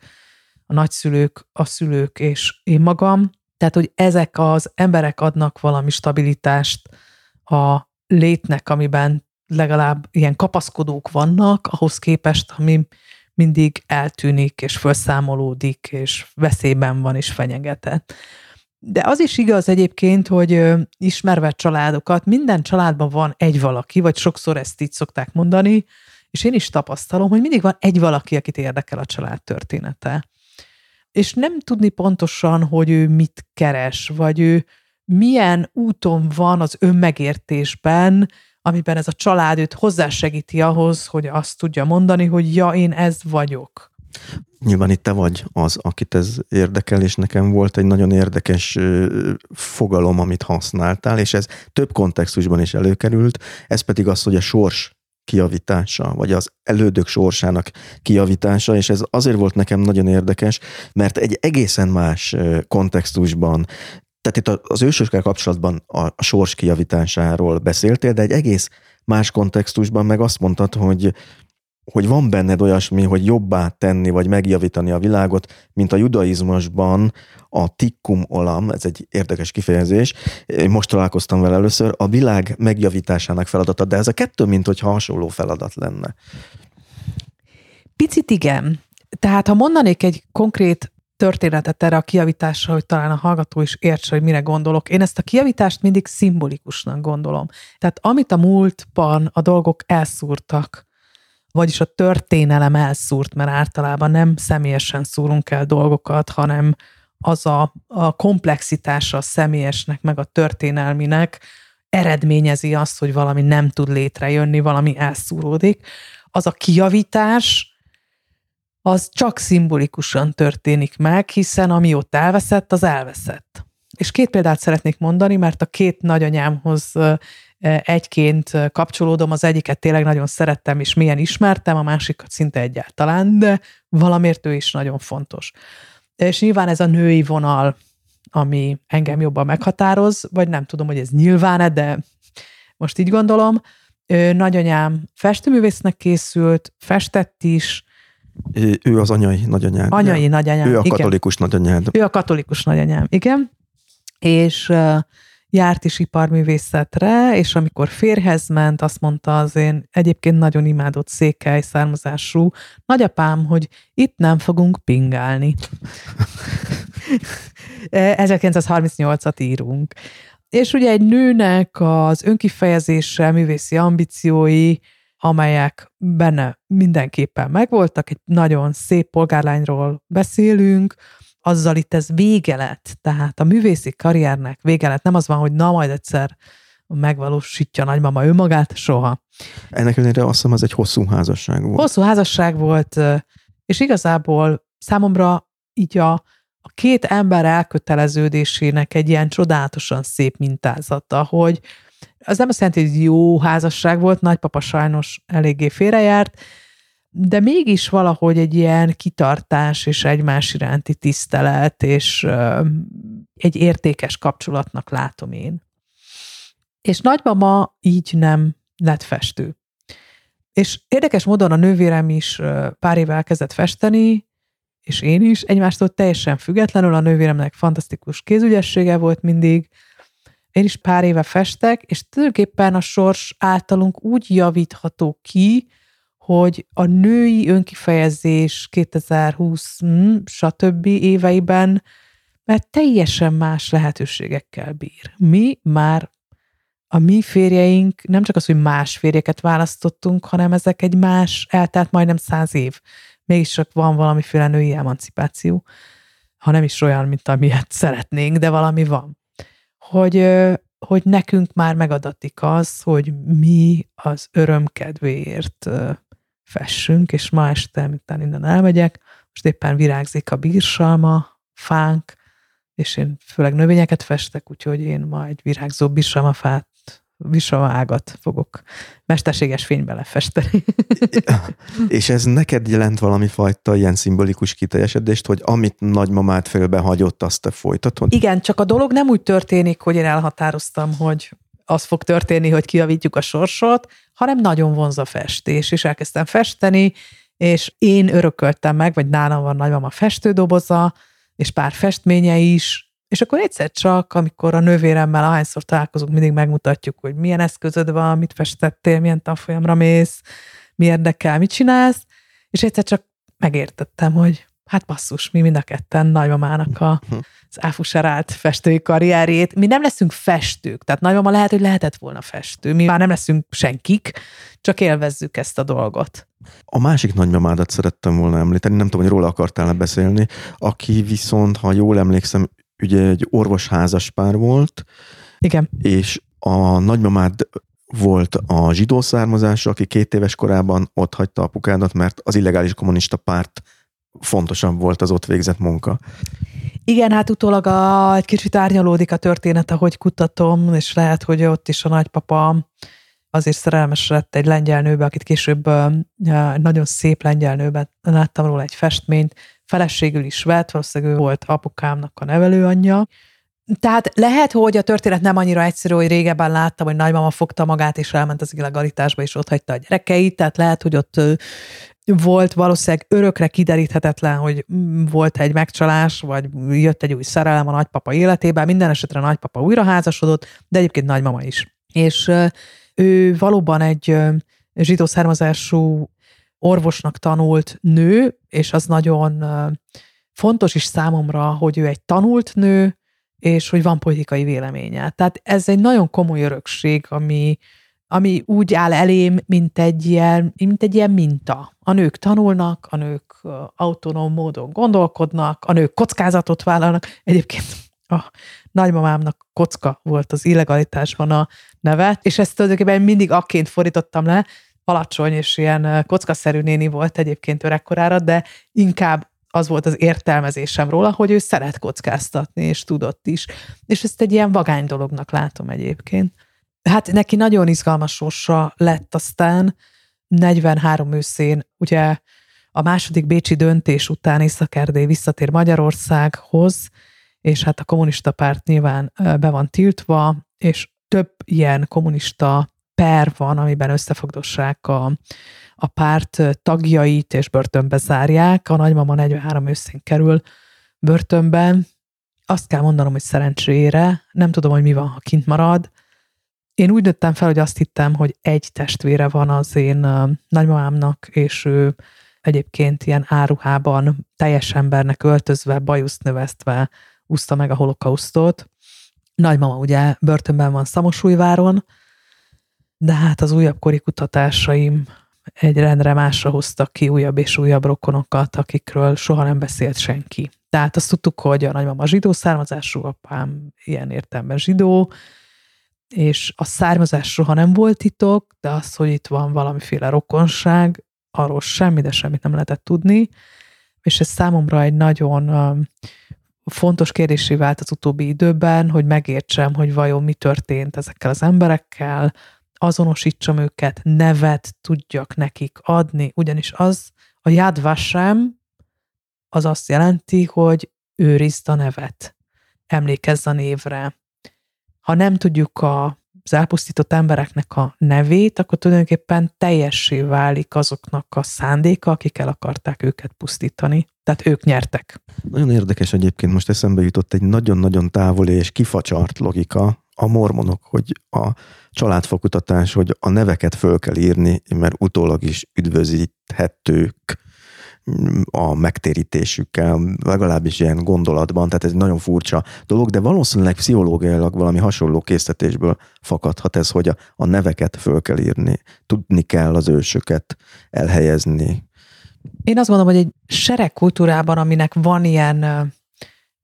a nagyszülők, a szülők és én magam. Tehát, hogy ezek az emberek adnak valami stabilitást a létnek, amiben legalább ilyen kapaszkodók vannak, ahhoz képest, ami mindig eltűnik, és felszámolódik, és veszélyben van, és fenyegetett. De az is igaz egyébként, hogy ismerve családokat, minden családban van egy valaki, vagy sokszor ezt így szokták mondani, és én is tapasztalom, hogy mindig van egy valaki, akit érdekel a család története. És nem tudni pontosan, hogy ő mit keres, vagy ő milyen úton van az önmegértésben, amiben ez a család őt hozzásegíti ahhoz, hogy azt tudja mondani, hogy ja, én ez vagyok. Nyilván itt te vagy az, akit ez érdekel, és nekem volt egy nagyon érdekes fogalom, amit használtál, és ez több kontextusban is előkerült, ez pedig az, hogy a sors kiavítása, vagy az elődök sorsának kiavítása, és ez azért volt nekem nagyon érdekes, mert egy egészen más kontextusban tehát itt az ősökkel kapcsolatban a sors kiavításáról beszéltél, de egy egész más kontextusban meg azt mondtad, hogy hogy van benned olyasmi, hogy jobbá tenni, vagy megjavítani a világot, mint a judaizmusban a tikkum olam, ez egy érdekes kifejezés, én most találkoztam vele először, a világ megjavításának feladata, de ez a kettő, mint hogyha hasonló feladat lenne. Picit igen. Tehát ha mondanék egy konkrét történetet erre a kiavításra, hogy talán a hallgató is értse, hogy mire gondolok. Én ezt a kiavítást mindig szimbolikusnak gondolom. Tehát amit a múltban a dolgok elszúrtak, vagyis a történelem elszúrt, mert általában nem személyesen szúrunk el dolgokat, hanem az a, a komplexitása a személyesnek, meg a történelminek eredményezi azt, hogy valami nem tud létrejönni, valami elszúródik. Az a kiavítás, az csak szimbolikusan történik meg, hiszen ami ott elveszett, az elveszett. És két példát szeretnék mondani, mert a két nagyanyámhoz egyként kapcsolódom, az egyiket tényleg nagyon szerettem, és milyen ismertem, a másikat szinte egyáltalán, de valamiért ő is nagyon fontos. És nyilván ez a női vonal, ami engem jobban meghatároz, vagy nem tudom, hogy ez nyilván-e, de most így gondolom. Nagyanyám festőművésznek készült, festett is, ő az anyai nagyanyád. Anyai nagyanyám, Ő a katolikus igen. nagyanyád. Ő a katolikus nagyanyám, igen. És járt is iparművészetre, és amikor férhez ment, azt mondta az én egyébként nagyon imádott székely származású nagyapám, hogy itt nem fogunk pingálni. (laughs) 1938-at írunk. És ugye egy nőnek az önkifejezése, művészi ambíciói, amelyek benne mindenképpen megvoltak, egy nagyon szép polgárlányról beszélünk, azzal itt ez vége lett, tehát a művészi karriernek vége lett, nem az van, hogy na majd egyszer megvalósítja nagymama önmagát, soha. Ennek ellenére azt hiszem, ez egy hosszú házasság volt. Hosszú házasság volt, és igazából számomra így a, a két ember elköteleződésének egy ilyen csodálatosan szép mintázata, hogy az nem azt jelenti, hogy jó házasság volt, nagypapa sajnos eléggé félrejárt, de mégis valahogy egy ilyen kitartás és egymás iránti tisztelet, és egy értékes kapcsolatnak látom én. És nagymama így nem lett festő. És érdekes módon a nővérem is pár éve elkezdett festeni, és én is, egymástól teljesen függetlenül, a nővéremnek fantasztikus kézügyessége volt mindig, én is pár éve festek, és tulajdonképpen a sors általunk úgy javítható ki, hogy a női önkifejezés 2020, hm, stb. éveiben mert teljesen más lehetőségekkel bír. Mi már a mi férjeink nem csak az, hogy más férjeket választottunk, hanem ezek egy más, eltelt majdnem száz év. Mégis csak van valamiféle női emancipáció, ha nem is olyan, mint amilyet szeretnénk, de valami van. Hogy, hogy nekünk már megadatik az, hogy mi az örömkedvéért fessünk, és ma este, miután innen elmegyek, most éppen virágzik a bírsalma, fánk, és én főleg növényeket festek, úgyhogy én ma egy virágzó bírsalmafát, bírsalmaágat fogok mesterséges fénybe lefesteni. (laughs) és ez neked jelent valami fajta ilyen szimbolikus kiteljesedést, hogy amit nagymamát félbehagyott, azt te folytatod? Igen, csak a dolog nem úgy történik, hogy én elhatároztam, hogy az fog történni, hogy kiavítjuk a sorsot, hanem nagyon vonz a festés, és elkezdtem festeni, és én örököltem meg, vagy nálam van nagymama festődoboza, és pár festménye is, és akkor egyszer csak, amikor a nővéremmel ahányszor találkozunk, mindig megmutatjuk, hogy milyen eszközöd van, mit festettél, milyen tanfolyamra mész, mi érdekel, mit csinálsz, és egyszer csak megértettem, hogy hát basszus, mi mind a ketten nagymamának a, az áfuserált festői karrierét. Mi nem leszünk festők, tehát nagymama lehet, hogy lehetett volna festő. Mi már nem leszünk senkik, csak élvezzük ezt a dolgot. A másik nagymamádat szerettem volna említeni, nem tudom, hogy róla akartál beszélni, aki viszont, ha jól emlékszem, ugye egy orvosházas pár volt. Igen. És a nagymamád volt a zsidó származás, aki két éves korában ott hagyta apukádat, mert az illegális kommunista párt fontosabb volt az ott végzett munka. Igen, hát utólag a, egy kicsit árnyalódik a történet, ahogy kutatom, és lehet, hogy ott is a nagypapa azért szerelmes lett egy lengyel nőbe, akit később nagyon szép lengyel nőben láttam róla egy festményt, feleségül is vett, valószínűleg ő volt apukámnak a nevelőanyja, tehát lehet, hogy a történet nem annyira egyszerű, hogy régebben láttam, hogy nagymama fogta magát, és elment az illegalitásba, és ott hagyta a gyerekeit, tehát lehet, hogy ott volt valószínűleg örökre kideríthetetlen, hogy volt egy megcsalás, vagy jött egy új szerelem a nagypapa életében, minden esetre a nagypapa újra házasodott, de egyébként nagymama is. És ő valóban egy zsidó származású orvosnak tanult nő, és az nagyon fontos is számomra, hogy ő egy tanult nő, és hogy van politikai véleménye. Tehát ez egy nagyon komoly örökség, ami, ami úgy áll elém, mint egy, ilyen, mint egy ilyen minta. A nők tanulnak, a nők autonóm módon gondolkodnak, a nők kockázatot vállalnak. Egyébként a nagymamámnak kocka volt az illegalitásban a neve, és ezt tulajdonképpen mindig akként fordítottam le, alacsony és ilyen kockaszerű néni volt egyébként öregkorára, de inkább az volt az értelmezésem róla, hogy ő szeret kockáztatni, és tudott is. És ezt egy ilyen vagány dolognak látom egyébként. Hát neki nagyon izgalmas sorsa lett aztán 43 őszén, ugye a második bécsi döntés után Észak-Erdély visszatér Magyarországhoz, és hát a kommunista párt nyilván be van tiltva, és több ilyen kommunista per van, amiben összefogdossák a, a párt tagjait, és börtönbe zárják. A nagymama 43 őszén kerül börtönben. Azt kell mondanom, hogy szerencsére, nem tudom, hogy mi van, ha kint marad. Én úgy nőttem fel, hogy azt hittem, hogy egy testvére van az én nagymamámnak, és ő egyébként ilyen áruhában, teljes embernek öltözve, bajuszt növesztve úszta meg a holokausztot. Nagymama ugye börtönben van Szamosújváron, de hát az újabb kori kutatásaim egy rendre másra hoztak ki újabb és újabb rokonokat, akikről soha nem beszélt senki. Tehát azt tudtuk, hogy a nagymama zsidó származású, apám ilyen értelemben zsidó, és a származás soha nem volt titok, de az, hogy itt van valamiféle rokonság, arról semmi, de semmit nem lehetett tudni, és ez számomra egy nagyon fontos kérdésé vált az utóbbi időben, hogy megértsem, hogy vajon mi történt ezekkel az emberekkel, azonosítsam őket, nevet tudjak nekik adni, ugyanis az a Yad Vashem az azt jelenti, hogy őrizd a nevet, emlékezz a névre. Ha nem tudjuk a az elpusztított embereknek a nevét, akkor tulajdonképpen teljessé válik azoknak a szándéka, akik el akarták őket pusztítani. Tehát ők nyertek. Nagyon érdekes egyébként, most eszembe jutott egy nagyon-nagyon távoli és kifacsart logika a mormonok, hogy a családfokutatás, hogy a neveket föl kell írni, mert utólag is üdvözíthetők a megtérítésükkel, legalábbis ilyen gondolatban, tehát ez egy nagyon furcsa dolog, de valószínűleg pszichológiailag valami hasonló készítésből fakadhat ez, hogy a, a neveket föl kell írni, tudni kell az ősöket elhelyezni. Én azt mondom, hogy egy sereg kultúrában, aminek van ilyen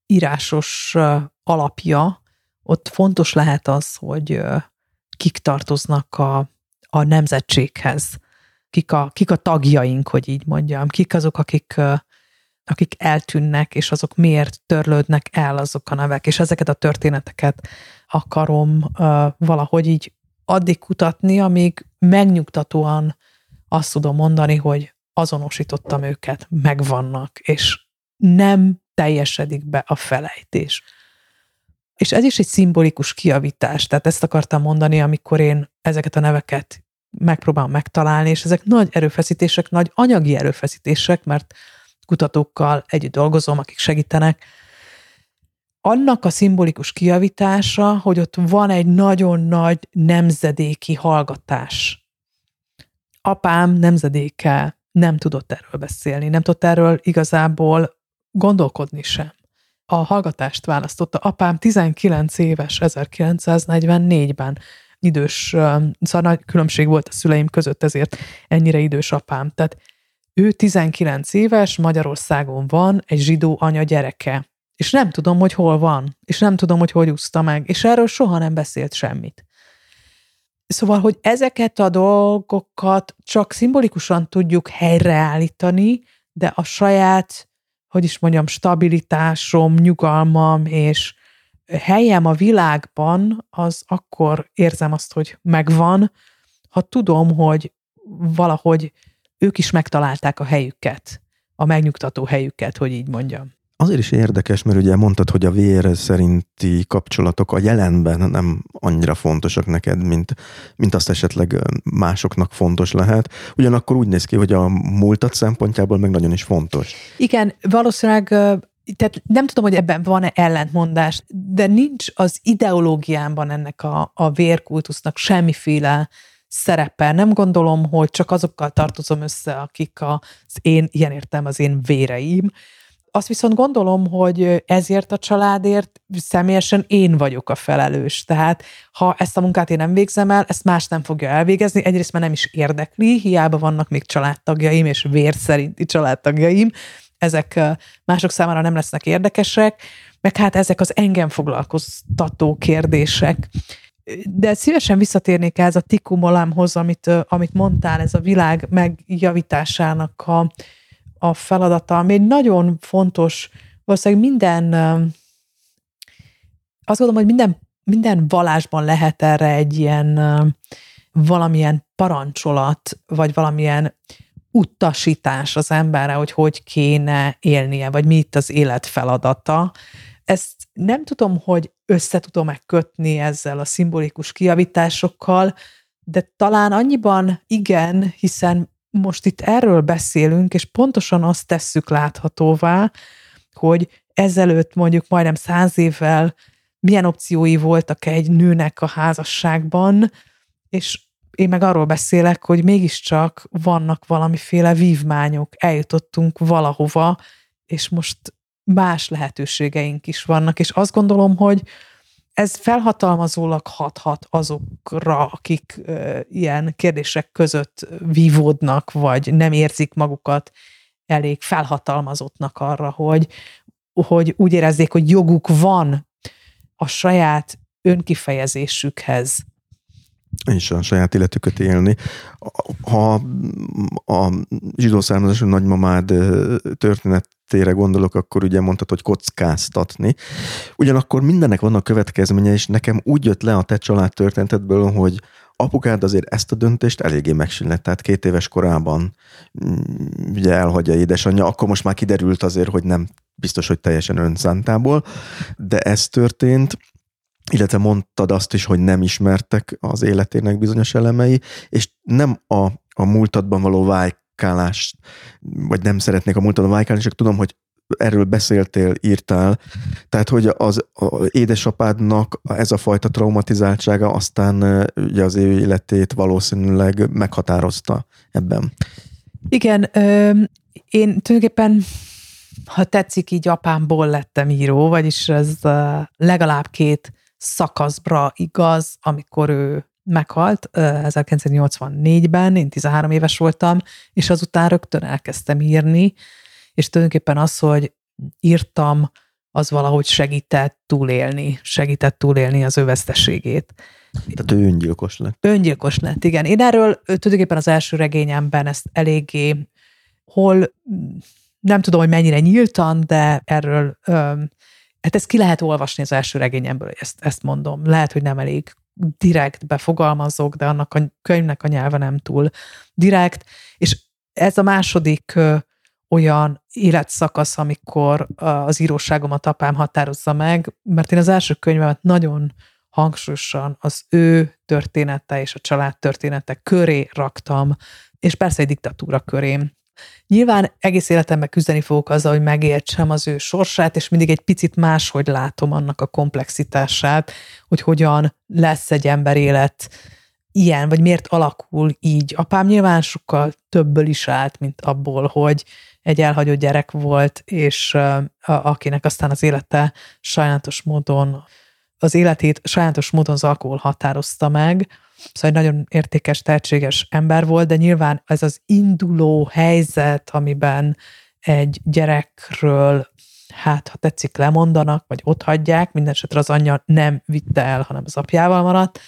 írásos alapja, ott fontos lehet az, hogy kik tartoznak a, a nemzetséghez, kik a, kik a tagjaink, hogy így mondjam, kik azok, akik, akik eltűnnek, és azok miért törlődnek el azok a nevek, és ezeket a történeteket akarom valahogy így addig kutatni, amíg megnyugtatóan azt tudom mondani, hogy azonosítottam őket, megvannak, és nem teljesedik be a felejtés. És ez is egy szimbolikus kiavítás, tehát ezt akartam mondani, amikor én ezeket a neveket megpróbálom megtalálni, és ezek nagy erőfeszítések, nagy anyagi erőfeszítések, mert kutatókkal együtt dolgozom, akik segítenek. Annak a szimbolikus kiavítása, hogy ott van egy nagyon nagy nemzedéki hallgatás. Apám nemzedéke nem tudott erről beszélni, nem tudott erről igazából gondolkodni sem. A hallgatást választotta. Apám 19 éves 1944-ben idős, szóval nagy különbség volt a szüleim között, ezért ennyire idős apám. Tehát ő 19 éves, Magyarországon van egy zsidó anya gyereke. És nem tudom, hogy hol van, és nem tudom, hogy hogy úszta meg, és erről soha nem beszélt semmit. Szóval, hogy ezeket a dolgokat csak szimbolikusan tudjuk helyreállítani, de a saját, hogy is mondjam, stabilitásom, nyugalmam és helyem a világban, az akkor érzem azt, hogy megvan, ha tudom, hogy valahogy ők is megtalálták a helyüket, a megnyugtató helyüket, hogy így mondjam. Azért is érdekes, mert ugye mondtad, hogy a vér szerinti kapcsolatok a jelenben nem annyira fontosak neked, mint, mint azt esetleg másoknak fontos lehet. Ugyanakkor úgy néz ki, hogy a múltat szempontjából meg nagyon is fontos. Igen, valószínűleg tehát nem tudom, hogy ebben van-e ellentmondás, de nincs az ideológiámban ennek a, a vérkultusznak semmiféle szerepe. Nem gondolom, hogy csak azokkal tartozom össze, akik az én, ilyen értem az én véreim. Azt viszont gondolom, hogy ezért a családért személyesen én vagyok a felelős. Tehát ha ezt a munkát én nem végzem el, ezt más nem fogja elvégezni. Egyrészt már nem is érdekli, hiába vannak még családtagjaim és vér szerinti családtagjaim, ezek mások számára nem lesznek érdekesek, meg hát ezek az engem foglalkoztató kérdések. De szívesen visszatérnék ez a tikumolámhoz, amit, amit mondtál, ez a világ megjavításának a, a feladata, ami egy nagyon fontos, valószínűleg minden, azt gondolom, hogy minden, minden valásban lehet erre egy ilyen valamilyen parancsolat, vagy valamilyen utasítás az emberre, hogy hogy kéne élnie, vagy mi itt az élet feladata. Ezt nem tudom, hogy össze tudom-e kötni ezzel a szimbolikus kiavításokkal, de talán annyiban igen, hiszen most itt erről beszélünk, és pontosan azt tesszük láthatóvá, hogy ezelőtt mondjuk majdnem száz évvel milyen opciói voltak egy nőnek a házasságban, és én meg arról beszélek, hogy mégiscsak vannak valamiféle vívmányok, eljutottunk valahova, és most más lehetőségeink is vannak, és azt gondolom, hogy ez felhatalmazólag hathat azokra, akik ö, ilyen kérdések között vívódnak, vagy nem érzik magukat elég felhatalmazottnak arra, hogy, hogy úgy érezzék, hogy joguk van a saját önkifejezésükhez, és a saját életüket élni. Ha a zsidó származású nagymamád történetére gondolok, akkor ugye mondtad, hogy kockáztatni. Ugyanakkor mindennek vannak következménye, és nekem úgy jött le a te család történetedből, hogy apukád azért ezt a döntést eléggé megsínlett, tehát két éves korában mm, ugye elhagyja édesanyja, akkor most már kiderült azért, hogy nem biztos, hogy teljesen önszántából, de ez történt, illetve mondtad azt is, hogy nem ismertek az életének bizonyos elemei, és nem a, a múltadban való vájkálást, vagy nem szeretnék a múltadban vájkálni, csak tudom, hogy erről beszéltél, írtál, tehát hogy az a édesapádnak ez a fajta traumatizáltsága aztán ugye az ő életét valószínűleg meghatározta ebben. Igen, ö, én tulajdonképpen ha tetszik, így apámból lettem író, vagyis ez legalább két szakaszbra igaz, amikor ő meghalt 1984-ben, én 13 éves voltam, és azután rögtön elkezdtem írni, és tulajdonképpen az, hogy írtam, az valahogy segített túlélni, segített túlélni az ő veszteségét. Tehát ő öngyilkos lett. Öngyilkos lett, igen. Én erről tulajdonképpen az első regényemben ezt eléggé, hol nem tudom, hogy mennyire nyíltan, de erről hát ezt ki lehet olvasni az első regényemből, ezt, ezt mondom. Lehet, hogy nem elég direkt befogalmazok, de annak a könyvnek a nyelve nem túl direkt, és ez a második ö, olyan életszakasz, amikor az íróságomat apám határozza meg, mert én az első könyvemet nagyon hangsúlyosan az ő története és a család története köré raktam, és persze egy diktatúra köré. Nyilván egész életemben küzdeni fogok azzal, hogy megértsem az ő sorsát, és mindig egy picit máshogy látom annak a komplexitását, hogy hogyan lesz egy ember élet ilyen, vagy miért alakul így. Apám nyilván sokkal többből is állt, mint abból, hogy egy elhagyott gyerek volt, és akinek aztán az élete sajnálatos módon, az életét sajnálatos módon az alkohol határozta meg, Szóval egy nagyon értékes, tehetséges ember volt, de nyilván ez az induló helyzet, amiben egy gyerekről, hát ha tetszik, lemondanak, vagy ott hagyják, minden esetre az anyja nem vitte el, hanem az apjával maradt.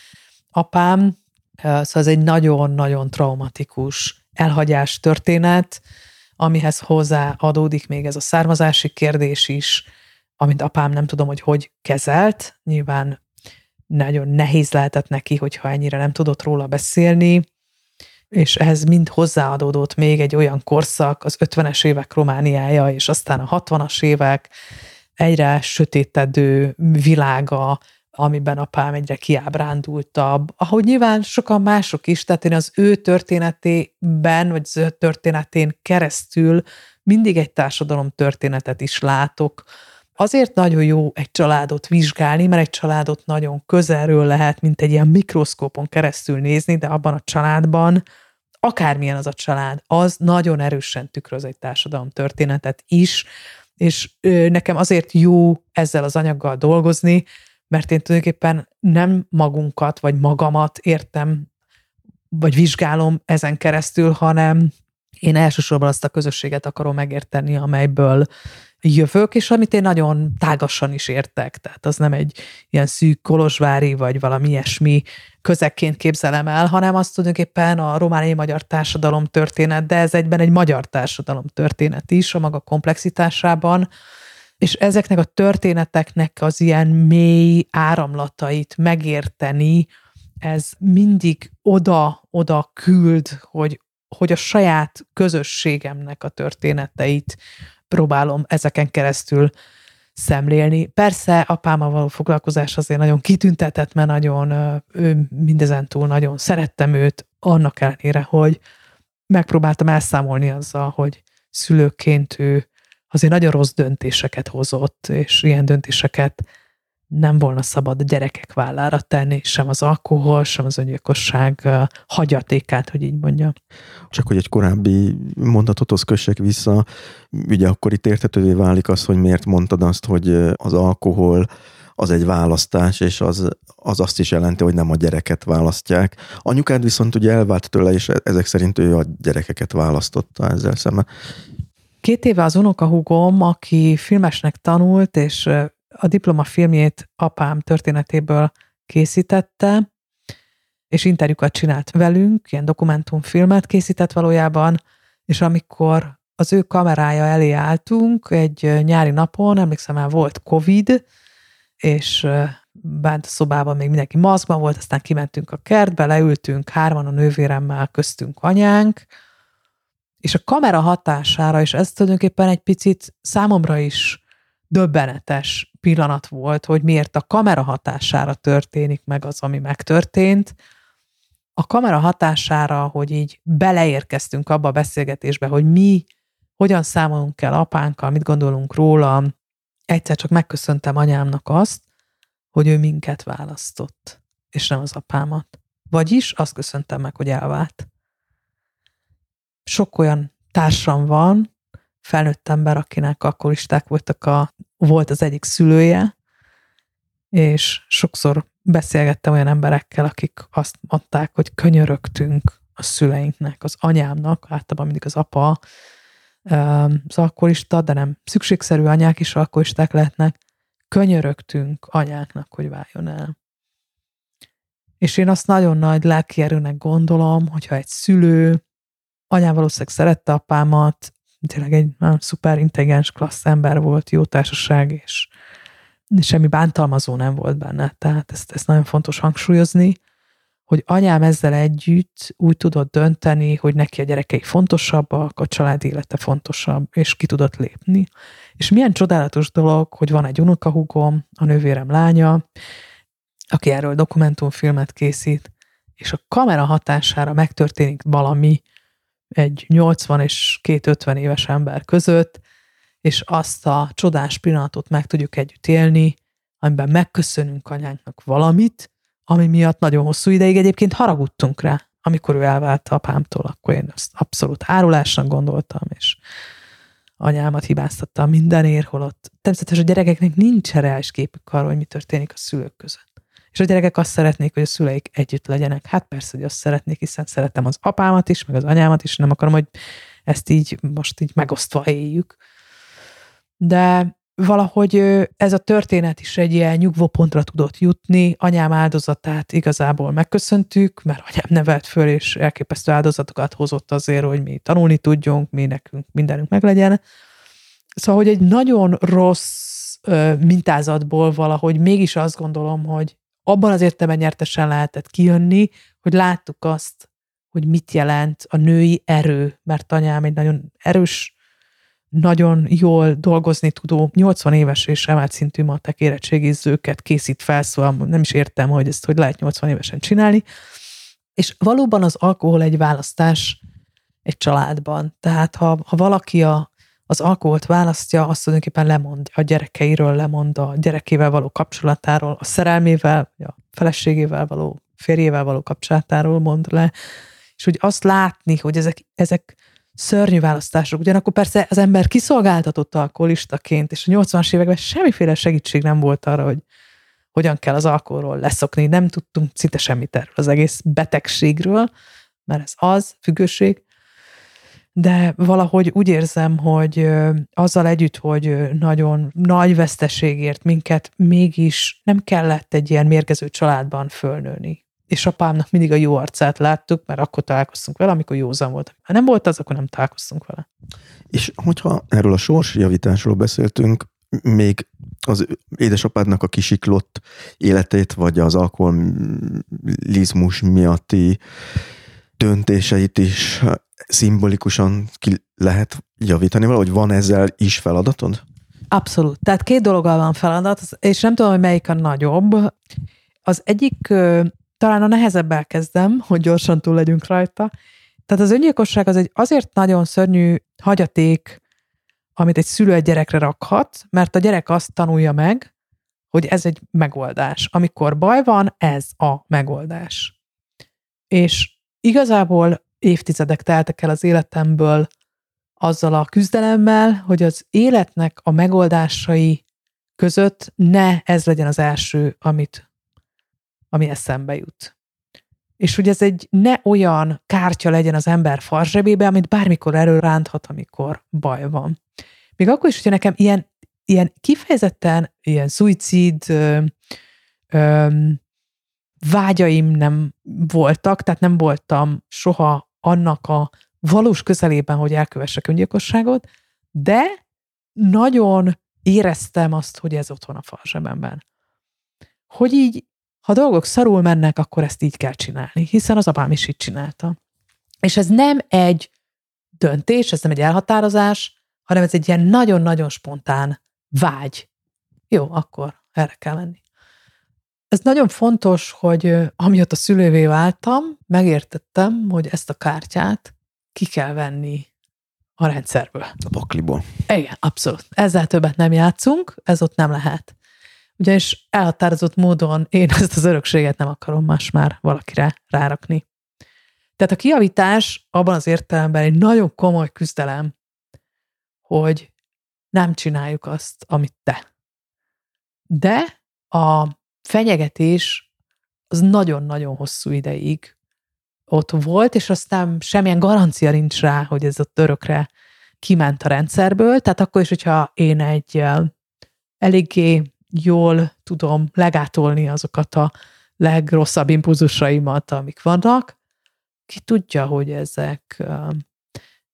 Apám, szóval ez egy nagyon-nagyon traumatikus elhagyás történet, amihez hozzá adódik még ez a származási kérdés is, amit apám nem tudom, hogy hogy kezelt. Nyilván nagyon nehéz lehetett neki, hogyha ennyire nem tudott róla beszélni, és ehhez mind hozzáadódott még egy olyan korszak, az 50-es évek Romániája, és aztán a 60-as évek egyre sötétedő világa, amiben apám egyre kiábrándultabb, ahogy nyilván sokan mások is, tehát én az ő történetében, vagy az ő történetén keresztül mindig egy társadalom történetet is látok, Azért nagyon jó egy családot vizsgálni, mert egy családot nagyon közelről lehet, mint egy ilyen mikroszkópon keresztül nézni, de abban a családban, akármilyen az a család, az nagyon erősen tükröz egy társadalom történetet is, és nekem azért jó ezzel az anyaggal dolgozni, mert én tulajdonképpen nem magunkat, vagy magamat értem, vagy vizsgálom ezen keresztül, hanem én elsősorban azt a közösséget akarom megérteni, amelyből jövök, és amit én nagyon tágasan is értek. Tehát az nem egy ilyen szűk kolozsvári, vagy valami ilyesmi közekként képzelem el, hanem azt tulajdonképpen a romániai magyar társadalom történet, de ez egyben egy magyar társadalom történet is a maga komplexitásában, és ezeknek a történeteknek az ilyen mély áramlatait megérteni, ez mindig oda-oda küld, hogy, hogy a saját közösségemnek a történeteit próbálom ezeken keresztül szemlélni. Persze apámmal való foglalkozás azért nagyon kitüntetett, mert nagyon, ő mindezentúl nagyon szerettem őt, annak ellenére, hogy megpróbáltam elszámolni azzal, hogy szülőként ő azért nagyon rossz döntéseket hozott, és ilyen döntéseket nem volna szabad a gyerekek vállára tenni, sem az alkohol, sem az öngyilkosság hagyatékát, hogy így mondjam. Csak hogy egy korábbi mondatothoz kössek vissza, ugye akkor itt értetővé válik az, hogy miért mondtad azt, hogy az alkohol az egy választás, és az, az azt is jelenti, hogy nem a gyereket választják. Anyukád viszont ugye elvált tőle, és ezek szerint ő a gyerekeket választotta ezzel szemben. Két éve az unokahúgom, aki filmesnek tanult, és a diplomafilmjét apám történetéből készítette, és interjúkat csinált velünk, ilyen dokumentumfilmet készített valójában, és amikor az ő kamerája elé álltunk egy nyári napon, emlékszem már volt Covid, és bent a szobában még mindenki maszkban volt, aztán kimentünk a kertbe, leültünk hárman a nővéremmel, köztünk anyánk, és a kamera hatására, és ez tulajdonképpen egy picit számomra is döbbenetes pillanat volt, hogy miért a kamera hatására történik meg az, ami megtörtént. A kamera hatására, hogy így beleérkeztünk abba a beszélgetésbe, hogy mi hogyan számolunk el apánkkal, mit gondolunk róla. Egyszer csak megköszöntem anyámnak azt, hogy ő minket választott, és nem az apámat. Vagyis azt köszöntem meg, hogy elvált. Sok olyan társam van, felnőtt ember, akinek alkoholisták voltak a, volt az egyik szülője, és sokszor beszélgettem olyan emberekkel, akik azt mondták, hogy könyörögtünk a szüleinknek, az anyámnak, általában mindig az apa az alkoholista, de nem szükségszerű anyák is alkoholisták lehetnek, könyörögtünk anyáknak, hogy váljon el. És én azt nagyon nagy lelkierőnek gondolom, hogyha egy szülő, anyám valószínűleg szerette apámat, tényleg egy nagyon szuper intelligens, klassz ember volt, jó társaság, és semmi bántalmazó nem volt benne. Tehát ezt, ezt nagyon fontos hangsúlyozni, hogy anyám ezzel együtt úgy tudott dönteni, hogy neki a gyerekei fontosabbak, a család élete fontosabb, és ki tudott lépni. És milyen csodálatos dolog, hogy van egy unokahúgom, a nővérem lánya, aki erről dokumentumfilmet készít, és a kamera hatására megtörténik valami, egy 80 és két 50 éves ember között, és azt a csodás pillanatot meg tudjuk együtt élni, amiben megköszönünk anyánknak valamit, ami miatt nagyon hosszú ideig egyébként haragudtunk rá, amikor ő elvált apámtól, akkor én azt abszolút árulásnak gondoltam, és anyámat hibáztattam mindenért, holott természetesen a gyerekeknek nincs reális képük arról, hogy mi történik a szülők között. És a gyerekek azt szeretnék, hogy a szüleik együtt legyenek. Hát persze, hogy azt szeretnék, hiszen szeretem az apámat is, meg az anyámat is, nem akarom, hogy ezt így most így megosztva éljük. De valahogy ez a történet is egy ilyen nyugvó pontra tudott jutni. Anyám áldozatát igazából megköszöntük, mert anyám nevelt föl, és elképesztő áldozatokat hozott azért, hogy mi tanulni tudjunk, mi nekünk mindenünk meglegyen. Szóval, hogy egy nagyon rossz mintázatból valahogy mégis azt gondolom, hogy abban az értelemben nyertesen lehetett kijönni, hogy láttuk azt, hogy mit jelent a női erő, mert anyám egy nagyon erős nagyon jól dolgozni tudó, 80 éves és emelt szintű matek érettségizőket készít fel, szóval nem is értem, hogy ezt hogy lehet 80 évesen csinálni. És valóban az alkohol egy választás egy családban. Tehát ha, ha valaki a, az alkoholt választja, azt tulajdonképpen lemond a gyerekeiről, lemond a gyerekével való kapcsolatáról, a szerelmével, a feleségével való, férjével való kapcsolatáról mond le, és hogy azt látni, hogy ezek, ezek szörnyű választások. Ugyanakkor persze az ember kiszolgáltatott alkoholistaként, és a 80-as években semmiféle segítség nem volt arra, hogy hogyan kell az alkoholról leszokni. Nem tudtunk szinte semmit erről az egész betegségről, mert ez az, függőség. De valahogy úgy érzem, hogy azzal együtt, hogy nagyon nagy veszteségért minket mégis nem kellett egy ilyen mérgező családban fölnőni és apámnak mindig a jó arcát láttuk, mert akkor találkoztunk vele, amikor józan volt. Ha nem volt az, akkor nem találkoztunk vele. És hogyha erről a sorsjavításról beszéltünk, még az édesapádnak a kisiklott életét, vagy az alkoholizmus miatti döntéseit is szimbolikusan ki lehet javítani valahogy? Van ezzel is feladatod? Abszolút. Tehát két dologgal van feladat, és nem tudom, hogy melyik a nagyobb. Az egyik talán a nehezebbel kezdem, hogy gyorsan túl legyünk rajta. Tehát az öngyilkosság az egy azért nagyon szörnyű hagyaték, amit egy szülő egy gyerekre rakhat, mert a gyerek azt tanulja meg, hogy ez egy megoldás. Amikor baj van, ez a megoldás. És igazából évtizedek teltek el az életemből azzal a küzdelemmel, hogy az életnek a megoldásai között ne ez legyen az első, amit ami eszembe jut. És hogy ez egy ne olyan kártya legyen az ember farzsebébe, amit bármikor ránthat, amikor baj van. Még akkor is, hogyha nekem ilyen, ilyen kifejezetten ilyen szuicid ö, ö, vágyaim nem voltak, tehát nem voltam soha annak a valós közelében, hogy elkövessek öngyilkosságot, de nagyon éreztem azt, hogy ez ott van a farzsebemben. Hogy így ha dolgok szarul mennek, akkor ezt így kell csinálni, hiszen az apám is így csinálta. És ez nem egy döntés, ez nem egy elhatározás, hanem ez egy ilyen nagyon-nagyon spontán vágy. Jó, akkor erre kell menni. Ez nagyon fontos, hogy amiatt a szülővé váltam, megértettem, hogy ezt a kártyát ki kell venni a rendszerből. A pakliból. Igen, abszolút. Ezzel többet nem játszunk, ez ott nem lehet ugyanis elhatározott módon én ezt az örökséget nem akarom más már valakire rárakni. Tehát a kiavítás abban az értelemben egy nagyon komoly küzdelem, hogy nem csináljuk azt, amit te. De a fenyegetés az nagyon-nagyon hosszú ideig ott volt, és aztán semmilyen garancia nincs rá, hogy ez ott örökre kiment a rendszerből. Tehát akkor is, hogyha én egy eléggé jól tudom legátolni azokat a legrosszabb impulzusaimat, amik vannak. Ki tudja, hogy ezek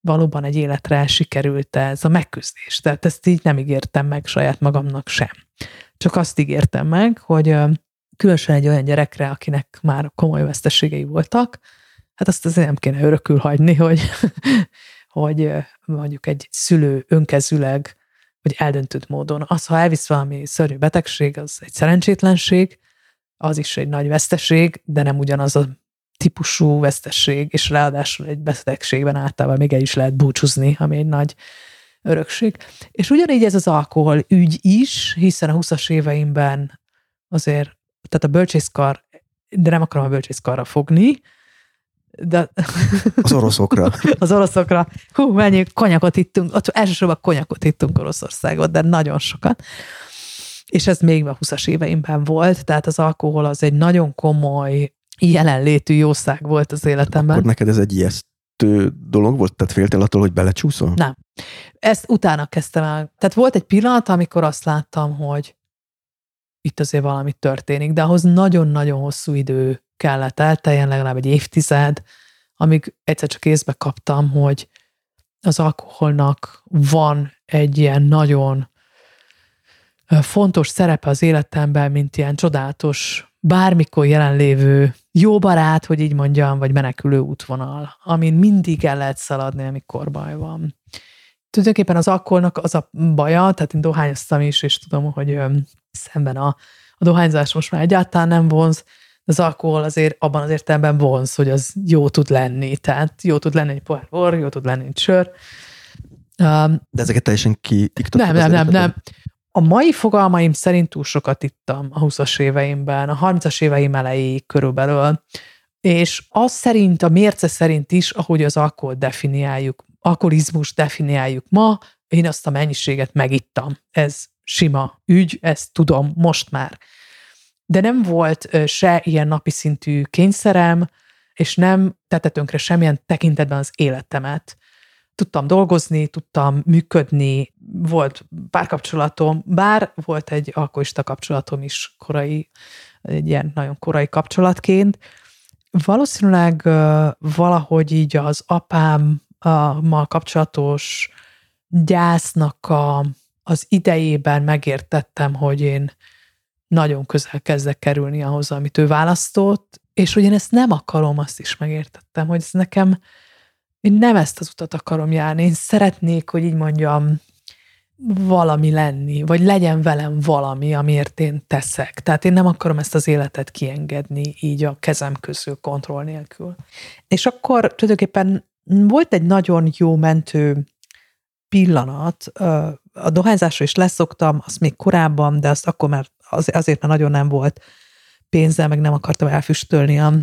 valóban egy életre sikerült ez a megküzdés. Tehát ezt így nem ígértem meg saját magamnak sem. Csak azt ígértem meg, hogy különösen egy olyan gyerekre, akinek már komoly veszteségei voltak, hát azt azért nem kéne örökül hagyni, hogy, (laughs) hogy mondjuk egy szülő önkezüleg hogy eldöntött módon. Az, ha elvisz valami szörnyű betegség, az egy szerencsétlenség, az is egy nagy veszteség, de nem ugyanaz a típusú vesztesség, és ráadásul egy betegségben általában még el is lehet búcsúzni, ami egy nagy örökség. És ugyanígy ez az alkohol ügy is, hiszen a 20-as éveimben azért, tehát a bölcsészkar de nem akarom a bölcsészkarra fogni, de Az oroszokra. (laughs) az oroszokra, hú, mennyi konyakot ittunk, ott elsősorban konyakot ittunk Oroszországot, de nagyon sokat. És ez még a 20-as éveimben volt, tehát az alkohol az egy nagyon komoly jelenlétű jószág volt az életemben. Akkor neked ez egy ijesztő dolog volt? Tehát féltél attól, hogy belecsúszol? Nem. Ezt utána kezdtem el. Tehát volt egy pillanat, amikor azt láttam, hogy itt azért valami történik, de ahhoz nagyon-nagyon hosszú idő kellett elteljen, legalább egy évtized, amíg egyszer csak észbe kaptam, hogy az alkoholnak van egy ilyen nagyon fontos szerepe az életemben, mint ilyen csodálatos, bármikor jelenlévő jó barát, hogy így mondjam, vagy menekülő útvonal, amin mindig el lehet szaladni, amikor baj van. Tulajdonképpen az alkoholnak az a baja, tehát én dohányoztam is, és tudom, hogy szemben a, a dohányzás most már egyáltalán nem vonz, az alkohol azért abban az értelemben vonz, hogy az jó tud lenni. Tehát jó tud lenni egy pohár bor, jó tud lenni egy sör. Um, De ezeket teljesen ki Nem, nem, nem, nem. A mai fogalmaim szerint túl sokat ittam a 20-as éveimben, a 30-as éveim elejéig körülbelül, és az szerint, a mérce szerint is, ahogy az alkohol definiáljuk, alkoholizmus definiáljuk ma, én azt a mennyiséget megittam. Ez sima ügy, ezt tudom most már de nem volt se ilyen napi szintű kényszerem, és nem tette tönkre semmilyen tekintetben az életemet. Tudtam dolgozni, tudtam működni, volt párkapcsolatom, bár volt egy alkoholista kapcsolatom is korai, egy ilyen nagyon korai kapcsolatként. Valószínűleg valahogy így az apámmal kapcsolatos gyásznak a, az idejében megértettem, hogy én nagyon közel kezdek kerülni ahhoz, amit ő választott, és hogy én ezt nem akarom, azt is megértettem, hogy ez nekem, én nem ezt az utat akarom járni, én szeretnék, hogy így mondjam, valami lenni, vagy legyen velem valami, amiért én teszek. Tehát én nem akarom ezt az életet kiengedni így a kezem közül kontroll nélkül. És akkor tulajdonképpen volt egy nagyon jó mentő pillanat, a dohányzásra is leszoktam, azt még korábban, de azt akkor már az, azért, mert nagyon nem volt pénzem, meg nem akartam elfüstölni a,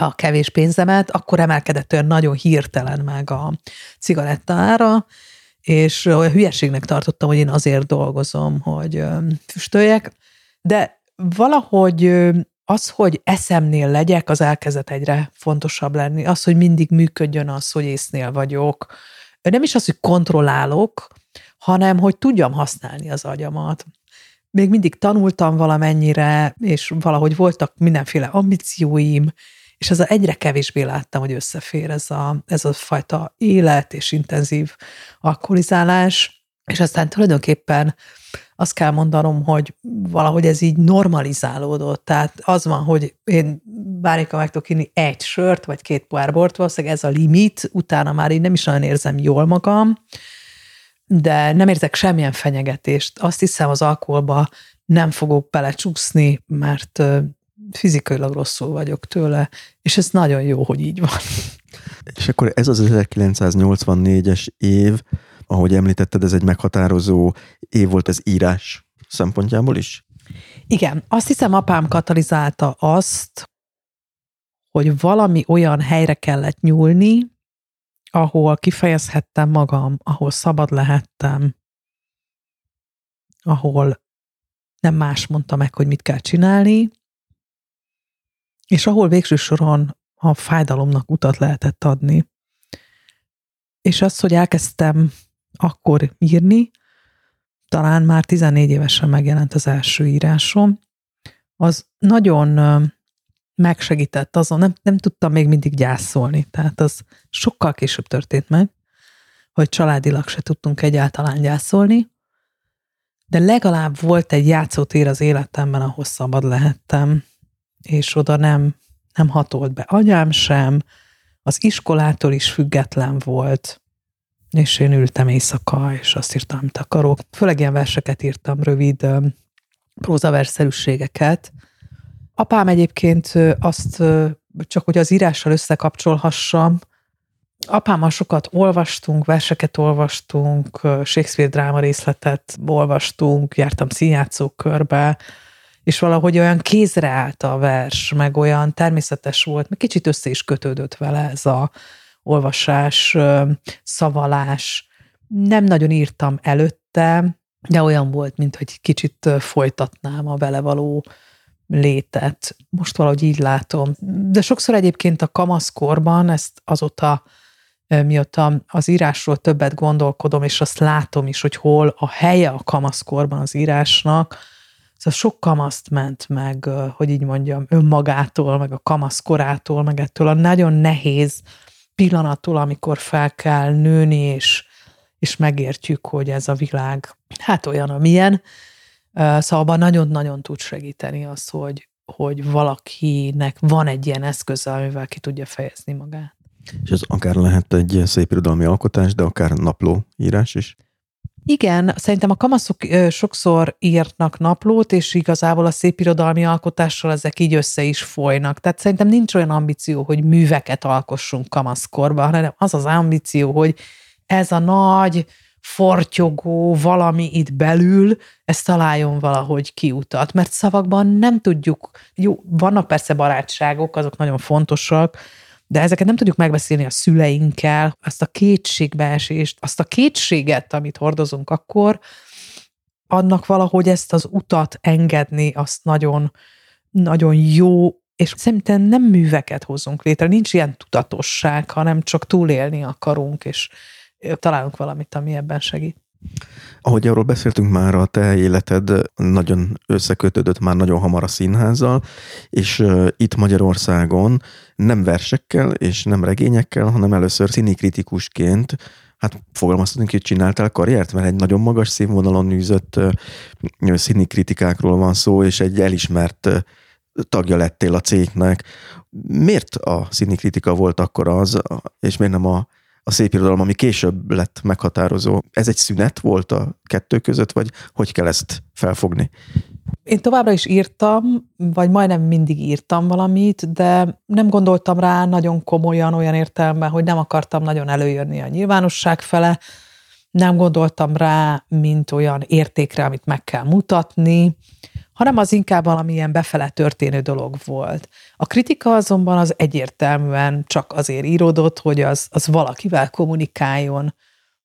a kevés pénzemet, akkor emelkedett olyan nagyon hirtelen meg a cigaretta ára, és olyan hülyeségnek tartottam, hogy én azért dolgozom, hogy füstöljek, de valahogy az, hogy eszemnél legyek, az elkezdett egyre fontosabb lenni. Az, hogy mindig működjön az, hogy észnél vagyok. Nem is az, hogy kontrollálok, hanem hogy tudjam használni az agyamat még mindig tanultam valamennyire, és valahogy voltak mindenféle ambícióim, és ez a egyre kevésbé láttam, hogy összefér ez a, ez a fajta élet és intenzív alkoholizálás, és aztán tulajdonképpen azt kell mondanom, hogy valahogy ez így normalizálódott. Tehát az van, hogy én bármikor meg tudok inni egy sört, vagy két pohár bort, valószínűleg ez a limit, utána már én nem is nagyon érzem jól magam, de nem érzek semmilyen fenyegetést. Azt hiszem, az alkoholba nem fogok belecsúszni, mert fizikailag rosszul vagyok tőle, és ez nagyon jó, hogy így van. És akkor ez az 1984-es év, ahogy említetted, ez egy meghatározó év volt az írás szempontjából is? Igen, azt hiszem apám katalizálta azt, hogy valami olyan helyre kellett nyúlni, ahol kifejezhettem magam, ahol szabad lehettem, ahol nem más mondta meg, hogy mit kell csinálni, és ahol végső soron a fájdalomnak utat lehetett adni. És az, hogy elkezdtem akkor írni, talán már 14 évesen megjelent az első írásom, az nagyon megsegített azon, nem, nem tudtam még mindig gyászolni. Tehát az sokkal később történt meg, hogy családilag se tudtunk egyáltalán gyászolni, de legalább volt egy játszótér az életemben, ahol szabad lehettem, és oda nem, nem hatolt be anyám sem, az iskolától is független volt, és én ültem éjszaka, és azt írtam, amit akarok. Főleg ilyen verseket írtam, rövid prózaverszerűségeket, Apám egyébként azt, csak hogy az írással összekapcsolhassam, apámmal sokat olvastunk, verseket olvastunk, Shakespeare dráma részletet olvastunk, jártam színjátszókörbe, és valahogy olyan kézre állt a vers, meg olyan természetes volt, meg kicsit össze is kötődött vele ez a olvasás, szavalás. Nem nagyon írtam előtte, de olyan volt, mint hogy kicsit folytatnám a vele való létet. Most valahogy így látom. De sokszor egyébként a kamaszkorban, ezt azóta mióta az írásról többet gondolkodom, és azt látom is, hogy hol a helye a kamaszkorban az írásnak, Szóval sok kamaszt ment meg, hogy így mondjam, önmagától, meg a kamaszkorától, meg ettől a nagyon nehéz pillanattól, amikor fel kell nőni, és, és megértjük, hogy ez a világ hát olyan, amilyen. Szóval nagyon-nagyon tud segíteni az, hogy, hogy valakinek van egy ilyen eszköze, amivel ki tudja fejezni magát. És ez akár lehet egy szép irodalmi alkotás, de akár napló írás is? Igen, szerintem a kamaszok sokszor írnak naplót, és igazából a szép irodalmi alkotással ezek így össze is folynak. Tehát szerintem nincs olyan ambíció, hogy műveket alkossunk kamaszkorban, hanem az az ambíció, hogy ez a nagy, fortyogó valami itt belül, ez találjon valahogy kiutat. Mert szavakban nem tudjuk, jó, vannak persze barátságok, azok nagyon fontosak, de ezeket nem tudjuk megbeszélni a szüleinkkel, azt a kétségbeesést, azt a kétséget, amit hordozunk akkor, annak valahogy ezt az utat engedni, azt nagyon, nagyon jó, és szerintem nem műveket hozunk létre, nincs ilyen tudatosság, hanem csak túlélni akarunk, és találunk valamit, ami ebben segít. Ahogy arról beszéltünk már, a te életed nagyon összekötődött már nagyon hamar a színházzal, és itt Magyarországon nem versekkel és nem regényekkel, hanem először színikritikusként hát fogalmazhatunk, hogy csináltál karriert, mert egy nagyon magas színvonalon űzött színi kritikákról van szó, és egy elismert tagja lettél a cégnek. Miért a színi kritika volt akkor az, és miért nem a a szép irodalom, ami később lett meghatározó. Ez egy szünet volt a kettő között, vagy hogy kell ezt felfogni? Én továbbra is írtam, vagy majdnem mindig írtam valamit, de nem gondoltam rá nagyon komolyan olyan értelemben, hogy nem akartam nagyon előjönni a nyilvánosság fele, nem gondoltam rá, mint olyan értékre, amit meg kell mutatni, hanem az inkább valamilyen befele történő dolog volt. A kritika azonban az egyértelműen csak azért íródott, hogy az, az valakivel kommunikáljon.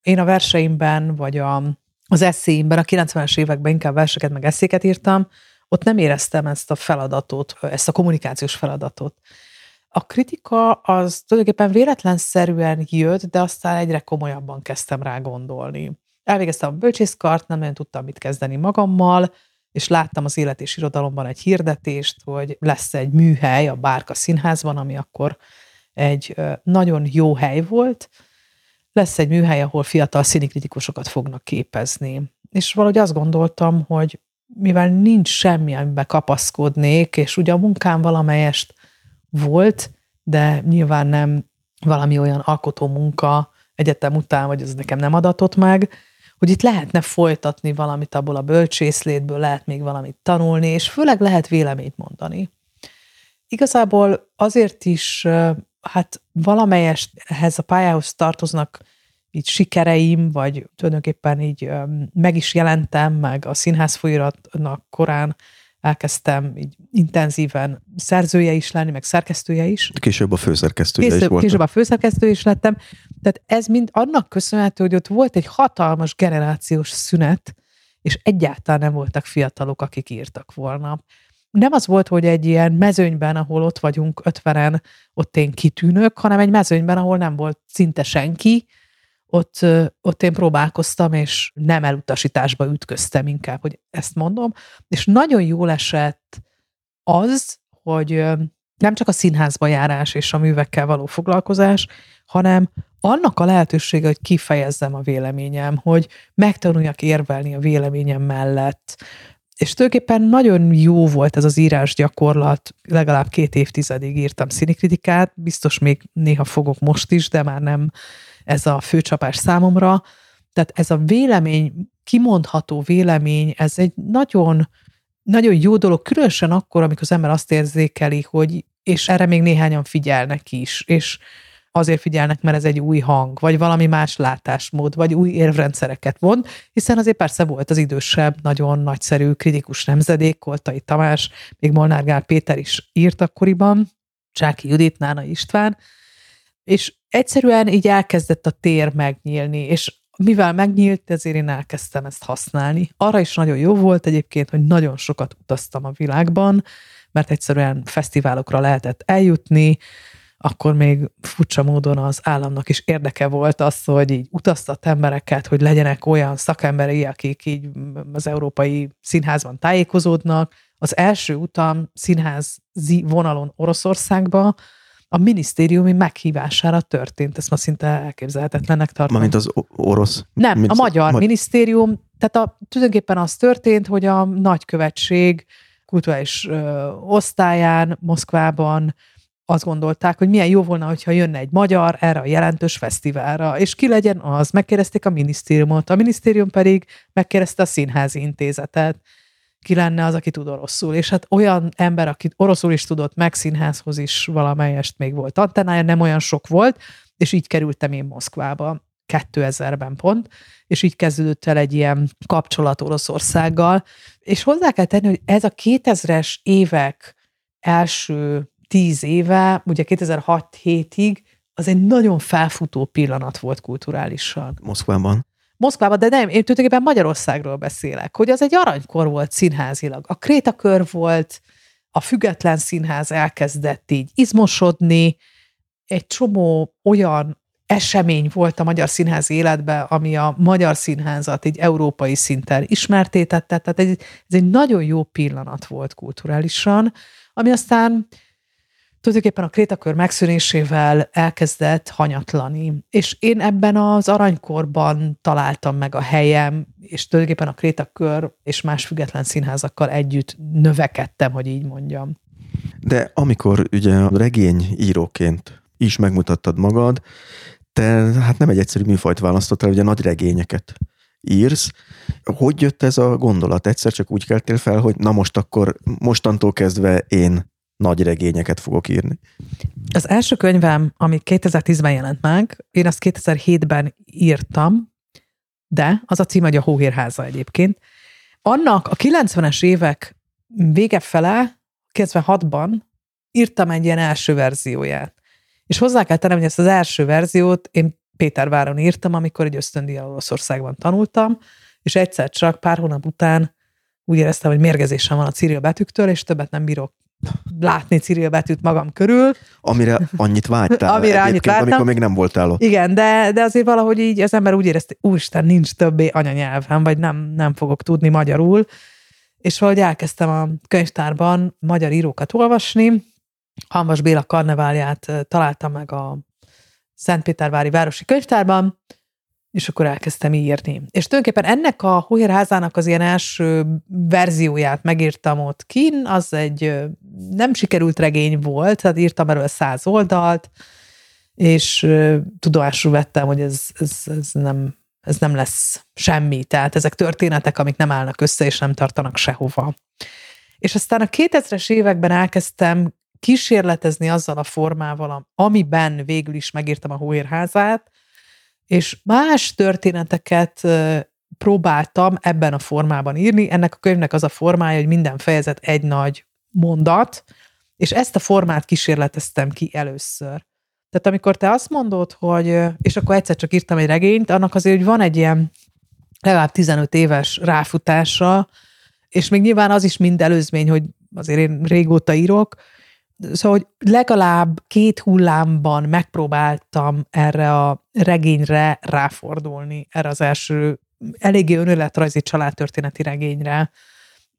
Én a verseimben, vagy a, az eszéimben, a 90-es években inkább verseket, meg eszéket írtam, ott nem éreztem ezt a feladatot, ezt a kommunikációs feladatot. A kritika az tulajdonképpen véletlenszerűen jött, de aztán egyre komolyabban kezdtem rá gondolni. Elvégeztem a bölcsészkart, nem nagyon tudtam mit kezdeni magammal, és láttam az élet és irodalomban egy hirdetést, hogy lesz egy műhely a Bárka Színházban, ami akkor egy nagyon jó hely volt, lesz egy műhely, ahol fiatal színikritikusokat fognak képezni. És valahogy azt gondoltam, hogy mivel nincs semmi, amiben kapaszkodnék, és ugye a munkám valamelyest volt, de nyilván nem valami olyan alkotó munka egyetem után, vagy ez nekem nem adatott meg, hogy itt lehetne folytatni valamit abból a bölcsészlétből, lehet még valamit tanulni, és főleg lehet véleményt mondani. Igazából azért is, hát valamelyest ehhez a pályához tartoznak így sikereim, vagy tulajdonképpen így meg is jelentem, meg a színház folyiratnak korán elkezdtem így intenzíven szerzője is lenni, meg szerkesztője is. Később a főszerkesztője később, is volt. Később a főszerkesztő is lettem. Tehát ez mind annak köszönhető, hogy ott volt egy hatalmas generációs szünet, és egyáltalán nem voltak fiatalok, akik írtak volna. Nem az volt, hogy egy ilyen mezőnyben, ahol ott vagyunk ötvenen, ott én kitűnök, hanem egy mezőnyben, ahol nem volt szinte senki, ott, ott én próbálkoztam, és nem elutasításba ütköztem inkább, hogy ezt mondom. És nagyon jól esett az, hogy nem csak a színházba járás és a művekkel való foglalkozás, hanem annak a lehetősége, hogy kifejezzem a véleményem, hogy megtanuljak érvelni a véleményem mellett. És tulajdonképpen nagyon jó volt ez az írás gyakorlat, legalább két évtizedig írtam színikritikát, biztos még néha fogok most is, de már nem ez a főcsapás számomra. Tehát ez a vélemény, kimondható vélemény, ez egy nagyon, nagyon jó dolog, különösen akkor, amikor az ember azt érzékeli, hogy és erre még néhányan figyelnek is, és azért figyelnek, mert ez egy új hang, vagy valami más látásmód, vagy új érvrendszereket mond, hiszen azért persze volt az idősebb, nagyon nagyszerű kritikus nemzedék, Koltai Tamás, még Molnár Gál Péter is írt akkoriban, Csáki Judit, Nána István, és egyszerűen így elkezdett a tér megnyílni, és mivel megnyílt, ezért én elkezdtem ezt használni. Arra is nagyon jó volt egyébként, hogy nagyon sokat utaztam a világban, mert egyszerűen fesztiválokra lehetett eljutni, akkor még furcsa módon az államnak is érdeke volt az, hogy így utaztat embereket, hogy legyenek olyan szakemberei, akik így az európai színházban tájékozódnak. Az első utam színházi vonalon Oroszországba, a minisztériumi meghívására történt. Ezt ma szinte elképzelhetetlennek tartom. Mint az orosz? Nem, Miniszt- a magyar ma- minisztérium. Tehát a, tulajdonképpen az történt, hogy a nagykövetség kulturális ö, osztályán Moszkvában azt gondolták, hogy milyen jó volna, hogyha jönne egy magyar erre a jelentős fesztiválra, és ki legyen az. Megkérdezték a minisztériumot, a minisztérium pedig megkérdezte a színházi intézetet, ki lenne az, aki tud oroszul. És hát olyan ember, aki oroszul is tudott, meg színházhoz is valamelyest még volt antennája, nem olyan sok volt, és így kerültem én Moszkvába 2000-ben pont, és így kezdődött el egy ilyen kapcsolat Oroszországgal. És hozzá kell tenni, hogy ez a 2000-es évek első tíz éve, ugye 2006-7-ig, az egy nagyon felfutó pillanat volt kulturálisan. Moszkvában. Moszkvában, de nem, én tulajdonképpen Magyarországról beszélek, hogy az egy aranykor volt színházilag. A Krétakör volt, a Független Színház elkezdett így izmosodni, egy csomó olyan esemény volt a magyar színház életben, ami a magyar színházat egy európai szinten ismertétette, tehát ez, ez egy nagyon jó pillanat volt kulturálisan, ami aztán tulajdonképpen a krétakör megszűnésével elkezdett hanyatlani. És én ebben az aranykorban találtam meg a helyem, és tulajdonképpen a krétakör és más független színházakkal együtt növekedtem, hogy így mondjam. De amikor ugye regényíróként is megmutattad magad, te hát nem egy egyszerű műfajt választottál, ugye nagy regényeket írsz. Hogy jött ez a gondolat? Egyszer csak úgy keltél fel, hogy na most akkor mostantól kezdve én nagy regényeket fogok írni. Az első könyvem, ami 2010-ben jelent meg, én azt 2007-ben írtam, de az a cím, hogy a Hóhérháza egyébként. Annak a 90-es évek vége fele, 96-ban írtam egy ilyen első verzióját. És hozzá kell tennem, hogy ezt az első verziót én Péterváron írtam, amikor egy ösztöndíjjal Oroszországban tanultam, és egyszer csak pár hónap után úgy éreztem, hogy mérgezésem van a Cyril betűktől, és többet nem bírok látni Cyril betűt magam körül. Amire annyit vágytál (laughs) Amire annyit vártam. amikor még nem voltál ott. Igen, de, de azért valahogy így az ember úgy érezte, úristen, nincs többé anyanyelvem, vagy nem, nem fogok tudni magyarul. És valahogy elkezdtem a könyvtárban magyar írókat olvasni. Hanvas Béla karneválját találtam meg a Szentpétervári Városi Könyvtárban, és akkor elkezdtem írni. És tulajdonképpen ennek a Hóhérházának az ilyen első verzióját megírtam ott kin, az egy nem sikerült regény volt, tehát írtam erről száz oldalt, és tudomásul vettem, hogy ez, ez, ez, nem, ez nem lesz semmi. Tehát ezek történetek, amik nem állnak össze, és nem tartanak sehova. És aztán a 2000-es években elkezdtem kísérletezni azzal a formával, amiben végül is megírtam a Hóérházát, és más történeteket próbáltam ebben a formában írni. Ennek a könyvnek az a formája, hogy minden fejezet egy nagy mondat, és ezt a formát kísérleteztem ki először. Tehát amikor te azt mondod, hogy, és akkor egyszer csak írtam egy regényt, annak azért, hogy van egy ilyen legalább 15 éves ráfutása, és még nyilván az is mind előzmény, hogy azért én régóta írok, Szóval, hogy legalább két hullámban megpróbáltam erre a regényre ráfordulni, erre az első eléggé önöletrajzi családtörténeti regényre.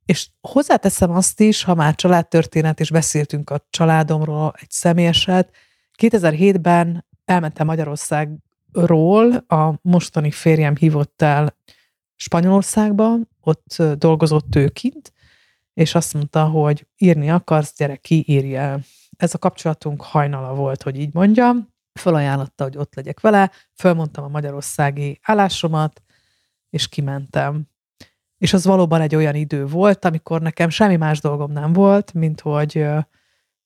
És hozzáteszem azt is, ha már családtörténet, és beszéltünk a családomról, egy személyeset, 2007-ben elmentem Magyarországról, a mostani férjem hívott el Spanyolországba, ott dolgozott ő kint, és azt mondta, hogy írni akarsz, gyere ki, írj el. Ez a kapcsolatunk hajnala volt, hogy így mondjam. Fölajánlotta, hogy ott legyek vele, fölmondtam a magyarországi állásomat, és kimentem. És az valóban egy olyan idő volt, amikor nekem semmi más dolgom nem volt, mint hogy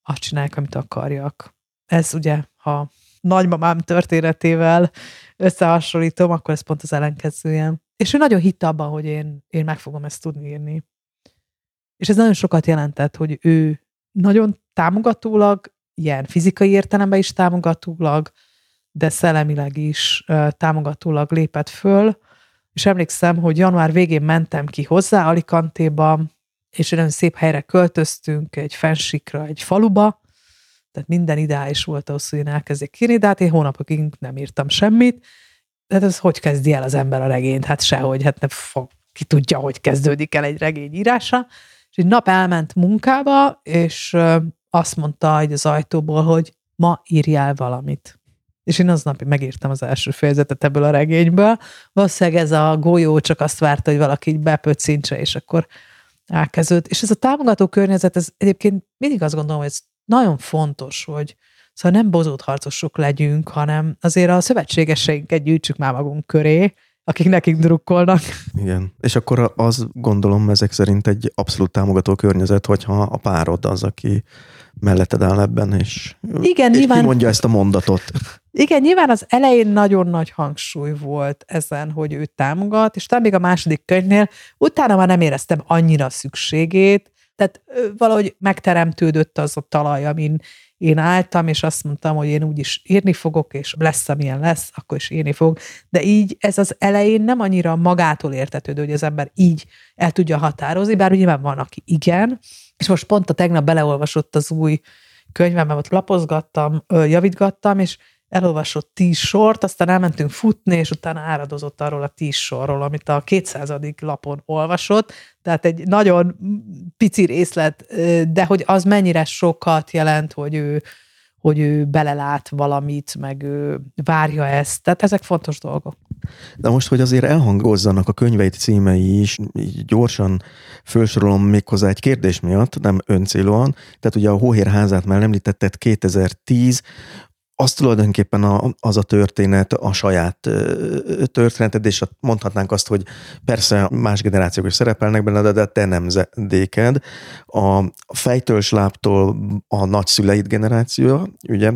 azt csinálják, amit akarjak. Ez ugye, ha nagymamám történetével összehasonlítom, akkor ez pont az ellenkezője. És ő nagyon hitt abban, hogy én, én meg fogom ezt tudni írni. És ez nagyon sokat jelentett, hogy ő nagyon támogatólag, ilyen fizikai értelemben is támogatólag, de szellemileg is támogatólag lépett föl, és emlékszem, hogy január végén mentem ki hozzá Alicantéba, és egy nagyon szép helyre költöztünk, egy fensikra, egy faluba, tehát minden ideális volt ahhoz, hogy én elkezdjek írni, de hát én hónapokig nem írtam semmit. Tehát ez hogy kezdi el az ember a regényt? Hát sehogy, hát nem fog, ki tudja, hogy kezdődik el egy regény írása. És egy nap elment munkába, és azt mondta hogy az ajtóból, hogy ma írjál valamit. És én aznap megírtam az első fejezetet ebből a regényből. Valószínűleg ez a golyó csak azt várta, hogy valaki bepöccintse, és akkor elkezdődött. És ez a támogató környezet, ez egyébként mindig azt gondolom, hogy ez nagyon fontos, hogy szóval nem bozót harcosok legyünk, hanem azért a szövetségeseinket gyűjtsük már magunk köré, akik nekik drukkolnak. Igen, és akkor az gondolom ezek szerint egy abszolút támogató környezet, hogyha a párod az, aki melletted áll ebben, és, Igen, és nyilván, mondja ezt a mondatot. Igen, nyilván az elején nagyon nagy hangsúly volt ezen, hogy ő támogat, és talán még a második könyvnél utána már nem éreztem annyira szükségét, tehát valahogy megteremtődött az a talaj, amin én álltam, és azt mondtam, hogy én úgyis írni fogok, és lesz, amilyen lesz, akkor is írni fog. De így ez az elején nem annyira magától értetődő, hogy az ember így el tudja határozni, bár nyilván van, aki igen. És most pont a tegnap beleolvasott az új könyvemben, ott lapozgattam, javítgattam, és elolvasott tíz sort, aztán elmentünk futni, és utána áradozott arról a tíz sorról, amit a 200. lapon olvasott, tehát egy nagyon pici részlet, de hogy az mennyire sokat jelent, hogy ő, hogy ő belelát valamit, meg ő várja ezt. Tehát ezek fontos dolgok. De most, hogy azért elhangozzanak a könyveit címei is, így gyorsan felsorolom méghozzá egy kérdés miatt, nem öncélúan. Tehát ugye a Hóhér házát már említetted 2010, az tulajdonképpen a, az a történet, a saját történeted, és mondhatnánk azt, hogy persze más generációk is szerepelnek benne, de te nemzedéked. A fejtől sláptól a nagyszüleid generációja, ugye,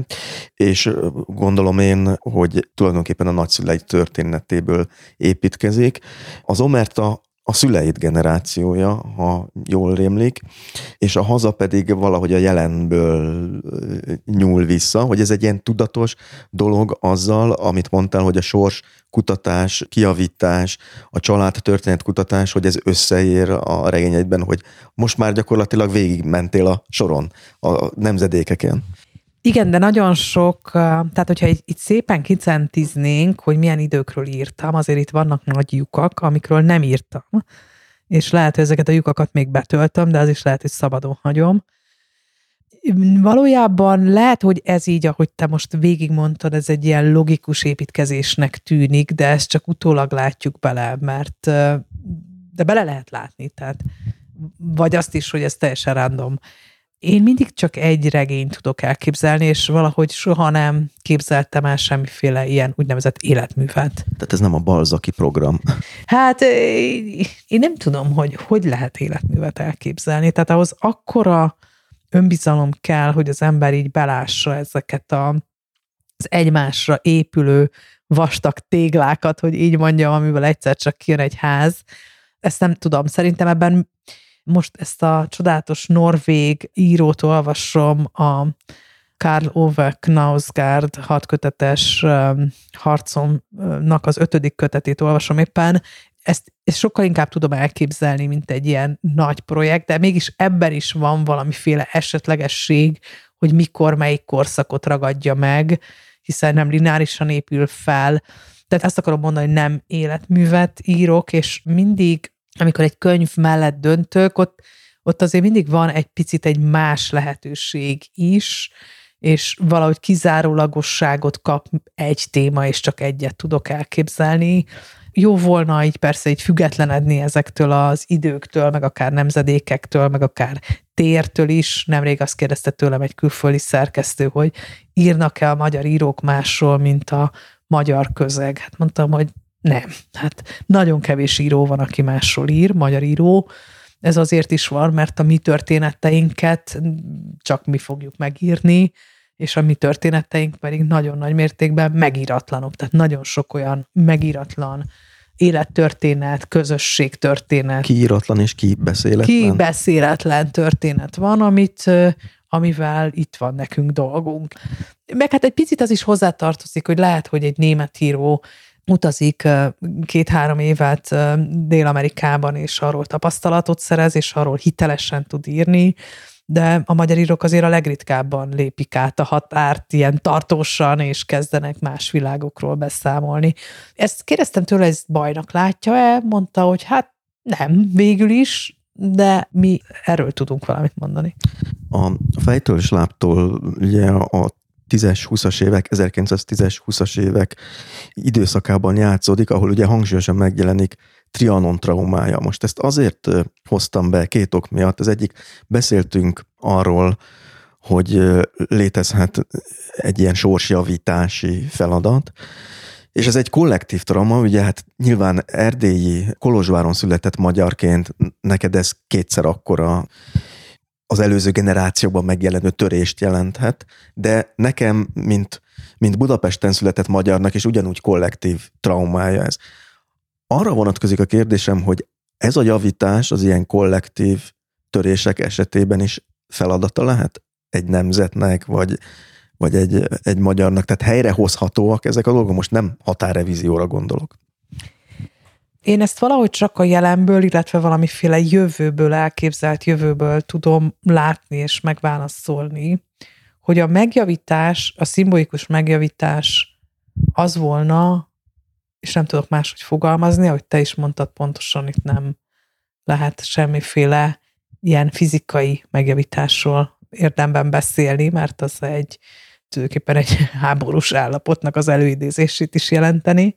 és gondolom én, hogy tulajdonképpen a nagyszüleid történetéből építkezik. Az Omerta a szüleid generációja, ha jól rémlik, és a haza pedig valahogy a jelenből nyúl vissza, hogy ez egy ilyen tudatos dolog azzal, amit mondtál, hogy a sors kutatás, kiavítás, a család történet kutatás, hogy ez összeér a regényedben, hogy most már gyakorlatilag végigmentél a soron, a nemzedékeken. Igen, de nagyon sok, tehát hogyha itt, szépen kicentiznénk, hogy milyen időkről írtam, azért itt vannak nagy lyukak, amikről nem írtam, és lehet, hogy ezeket a lyukakat még betöltöm, de az is lehet, hogy szabadon hagyom. Valójában lehet, hogy ez így, ahogy te most végigmondtad, ez egy ilyen logikus építkezésnek tűnik, de ezt csak utólag látjuk bele, mert de bele lehet látni, tehát vagy azt is, hogy ez teljesen random én mindig csak egy regényt tudok elképzelni, és valahogy soha nem képzeltem el semmiféle ilyen úgynevezett életművet. Tehát ez nem a balzaki program. Hát én nem tudom, hogy hogy lehet életművet elképzelni. Tehát ahhoz akkora önbizalom kell, hogy az ember így belássa ezeket a, az egymásra épülő vastag téglákat, hogy így mondjam, amivel egyszer csak kijön egy ház. Ezt nem tudom. Szerintem ebben most ezt a csodálatos norvég írót olvasom, a Karl Ove Knausgaard hatkötetes harcomnak az ötödik kötetét olvasom éppen, ezt, ezt sokkal inkább tudom elképzelni, mint egy ilyen nagy projekt, de mégis ebben is van valamiféle esetlegesség, hogy mikor, melyik korszakot ragadja meg, hiszen nem lineárisan épül fel. Tehát ezt akarom mondani, hogy nem életművet írok, és mindig amikor egy könyv mellett döntök, ott, ott azért mindig van egy picit egy más lehetőség is, és valahogy kizárólagosságot kap egy téma, és csak egyet tudok elképzelni. Jó volna így persze így függetlenedni ezektől az időktől, meg akár nemzedékektől, meg akár tértől is. Nemrég azt kérdezte tőlem egy külföldi szerkesztő, hogy írnak-e a magyar írók másról, mint a magyar közeg. Hát mondtam, hogy nem. Hát nagyon kevés író van, aki másról ír, magyar író. Ez azért is van, mert a mi történeteinket csak mi fogjuk megírni, és a mi történeteink pedig nagyon nagy mértékben megíratlanok. Tehát nagyon sok olyan megíratlan élettörténet, közösségtörténet. Kiíratlan és kibeszéletlen. Kibeszéletlen történet van, amit, amivel itt van nekünk dolgunk. Meg hát egy picit az is hozzátartozik, hogy lehet, hogy egy német író utazik két-három évet Dél-Amerikában, és arról tapasztalatot szerez, és arról hitelesen tud írni, de a magyar írók azért a legritkábban lépik át a határt ilyen tartósan, és kezdenek más világokról beszámolni. Ezt kérdeztem tőle, ez bajnak látja-e? Mondta, hogy hát nem, végül is, de mi erről tudunk valamit mondani. A fejtől és láptól ugye a 10-es, 20-as évek, 1910-es, 20-as évek időszakában játszódik, ahol ugye hangsúlyosan megjelenik Trianon traumája. Most ezt azért hoztam be két ok miatt. Az egyik, beszéltünk arról, hogy létezhet egy ilyen sorsjavítási feladat, és ez egy kollektív trauma, ugye hát nyilván erdélyi Kolozsváron született magyarként neked ez kétszer akkora az előző generációban megjelenő törést jelenthet, de nekem, mint, mint Budapesten született magyarnak, és ugyanúgy kollektív traumája ez. Arra vonatkozik a kérdésem, hogy ez a javítás az ilyen kollektív törések esetében is feladata lehet egy nemzetnek, vagy, vagy egy, egy magyarnak, tehát helyrehozhatóak ezek a dolgok, most nem határrevízióra gondolok. Én ezt valahogy csak a jelenből, illetve valamiféle jövőből, elképzelt jövőből tudom látni és megválaszolni, hogy a megjavítás, a szimbolikus megjavítás az volna, és nem tudok máshogy fogalmazni, ahogy te is mondtad, pontosan itt nem lehet semmiféle ilyen fizikai megjavításról érdemben beszélni, mert az egy tulajdonképpen egy (laughs) háborús állapotnak az előidézését is jelenteni,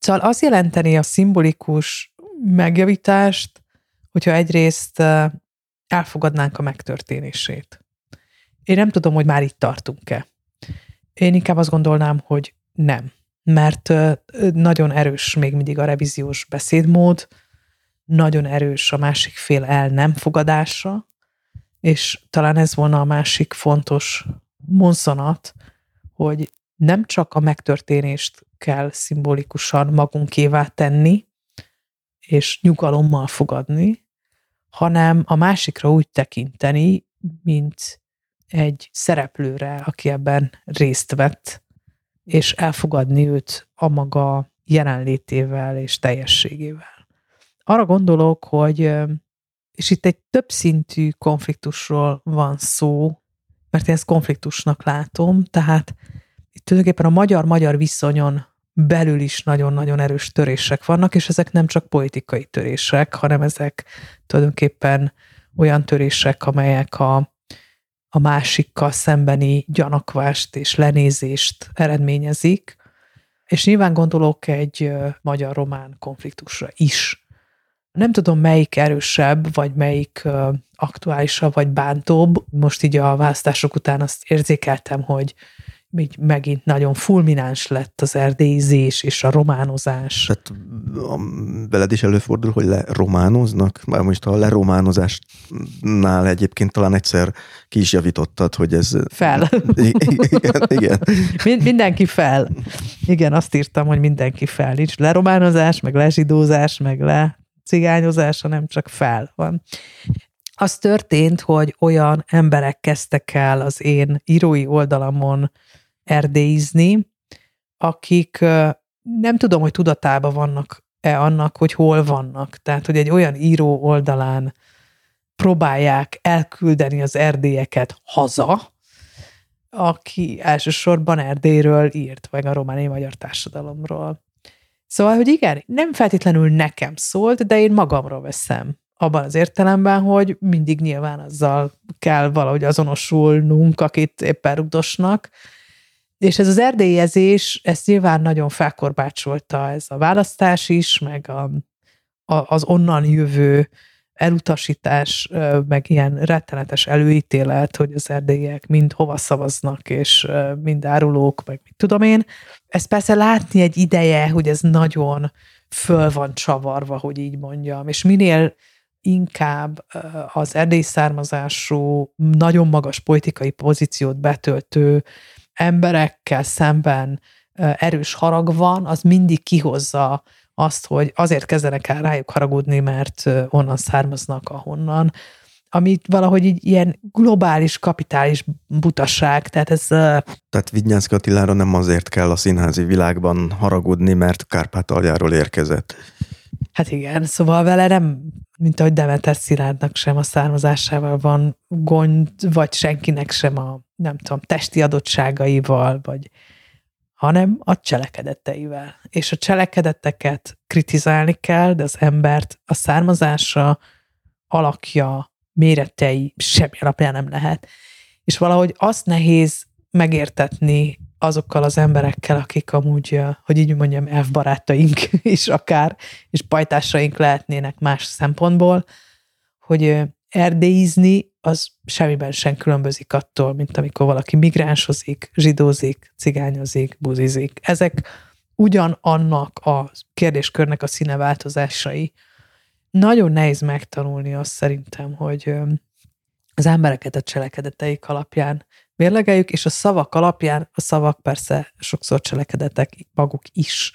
Szóval az jelenteni a szimbolikus megjavítást, hogyha egyrészt elfogadnánk a megtörténését. Én nem tudom, hogy már itt tartunk-e. Én inkább azt gondolnám, hogy nem. Mert nagyon erős még mindig a revíziós beszédmód, nagyon erős a másik fél el nem fogadása, és talán ez volna a másik fontos monszonat, hogy nem csak a megtörténést kell szimbolikusan magunkévá tenni, és nyugalommal fogadni, hanem a másikra úgy tekinteni, mint egy szereplőre, aki ebben részt vett, és elfogadni őt a maga jelenlétével és teljességével. Arra gondolok, hogy, és itt egy többszintű konfliktusról van szó, mert én ezt konfliktusnak látom, tehát tulajdonképpen a magyar-magyar viszonyon belül is nagyon-nagyon erős törések vannak, és ezek nem csak politikai törések, hanem ezek tulajdonképpen olyan törések, amelyek a, a másikkal szembeni gyanakvást és lenézést eredményezik, és nyilván gondolok egy magyar-román konfliktusra is. Nem tudom, melyik erősebb, vagy melyik aktuálisabb, vagy bántóbb. Most így a választások után azt érzékeltem, hogy így megint nagyon fulmináns lett az erdélyzés és a románozás. Tehát veled is előfordul, hogy lerománoznak? Már most a lerománozásnál egyébként talán egyszer ki is javítottad, hogy ez... Fel. igen, igen. mindenki fel. Igen, azt írtam, hogy mindenki fel. Nincs lerománozás, meg lezsidózás, meg le cigányozás, hanem csak fel van az történt, hogy olyan emberek kezdtek el az én írói oldalamon erdélyizni, akik nem tudom, hogy tudatában vannak-e annak, hogy hol vannak. Tehát, hogy egy olyan író oldalán próbálják elküldeni az erdélyeket haza, aki elsősorban Erdélyről írt, vagy a romániai magyar társadalomról. Szóval, hogy igen, nem feltétlenül nekem szólt, de én magamra veszem. Abban az értelemben, hogy mindig nyilván azzal kell valahogy azonosulnunk, akit éppen rugdosnak, és ez az erdélyezés, ezt nyilván nagyon felkorbácsolta ez a választás is, meg a, a, az onnan jövő elutasítás, meg ilyen rettenetes előítélet, hogy az erdélyek mind hova szavaznak, és mind árulók, meg mit tudom én. Ezt persze látni egy ideje, hogy ez nagyon föl van csavarva, hogy így mondjam, és minél inkább az erdély származású, nagyon magas politikai pozíciót betöltő emberekkel szemben erős harag van, az mindig kihozza azt, hogy azért kezdenek el rájuk haragudni, mert onnan származnak, ahonnan, amit valahogy így ilyen globális, kapitális butaság, tehát ez... Tehát Vignyánszki Attilára nem azért kell a színházi világban haragudni, mert Kárpátaljáról érkezett. Hát igen, szóval vele nem, mint ahogy Demeter Szilárdnak sem a származásával van gond, vagy senkinek sem a, nem tudom, testi adottságaival, vagy hanem a cselekedeteivel. És a cselekedeteket kritizálni kell, de az embert a származása, alakja, méretei semmi alapján nem lehet. És valahogy azt nehéz megértetni azokkal az emberekkel, akik amúgy, hogy így mondjam, elfbarátaink (laughs) is akár, és pajtásaink lehetnének más szempontból, hogy erdélyizni az semmiben sem különbözik attól, mint amikor valaki migránsozik, zsidózik, cigányozik, buzizik. Ezek ugyanannak a kérdéskörnek a színe változásai. Nagyon nehéz megtanulni azt szerintem, hogy az embereket a cselekedeteik alapján mérlegeljük, és a szavak alapján, a szavak persze sokszor cselekedetek maguk is.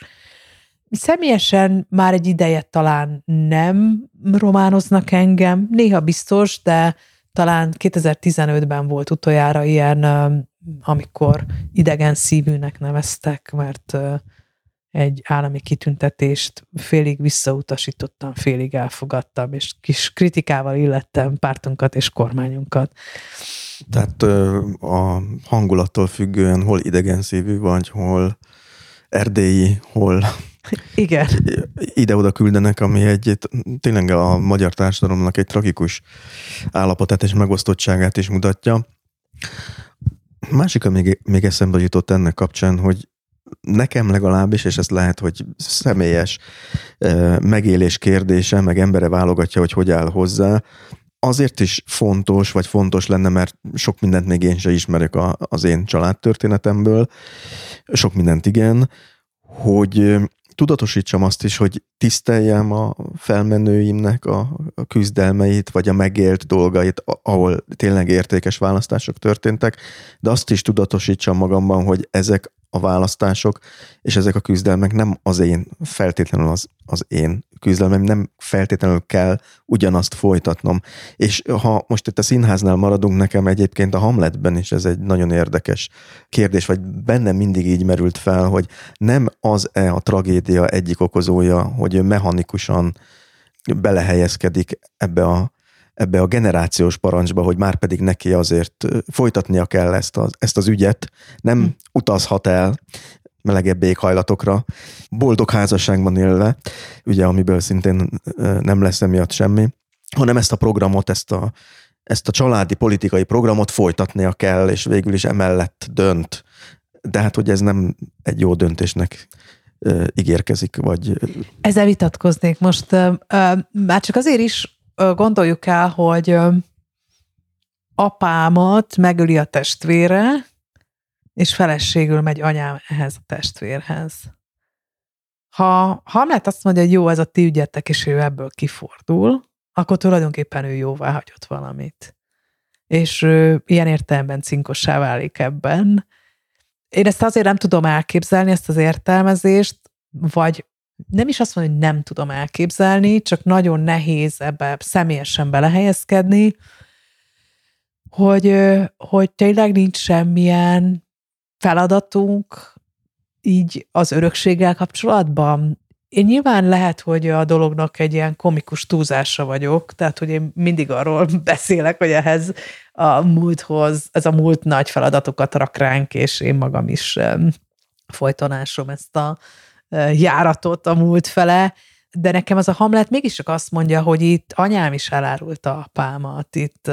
Személyesen már egy ideje talán nem románoznak engem, néha biztos, de talán 2015-ben volt utoljára ilyen, amikor idegen szívűnek neveztek, mert egy állami kitüntetést félig visszautasítottam, félig elfogadtam, és kis kritikával illettem pártunkat és kormányunkat. Tehát a hangulattól függően hol idegen szívű vagy, hol erdélyi, hol igen. Ide-oda küldenek, ami egy tényleg a magyar társadalomnak egy tragikus állapotát és megosztottságát is mutatja. Másik, még, még eszembe jutott ennek kapcsán, hogy nekem legalábbis, és ez lehet, hogy személyes megélés kérdése, meg embere válogatja, hogy hogy áll hozzá, azért is fontos, vagy fontos lenne, mert sok mindent még én sem ismerek a, az én családtörténetemből, sok mindent igen, hogy tudatosítsam azt is, hogy tiszteljem a felmenőimnek a, a küzdelmeit, vagy a megélt dolgait, ahol tényleg értékes választások történtek, de azt is tudatosítsam magamban, hogy ezek a választások, és ezek a küzdelmek nem az én, feltétlenül az, az én küzdelmem, nem feltétlenül kell ugyanazt folytatnom. És ha most itt a színháznál maradunk, nekem egyébként a Hamletben is ez egy nagyon érdekes kérdés, vagy bennem mindig így merült fel, hogy nem az-e a tragédia egyik okozója, hogy mechanikusan belehelyezkedik ebbe a ebbe a generációs parancsba, hogy már pedig neki azért folytatnia kell ezt az, ezt az ügyet, nem hm. utazhat el melegebb éghajlatokra, boldog házasságban élve, ugye amiből szintén nem lesz emiatt semmi, hanem ezt a programot, ezt a, ezt a családi politikai programot folytatnia kell, és végül is emellett dönt. De hát, hogy ez nem egy jó döntésnek ígérkezik, vagy... Ezzel vitatkoznék most. Már csak azért is, gondoljuk el, hogy apámat megöli a testvére, és feleségül megy anyám ehhez a testvérhez. Ha Hamlet azt mondja, hogy jó, ez a ti ügyetek, és ő ebből kifordul, akkor tulajdonképpen ő jóvá hagyott valamit. És ő ilyen értelemben cinkossá válik ebben. Én ezt azért nem tudom elképzelni, ezt az értelmezést, vagy nem is azt mondom, hogy nem tudom elképzelni, csak nagyon nehéz ebbe személyesen belehelyezkedni, hogy, hogy tényleg nincs semmilyen feladatunk így az örökséggel kapcsolatban. Én nyilván lehet, hogy a dolognak egy ilyen komikus túlzása vagyok, tehát hogy én mindig arról (laughs) beszélek, hogy ehhez a múlthoz, ez a múlt nagy feladatokat rak ránk, és én magam is folytonásom ezt a járatot a múlt fele, de nekem az a Hamlet mégiscsak azt mondja, hogy itt anyám is elárulta apámat, itt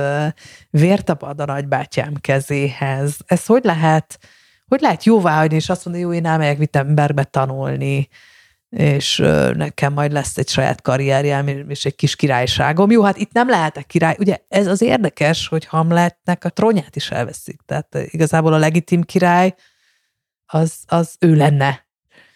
vért tapad a nagybátyám kezéhez. Ez hogy lehet, hogy lehet jóváhagyni, és azt mondja, jó, én elmegyek Wittenbergbe tanulni, és nekem majd lesz egy saját karrierjem, és egy kis királyságom. Jó, hát itt nem lehetek király. Ugye ez az érdekes, hogy Hamletnek a trónját is elveszik. Tehát igazából a legitim király az, az ő lenne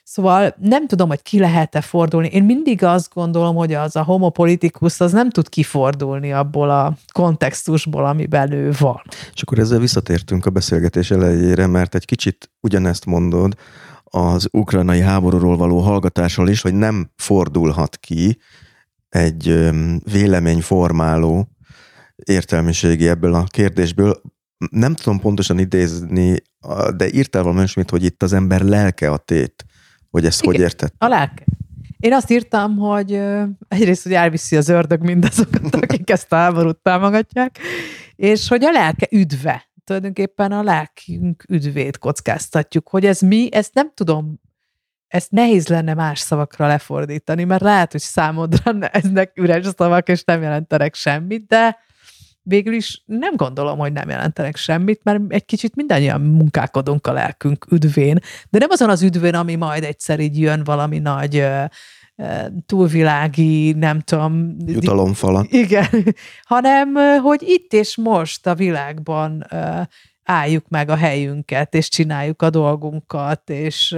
Szóval nem tudom, hogy ki lehet-e fordulni. Én mindig azt gondolom, hogy az a homopolitikus az nem tud kifordulni abból a kontextusból, amiben ő van. És akkor ezzel visszatértünk a beszélgetés elejére, mert egy kicsit ugyanezt mondod az ukrajnai háborúról való hallgatásról is, hogy nem fordulhat ki egy véleményformáló értelmiségi ebből a kérdésből. Nem tudom pontosan idézni, de írtál valami olyasmit, hogy itt az ember lelke a tét. Hogy ezt Igen, hogy érted? A lelke. Én azt írtam, hogy egyrészt, hogy elviszi az ördög mindazokat, (laughs) akik ezt a háborút támogatják, és hogy a lelke üdve. Tulajdonképpen a lelkünk üdvét kockáztatjuk. Hogy ez mi, ezt nem tudom, ezt nehéz lenne más szavakra lefordítani, mert lehet, hogy számodra eznek üres szavak, és nem jelentenek semmit, de végül is nem gondolom, hogy nem jelentenek semmit, mert egy kicsit mindannyian munkálkodunk a lelkünk üdvén, de nem azon az üdvén, ami majd egyszer így jön valami nagy túlvilági, nem tudom. Jutalomfala. Igen, (laughs) hanem hogy itt és most a világban álljuk meg a helyünket, és csináljuk a dolgunkat, és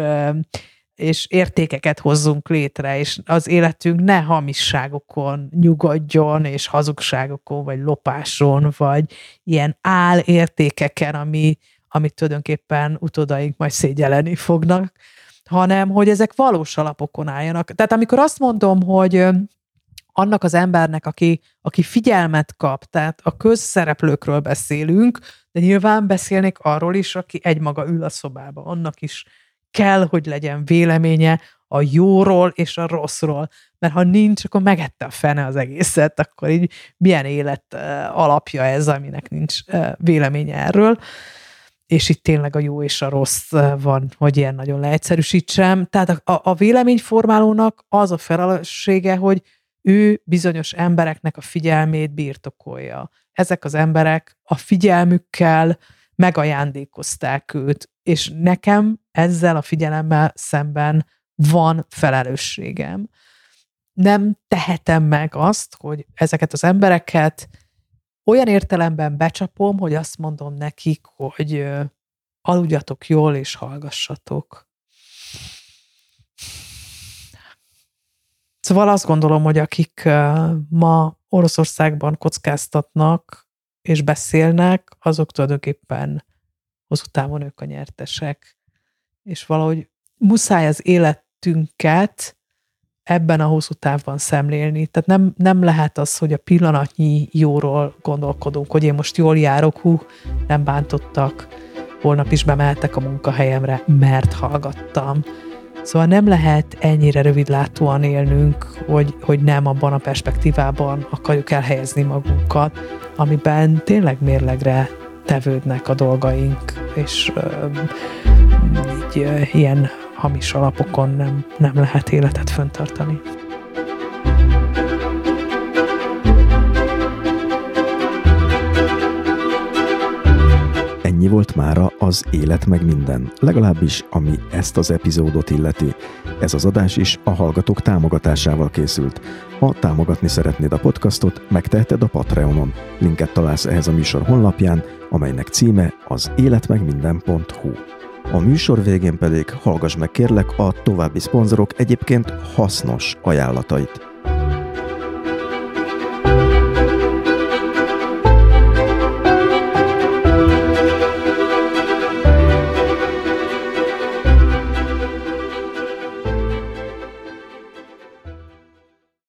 és értékeket hozzunk létre, és az életünk ne hamisságokon nyugodjon, és hazugságokon, vagy lopáson, vagy ilyen áll értékeken, ami, amit tulajdonképpen utódaink majd szégyeleni fognak, hanem hogy ezek valós alapokon álljanak. Tehát amikor azt mondom, hogy annak az embernek, aki, aki figyelmet kap, tehát a közszereplőkről beszélünk, de nyilván beszélnék arról is, aki egymaga ül a szobába, annak is kell, hogy legyen véleménye a jóról és a rosszról, mert ha nincs, akkor megette a fene az egészet, akkor így milyen élet alapja ez, aminek nincs véleménye erről és itt tényleg a jó és a rossz van, hogy ilyen nagyon leegyszerűsítsem. Tehát a, a véleményformálónak az a felelőssége, hogy ő bizonyos embereknek a figyelmét birtokolja. Ezek az emberek a figyelmükkel megajándékozták őt, és nekem ezzel a figyelemmel szemben van felelősségem. Nem tehetem meg azt, hogy ezeket az embereket olyan értelemben becsapom, hogy azt mondom nekik, hogy aludjatok jól és hallgassatok. Szóval azt gondolom, hogy akik ma Oroszországban kockáztatnak és beszélnek, azok tulajdonképpen hosszú távon ők a nyertesek. És valahogy muszáj az életünket ebben a hosszú távban szemlélni. Tehát nem, nem lehet az, hogy a pillanatnyi jóról gondolkodunk, hogy én most jól járok, hú, nem bántottak, holnap is bemehetek a munkahelyemre, mert hallgattam. Szóval nem lehet ennyire rövidlátóan élnünk, hogy, hogy nem abban a perspektívában akarjuk elhelyezni magunkat, amiben tényleg mérlegre tevődnek a dolgaink, és így ilyen hamis alapokon nem, nem lehet életet föntartani. Ennyi volt mára az Élet meg minden, legalábbis ami ezt az epizódot illeti. Ez az adás is a hallgatók támogatásával készült. Ha támogatni szeretnéd a podcastot, megteheted a Patreonon. Linket találsz ehhez a műsor honlapján, amelynek címe az életmegminden.hu. A műsor végén pedig hallgass meg kérlek a további szponzorok egyébként hasznos ajánlatait.